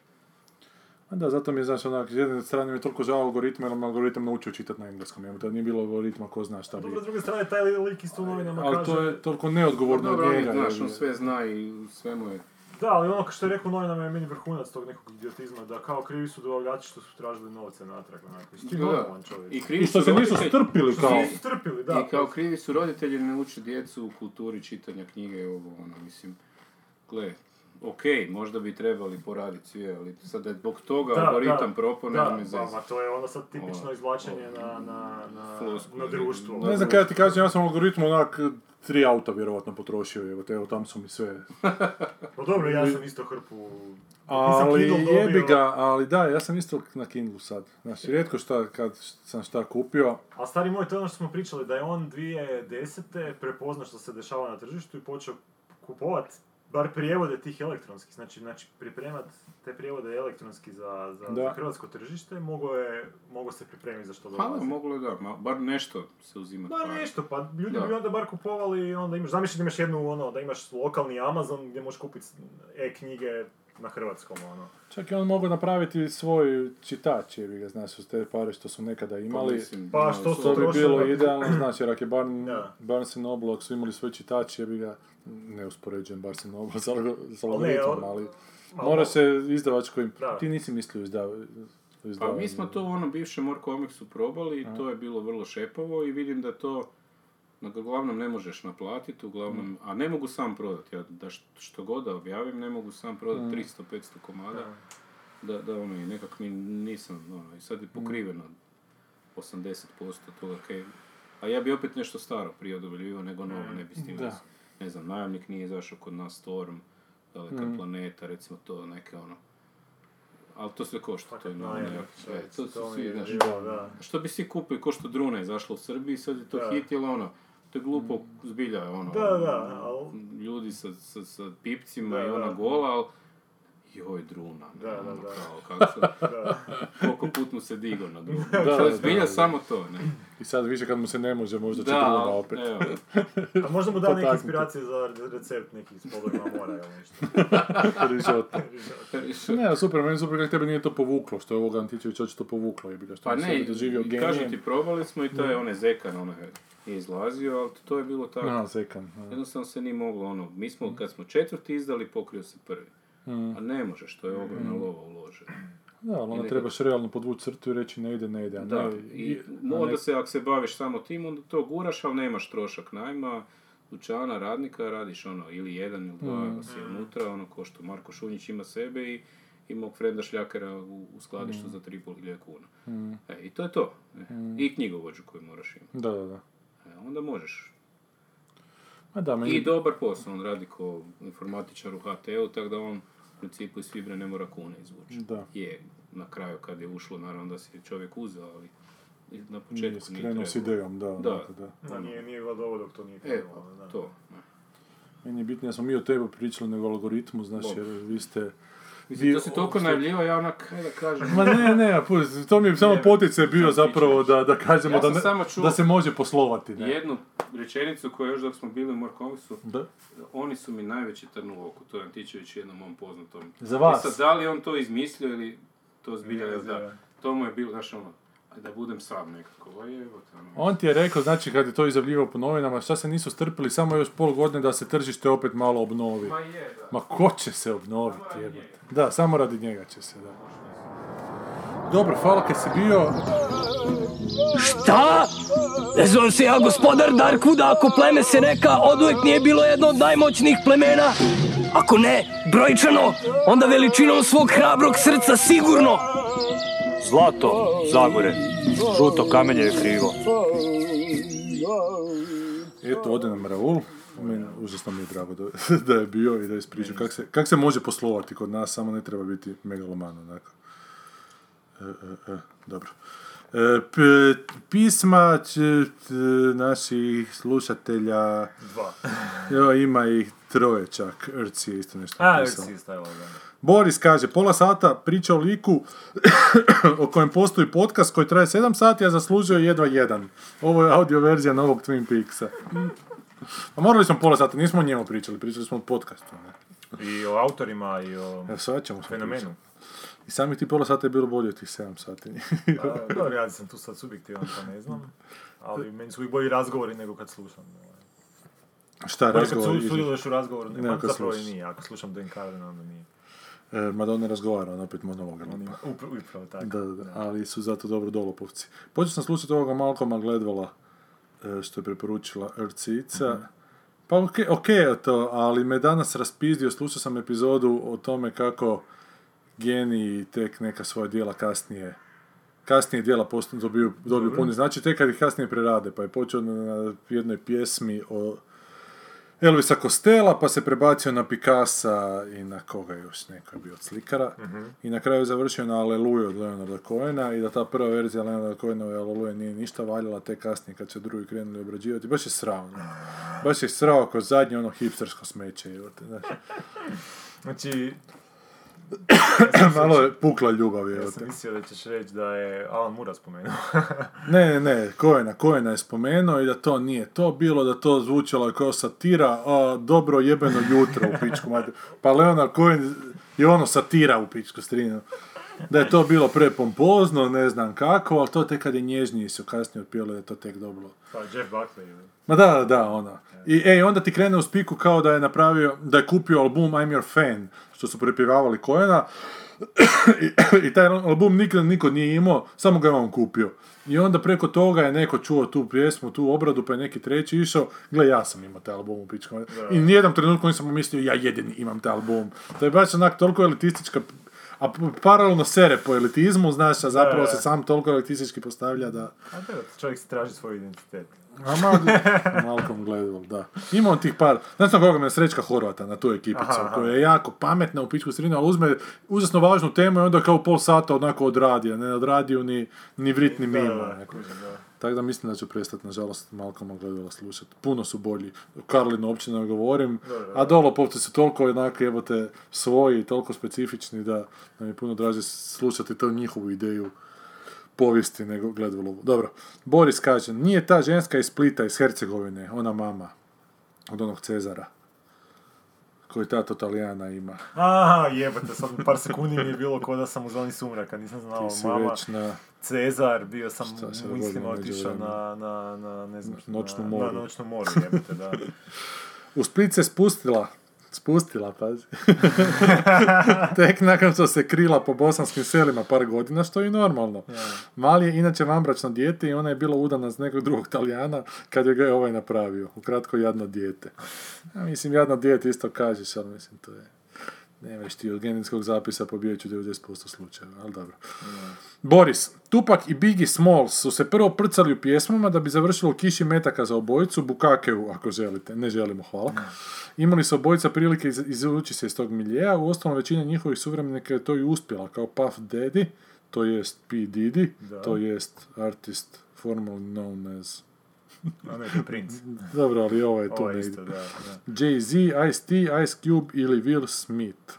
A da, zato mi je, znaš, onak, s jedne strane mi je toliko žao algoritma, jer algoritam naučio čitati na engleskom, jel, da nije bilo algoritma, ko zna šta bi... Dobro, s druge strane, taj lik isto u novinama Ali kaže... to je toliko neodgovorno od njega. znaš, jer- on sve zna i sve mu je... Da, ali ono što je rekao novinama je meni vrhunac tog nekog idiotizma, da kao krivi su dobavljači što su tražili novce natrag, onako. I s tim Da. normalan čovjek. I krivi I što se nisu strpili Što kao... nisu strpili, da. I kao krivi su roditelji ne uče djecu u kulturi čitanja knjige, ovo, ono, mislim, gle, okej, možda bi trebali poraditi svi, ali sad je zbog toga Da, algoritam da, propao, Da, zezati. ma to je ono sad tipično izvlačenje na, na, na, na društvo. Ne znam kada ti kažem, ja sam u algoritmu onak tri auta vjerojatno potrošio, evo te, evo tam su mi sve. *laughs* Pa dobro, ja sam isto hrpu... Ali jebi ga, ali da, ja sam isto na Kindlu sad. Znači, rijetko šta, kad sam šta kupio, A stari moj, to je ono što smo pričali, da je on 2010. prepoznao što se dešava na tržištu i počeo kupovat bar prijevode tih elektronskih, znači, znači pripremat te prijevode elektronski za, za, Da. za hrvatsko tržište, mogao je, mogao se pripremiti za što Pa dolazi. moglo je da, ma, bar nešto se uzima. Bar nešto, pa ljudi Da. bi onda bar kupovali i onda imaš, zamisli da imaš jednu, ono, da imaš lokalni Amazon gdje možeš kupiti e-knjige na hrvatskom, ono. Čak i on mogu napraviti svoj čitač, jer ga znaš, uz te pare što su nekada imali. mislim, Pa, imali što su- su To bi bilo na- idealno, *clears throat* znači, jer ako je Barn, Da. Barnes Noble, ako su imali svoj čitač, ja bi ga, *laughs* ne uspoređujem Barnes Noble sa algo- sa Ali algoritmom, mora se izdavačko im... Da. Ti nisi mislio izdav... Pa mi smo to u onom bivšem More Comicsu probali i to je bilo vrlo šepavo i vidim da to uglavnom ne možeš naplatiti, uglavnom, a ne mogu sam prodati, ja da št- što god da objavim, ne mogu sam prodati 300-500 komada, da, da ono, i nekak mi nisam, ono, i sad je pokriveno 80% toga kaj, a ja bi opet nešto staro prije odovoljivao nego novo, ne bi s tim, Da. ne znam, najamnik nije izašao kod nas Storm, Daleka planeta, recimo to neke ono, ali to sve košta, to je nekak- e, to su svi, znaš, što bi svi kupili, ko što Druna je izašla u Srbiji, sad je to Da. hit, jel ono, to je glupo zbilja, ono, Da, da, al- ljudi sa, sa, sa pipcima Da, i ona da. gola, ali joj, Druna, ne, Da, da, ono, da. kao, kako se, *laughs* koliko put mu se digao na Drunu, *laughs* Da, to je da, zbilja da. samo to, ne. I sad više kad mu se ne može, možda će Da, druga ali, opet. evo, A možda mu da neke inspiracije za recept nekih s podrogama mora ili nešto. *laughs* Risotto. Ne, super, meni super kako tebe nije to povuklo, što je ovoga Antičević očito povuklo, je bilo što Pa ne, doživio i kažem ti, probali smo i taj onaj Zekan, onaj je izlazio, ali to je bilo tako. Aha, zekan. aha. Jednostavno se nije moglo, ono, mi smo, kad smo četvrti izdali, pokrio se prvi. A ne možeš, to je ogromna lova uložena. Da, ali onda trebaš realno podvući crtu i reći ne ide, ne ide, a Da, ne... i a onda ne- se, ako se baviš samo tim, onda to guraš, ali nemaš trošak najma, dućana, radnika, radiš ono, ili jedan ili dva, ako si unutra, ono, ko što Marko Šunjić ima sebe i i mog frenda šljakera u, u skladištu za 3.500 kuna. E, I to je to. E, I knjigovođu koju moraš imati. Da, da, da. E, onda možeš. Ma da, meni... I dobar posao, on radi ko informatičar u HT-u, tako da on principu iz fibre ne mora kune izvući. Da. Je, na kraju kad je ušlo, naravno da si je čovjek uzeo, ali na Nije početku nije skrenuo s idejom, da. Da. Da, da. Da, nije, nije dobro dok to nije E, trebalo. da. to. ne. Meni je bitnije da smo mi o tebi pričali nego o algoritmu, Dobro. jer vi ste... Mislim, to si toliko najavljivao, ja onak, kaj da kažem. Ma ne, ne, to mi je samo Ne, poticaj bio sam zapravo da, da kažemo Ja da, ne- samo da se može poslovati, ne? Jednu rečenicu koju još dok smo bili u Morkovisu, Da. oni su mi najveći trn u oku, to je Antičević jednom mom poznatom. Za vas? I sad, da li on to izmislio ili to zbilja, Ne da, to mu je bilo, znaš ono, da budem sam nekako, ono. On ti je rekao, znači kad je to izjavljivao po novinama, šta se nisu strpili samo još pol godine da se tržište opet malo obnovi. Ma je, da. Ma ko će se obnoviti, jebote? Da, samo radi njega će se, da. Dobro, hvala kad si bio. Šta? Ne zovem se ja gospodar Darkvuda ako pleme se neka oduvek nije bilo jedno od najmoćnijih plemena. Ako ne, brojčano, onda veličinom svog hrabrog srca sigurno. Zlato, Zagore. Žuto kamenje je krivo. Eto, ode nam Raul. Meni užasno mi je drago da, *laughs* da je bio i da je ispričao kak se, kak se može poslovati kod nas, samo ne treba biti megaloman, onako. E, e, e, dobro. E, p- pisma t- naših slušatelja, Dva. *laughs* evo ima ih troje čak, Rci je isto nešto A, stavila, da. Boris kaže, pola sata priča o liku *coughs* o kojem postoji podcast koji traje 7 sati, a zaslužio je jedva jedan. Ovo je audio verzija novog Twin Peaksa. A morali smo pola sata, nismo o njemu pričali, pričali smo o podcastu. Ne? I o autorima i o Evo sad ćemo fenomenu. I samih ti pola sata je bilo bolje od tih 7 sati. *laughs* A, Dobro, ja sam tu sad subjektivan, pa ne znam. Ali meni su uvijek bolji razgovori nego kad slušam. Šta, Bolje kad razgovor? su, sudjeluješ u razgovoru, nego kad zapravo i nije. Ako slušam Dan Carlin, onda nije. E, mada on ne razgovara, on opet monolog. On ima, upra- upravo tako. Da, da, da, ali su zato dobro dolopovci. Počeo sam slušati ovoga Malcolma Gledvala, e, što je preporučila Rcica. Pa okej ok je to, ali me danas raspizdio, slušao sam epizodu o tome kako geniji tek neka svoja dijela kasnije kasnije dijela postanu dobiju, dobiju puni znači tek kad ih kasnije prerade, pa je počeo na, na jednoj pjesmi o Elvisa Costello, pa se prebacio na Picassa i na koga još, neko je bio od slikara. I na kraju je završio na Aleluju od Leonarda Cohena i da ta prva verzija Leonarda Cohenove Aleluja nije ništa valjala, te kasnije kad su drugi krenuli obrađivati. Baš je srao, ne? Baš je srao kao zadnje ono hipstersko smeće. Znači, *coughs* Malo je pukla ljubav, Ja evo sam mislio da ćeš reći da je Alan Mura spomenuo. *laughs* Ne, ne, ne, Kojena, Kojena je spomenuo i da to nije to bilo, da to zvučalo je kao satira, a dobro jebeno jutro u pičku mater. Pa Leonard Cohen je ono satira u pičku strinu. Da je to bilo prepompozno, ne znam kako, ali to tek kad je nježniji su kasnije otpijeli da je to tek dobro. Pa Jeff Buckley. ili? Ma da, da, ono. I ej, onda ti krene u spiku kao da je napravio, da je kupio album I'm Your Fan, što su prepjevavali Kojena. *coughs* I, I taj album nikad niko nije imao, samo ga je on kupio. I onda preko toga je neko čuo tu pjesmu, tu obradu, pa je neki treći išao, gle, ja sam imao taj album u pičku. I nijednom trenutku nisam pomislio, ja jedini imam taj album. To je baš onak toliko elitistička, a paralelno sere po elitizmu, znaš, a zapravo Da, da. se sam toliko elitistički postavlja da... A da, čovjek se traži svoj identitet. A ma, *laughs* Malcolm Gladwell, da. Ima on tih par, znaš na koga me Srećka Horvata na tu ekipicu, Aha, aha. koja je jako pametna u pičku sredinu, ali uzme užasno važnu temu i onda kao pol sata onako odradi, a ne odradi ni, ni vrit ni. Tako da mislim da ću prestati, nažalost, Malcolma Gladwella slušati. Puno su bolji. Karlinu uopće ne govorim, Da, da, da. a Dolopovci su toliko jednako jebote svoji toliko specifični da, da mi puno draže slušati to njihovu ideju povijesti nego Gladwellovu. Dobro, Boris kaže, nije ta ženska iz Splita, iz Hercegovine, ona mama od onog Cezara koji tato Talijana ima. Aha, jebate, sad par sekundi mi je bilo ko da sam u zoni sumraka, nisam znao, Ti si mama, već na Cezar, bio sam u mislima otišao na, na, na, ne znam, Noćnu na, moru. Na noćnu moru, jebate, da. *laughs* U Split se spustila, spustila, pazi. *laughs* Tek nakon što se krila po bosanskim selima par godina, što je i normalno. Mali je inače vambračno dijete i ona je bila udana s nekog drugog Talijana kad je ga je ovaj napravio. Ukratko, jadno dijete. Ja mislim, jadno dijete isto kažeš, ali mislim, to je... Ne veš ti od genetskog zapisa pobijeć u 90% slučajeva, ali dobro. Boris, Tupak i Biggie Smalls su se prvo prcali u pjesmama da bi završilo u kiši metaka za obojicu, Bukakeu ako želite, ne želimo, hvala. Imali su obojica prilike iz- izvući se iz tog miljeja, u ostalom većina njihovih suvremenika je to i uspjela, kao Puff Daddy, to jest P. Diddy, Da. to jest artist formerly known as... A ne, to je princ. *laughs* Dobro, ali ovo je Ovo je negdje. isto, da, da. Jay-Z, Ice-T, Ice Cube ili Will Smith.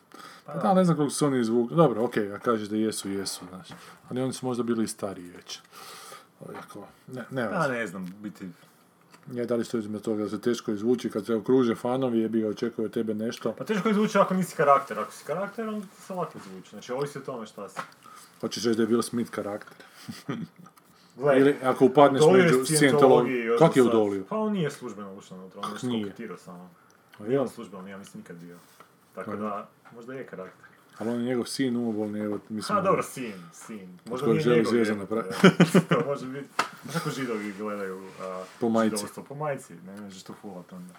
Pa da. da, ne znam koliko su oni izvukli. Dobro, okej, a kažeš da jesu, jesu, znaš. Ali oni su možda bili i stariji već. Ovako, ne, ne A veze. ne znam, biti... Ja, da li što izme toga da se teško izvuči kad se okruže fanovi, je bi ga očekuje od tebe nešto. Pa teško izvući ako nisi karakter, ako si karakter, onda se lako izvuči. Znači, ovisi o tome šta si. Hoćeš reći da je Will Smith karakter. *laughs* Gle, Ili ako upadneš među je Scientologiju. Kak je do sad. udolio? Pa on nije službeno ušao unutra, on je Kak skoketirao samo. A je? on službeno, ja mislim nikad bio. Tako Pa da, možda je karakter. Ali on je njegov sin umobolni, evo, mislim... Ha, dobro, sin, sin. Možda nije želi njegov zvijezda napraviti. *laughs* To može biti. Znaš kako židovi gledaju a, Po majici. Po majici, ne možeš to fulat onda.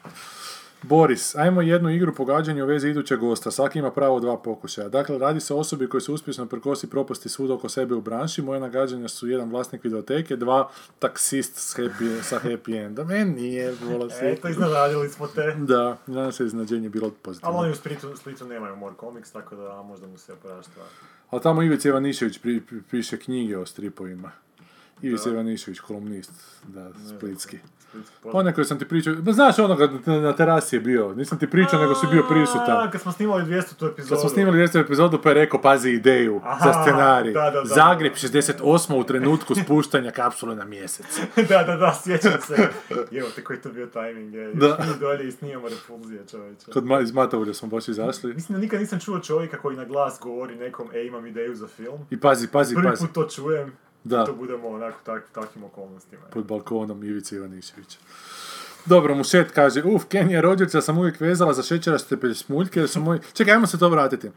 Boris, ajmo jednu igru pogađanja u vezi idućeg gosta. Svaki ima pravo dva pokušaja. Dakle, radi se o osobi koji se uspješno prkosi propasti svud oko sebe u branši. Moje nagađanja su jedan vlasnik videoteke, dva taksist s happy, sa happy endom. E, nije, vola se. Eto, iznenadili smo te. Da, nadam se iznenađenje bilo pozitivno. Ali oni u Splitu, Splitu nemaju more comics, tako da možda mu se oprašta. Ali tamo Ivica Ivanišević pri, pri- piše knjige o stripovima. Ivica Ivanišević, kolumnist, da, splitski. Onaj koji sam ti pričao, ma znaš onoga na, na terasi je bio, nisam ti pričao nego si bio prisutan. Kad smo snimali 200 epizodu. Kad smo snimali 200 epizodu pa je rekao pazi ideju Aha, za scenarij. da, da, da. Zagreb 68. u trenutku spuštanja kapsule na mjesec. *laughs* da, da, da, sjećam se. *laughs* Evo te koji to bio tajming, je. Da. Mi dolje i snimamo repulzije, čovječe. Kod ma, iz Matavulja smo baš izašli. Mislim da nikad nisam čuo čovjeka koji na glas govori nekom, e, imam ideju za film. I pazi, pazi, Prvi pazi. put to čujem. Da. To budemo onako tak, takvim okolnostima. Pod balkonom Ivice Ivaniševića. Dobro, Mušet kaže, uf, Kenija Rodgersa sam uvijek vezala za šećeraste smuljke, jer su moji... Čekaj, ajmo se to vratiti.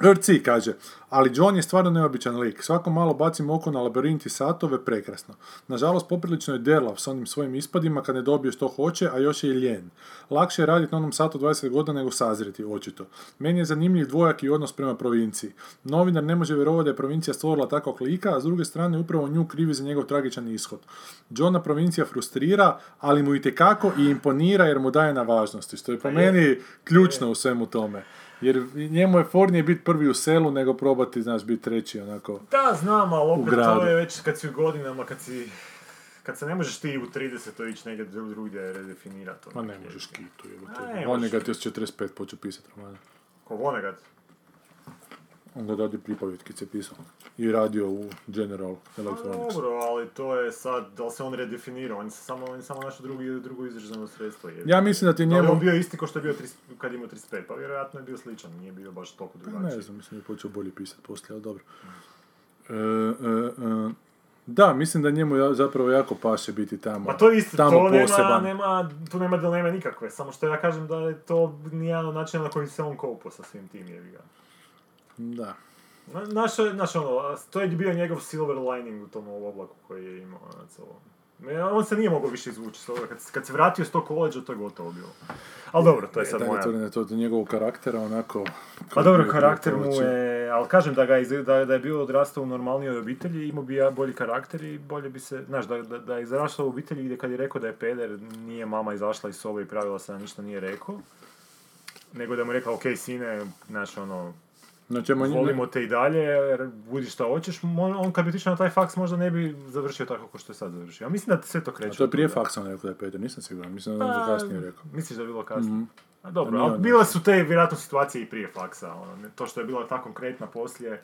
RC kaže, ali John je stvarno neobičan lik. Svako malo bacim oko na labirint i satove, prekrasno. Nažalost, poprilično je derlav s onim svojim ispadima kad ne dobije što hoće, a još je i ljen. Lakše je raditi na onom satu 20 godina nego sazreti, očito. Meni je zanimljiv dvojaki odnos prema provinciji. Novinar ne može vjerovati da je provincija stvorila takvog lika, a s druge strane upravo nju krivi za njegov tragičan ishod. Johna provincija frustrira, ali mu i tekako i imponira jer mu daje na važnosti, što je po meni ključno u svemu tome. Jer njemu je fornije biti prvi u selu nego probati, znaš, biti treći onako. Da, znam, ali opet to je već kad si u godinama, kad si... Kad se ne možeš ti u 30. ići negdje dru- drugdje redefinirati. Ma ne možeš kitu, jebote. On je ti 45 počeo pisati romane. Ko Vonnegut. On ga radi pripovjetkice pisao. I radio u General Pa Electronics. dobro, ali to je sad, da li se on redefinirao, on je samo, on je samo našo drugi, drugo izraženo sredstvo. Je. Ja mislim da ti Da njemu... on bio isti ko što je bio 30, kad je imao 35, pa vjerojatno je bio sličan, nije bio baš toliko Pa drugačiji. Ne znam, mislim da je počeo bolje pisati poslije, ali dobro. E, e, e, da, mislim da njemu zapravo jako paše biti tamo. Pa to je isto, tamo to nema, poseban. nema, tu nema dileme nikakve, samo što ja kažem da je to nijedan od načina na koji se on kopao sa svim tim jebi ga. Da. Na- Naš, naš ono, to je bio njegov silver lining u tom oblaku koji je imao. Ne, On se nije mogao više izvući s toga. Kad, se- kad se vratio s tog koleđa, to je gotovo bilo. Ali dobro, to je sad da, moja... To je to njegovog karaktera, onako... Pa dobro, karakter mu je, ali kažem da, ga iz- da, da je bio odrastao u normalnijoj obitelji, imao bi ja bolji karakter i bolje bi se, znaš, da, da, da je izrašao u obitelji gdje kad je rekao da je peder, nije mama izašla iz sobe i pravila se da ništa nije rekao, nego da mu je rekla, ok, sine, znaš, ono, Znači, ma- volimo te i dalje, jer budi šta hoćeš, on kad bi otišao na taj faks možda ne bi završio tako kao što je sad završio. Ja mislim da sve to kreće. A to je prije faksa on rekao da je Peter, nisam siguran, mislim da je Pa, on kasnije rekao. Misliš da je bilo kasnije? Mhm. A dobro, nije ali bile su te vjerojatno situacije i prije faksa, ono, to što je bila ta konkretna poslije.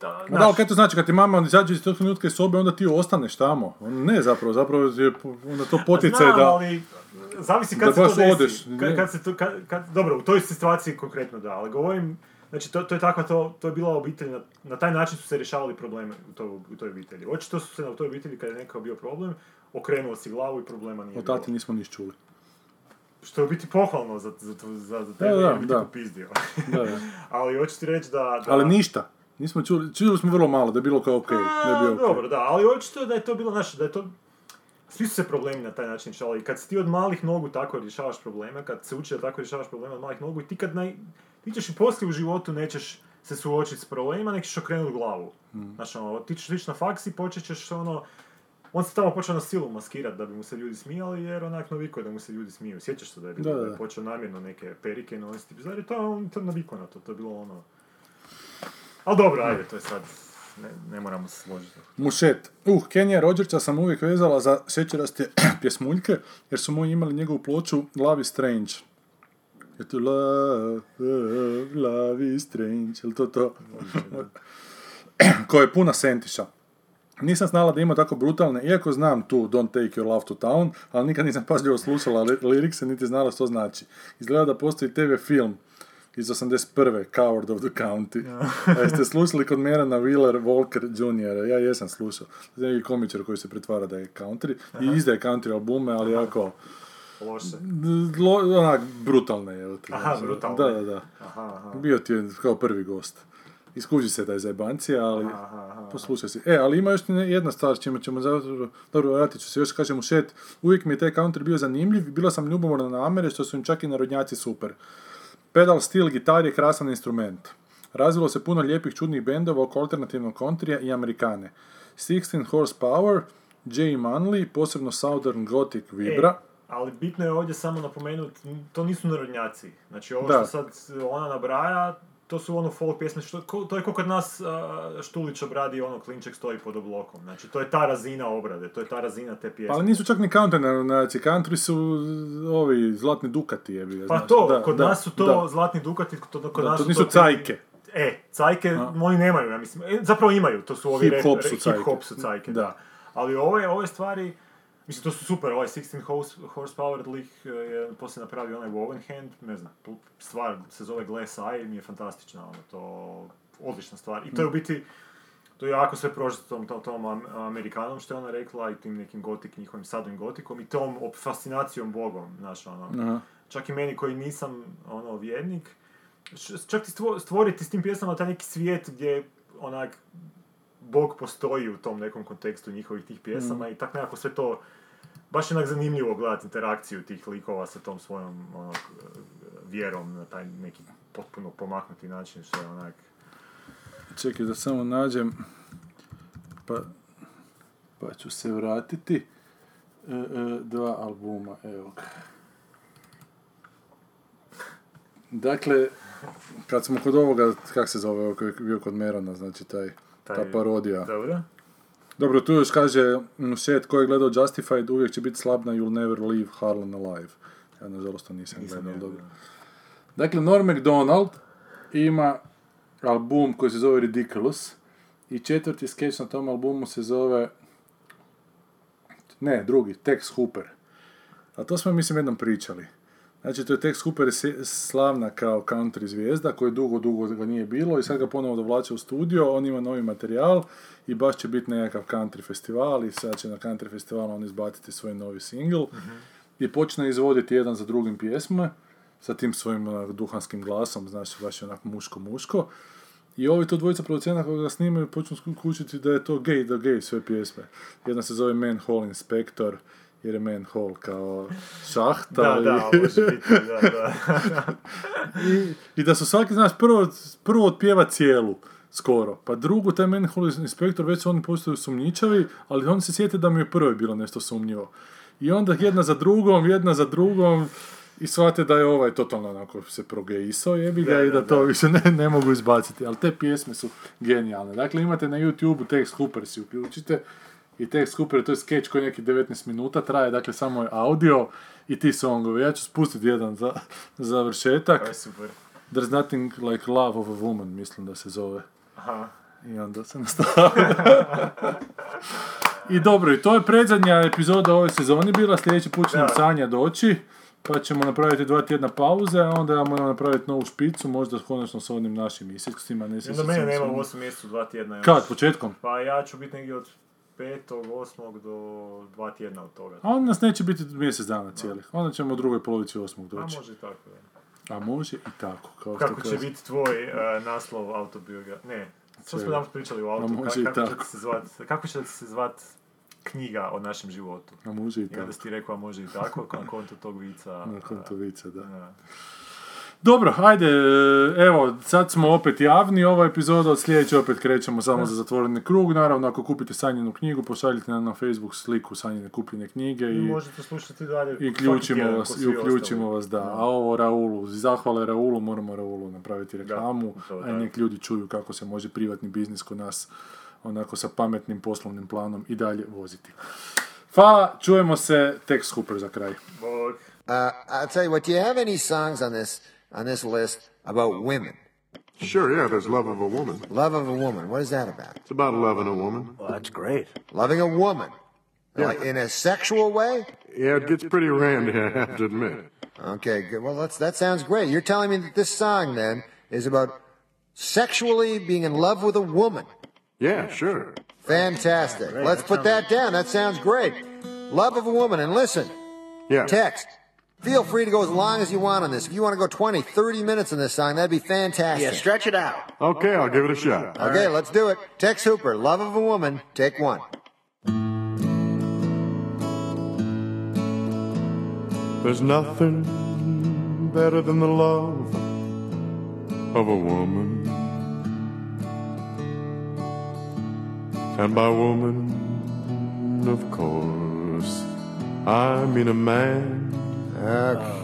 Da, A znaš, da, ali kaj to znači, kad ti mama izađe iz tog trenutka iz sobe, onda ti ostaneš tamo. On Ne, zapravo, zapravo je onda to poticaj Znam, da... ali zavisi kad da se to desi. odeš, kad, kad se to, kad, kad- dobro, u toj situaciji konkretno da, ali govorim, znači to, to je takva, to, to je bila obitelj, na, na taj način su se rješavali probleme u, to, u toj obitelji. Očito su se na toj obitelji kad je nekako bio problem, okrenuo si glavu i problema nije O bilo. tati nismo niš čuli. Što je u biti pohvalno za, za, za, za tebe, Da, da, da. popizdio. Da, da. *laughs* ali hoću ti reći da... da Ali ništa. Nismo čuli, čuli smo vrlo malo, da je bilo kao okej, bio okej. Dobro, da, ali očito da je to bilo, znaš, da je to... Svi su se problemi na taj način rješavali. Kad si ti od malih nogu tako rješavaš probleme, kad se uči da tako rješavaš probleme od malih nogu, i ti kad naj... Ti ćeš i poslije u životu nećeš se suočiti s problemima, nek ćeš okrenuti glavu. Mm. Znaš, ono, ti ćeš ići na faks i počet ćeš ono... On se tamo počeo na silu maskirat da bi mu se ljudi smijali, jer onak navikao je da mu se ljudi smiju. Sjećaš se da je, bilo, Da, da, da. je počeo namjerno neke perike nositi. Zar je to, on to navikao na to, to je bilo ono... Ali dobro, ajde, to je sad... Ne, ne moramo se složiti. Mušet. Uh, Kenija Rogersa sam uvijek vezala za šećeraste *clears throat* pjesmuljke, jer su moji imali njegovu ploču Love is Strange. Je to love, love is strange, to to? *clears throat* Koja je puna sentiša. Nisam znala da ima tako brutalne, iako znam tu Don't take your love to town, ali nikad nisam pažljivo slušala li- lirikse, niti znala što znači. Izgleda da postoji TV film iz 81. Coward of the County. A Jeste slušali kod Merana Wheeler Walker Jr. Ja jesam slušao. Neki komičar koji se pretvara da je country i izdaje country albume, ali jako Loše. lo- onak brutalne je. Aha, brutalne. Da, da, da. Aha, aha. Bio ti je kao prvi gost. Iskuži se da je zajebancija, ali Aha, aha. poslušaj si. E, ali ima još jedna stvar s čime ćemo zapravo, dobro, vratit ću se još, kažem u šet, uvijek mi je taj counter bio zanimljiv, bila sam ljubomorna na Amere, što su im čak i narodnjaci super. Pedal stil gitar je krasan instrument. Razvilo se puno lijepih čudnih bendova oko alternativnog kontrija i Amerikane. 16 Horsepower, Jay Manley, posebno Southern Gothic Vibra. E, ali bitno je ovdje samo napomenuti, to nisu narodnjaci. Znači ovo Da. što sad ona nabraja, to su ono folk pjesme, što, to je kao kod nas Štulić obradi ono klinček stoji pod oblokom. Znači to je ta razina obrade, to je ta razina te pjesme. Ali nisu čak ni country narodnjaci, country su ovi zlatni dukati jebi ga, Pa to, Da, kod da, nas su to zlatni dukati, to, kod Da, nas to su nisu cajke. E, cajke A. oni nemaju, ja mislim. E, zapravo imaju, to su ovi Hip-hop su cajke. hop su cajke, Da. da. Ali ove, ove stvari, mislim, to su super, ovaj 16 horse, horsepower lik eh, je poslije napravio onaj Wovenhand, ne znam, stvar se zove Glass Eye, mi je fantastična, ono, to odlična stvar. I to je u biti, to je jako sve prožeto tom, tom, tom am- Amerikanom, što je ona rekla, i tim nekim gotik, njihovim southern gotikom, i tom fascinacijom Bogom, znaš, ono. Aha. Čak i meni koji nisam, ono, vjernik, čak ti stvo- stvoriti s tim pjesmama taj neki svijet gdje, onak, Bog postoji u tom nekom kontekstu njihovih tih pjesama i tak nekako sve to, baš je onak zanimljivo gledati interakciju tih likova sa tom svojom, onak, vjerom na taj neki potpuno pomaknuti način, što je onak, Čekaj da samo nađem, pa, pa ću se vratiti. E, e, dva albuma, evo ga. Dakle, kad smo kod ovoga, kak se zove bio kod Merona, znači taj, ta Taj- parodija. dobro? Dobro, tu još kaže Nuset ko je gledao Justified, uvijek će biti slab na You'll Never Leave Harlan Alive. Ja nažalost to nisam, Nisam gledao, dobro. Dakle, Norm MacDonald ima album koji se zove Ridiculous i četvrti skeč na tom albumu se zove ne, drugi, Tex Hooper. A to smo, mislim, jednom pričali. Znači, to je Tex Hooper se- slavna kao country zvijezda, koji dugo, dugo ga nije bilo i sad ga ponovo dovlače u studio, on ima novi materijal i baš će biti nekakav country festival i sad će na country festivalu on izbaciti svoj novi single i počne izvoditi jedan za drugim pjesme sa tim svojim onak, duhanskim glasom, znači baš je onako muško-muško. I ovi to dvojica producenta koji ga snimaju počnu skučiti da je to gay, da gay sve pjesme. Jedna se zove Manhole Inspector, jer je Manhole kao šahta. Da, i- da, biti, da, da. *laughs* I, I da su svaki, znaš, prvo, prvo otpjeva cijelu, skoro. Pa drugu, taj Manhole Inspector, već su oni postaju sumnjičavi, ali oni se sjete da mi je prvoj bilo nešto sumnjivo. I onda jedna za drugom, jedna za drugom, i shvate da je ovaj totalno onako se progejisao, jebi ga, Da, i da, da, to da. više ne, ne mogu izbaciti. Ali te pjesme su genijalne. Dakle, imate na YouTube-u Tex Hooper si uključite, i Tex Hooper, to je skeč koji neki 19 minuta traje, dakle samo je audio i ti songovi. Ja ću spustiti jedan za, za završetak. To je super. There's nothing like love of a woman, mislim da se zove. Aha. I onda se nastavlja. I dobro, i to je predzadnja epizoda ove sezoni bila, sljedeći put će nam. Sanja doći, pa ćemo napraviti dva tjedna pauze, a onda ja moram napraviti novu špicu, možda konačno s onim našim mjesecima, ne I onda mene nema u 8 mjesecu, dva tjedna još. Kad, početkom? Pa ja ću biti negdje od 5. 8. do dva tjedna od toga. A onda nas neće biti mjesec dana cijelih, onda ćemo u drugoj polovici osmog A doći. može i tako, da. A može i tako, kao Kako što će biti tvoj uh, naslov autobiogra... Ne, što smo danas pričali u autu, A može i kako, će tako. se zvat, kako će se zvat knjiga o našem životu. A može i I onda tako. si ti rekao, a može i tako, na konto tog vica. Na konto vica, da. da. Dobro, ajde, evo, sad smo opet javni, ova epizoda od sljedeće opet krećemo samo za zatvoreni krug, naravno ako kupite Sanjinu knjigu, pošaljite nam na Facebook sliku Sanjine kupljene knjige I i, možete slušati dalje. i uključimo vas, i uključimo ostali. vas, da. A ovo Raulu, zahvale Raulu, moramo Raulu napraviti reklamu, to a nek ljudi čuju kako se može privatni biznis kod nas onako sa pametnim poslovnim planom i dalje voziti. Hvala, čujemo se, Tex Hooper za kraj. Bog. Uh, I'll tell you what. Do you have any songs on this on this list about women? Sure, yeah, there's Love of a Woman. Love of a woman. What is that about? It's about loving a woman. Well, that's great. Loving a woman, Yeah. like in a sexual way. Yeah, it gets pretty randy, *laughs* I have to admit. Okay, good. Well, that's, that sounds great. You're telling me that this song then is about sexually being in love with a woman. Yeah, sure. Fantastic. Let's put that down. That sounds great. Love of a woman. And listen, Yeah. text. Feel free to go as long as you want on this. If you want to go 20, 30 minutes on this song, that'd be fantastic. Yeah, stretch it out. Okay, I'll give it a shot. Okay, let's do it. Tex Hooper, Love of a Woman, take one. There's nothing better than the love of a woman. And by woman, of course, I mean a man. Okay.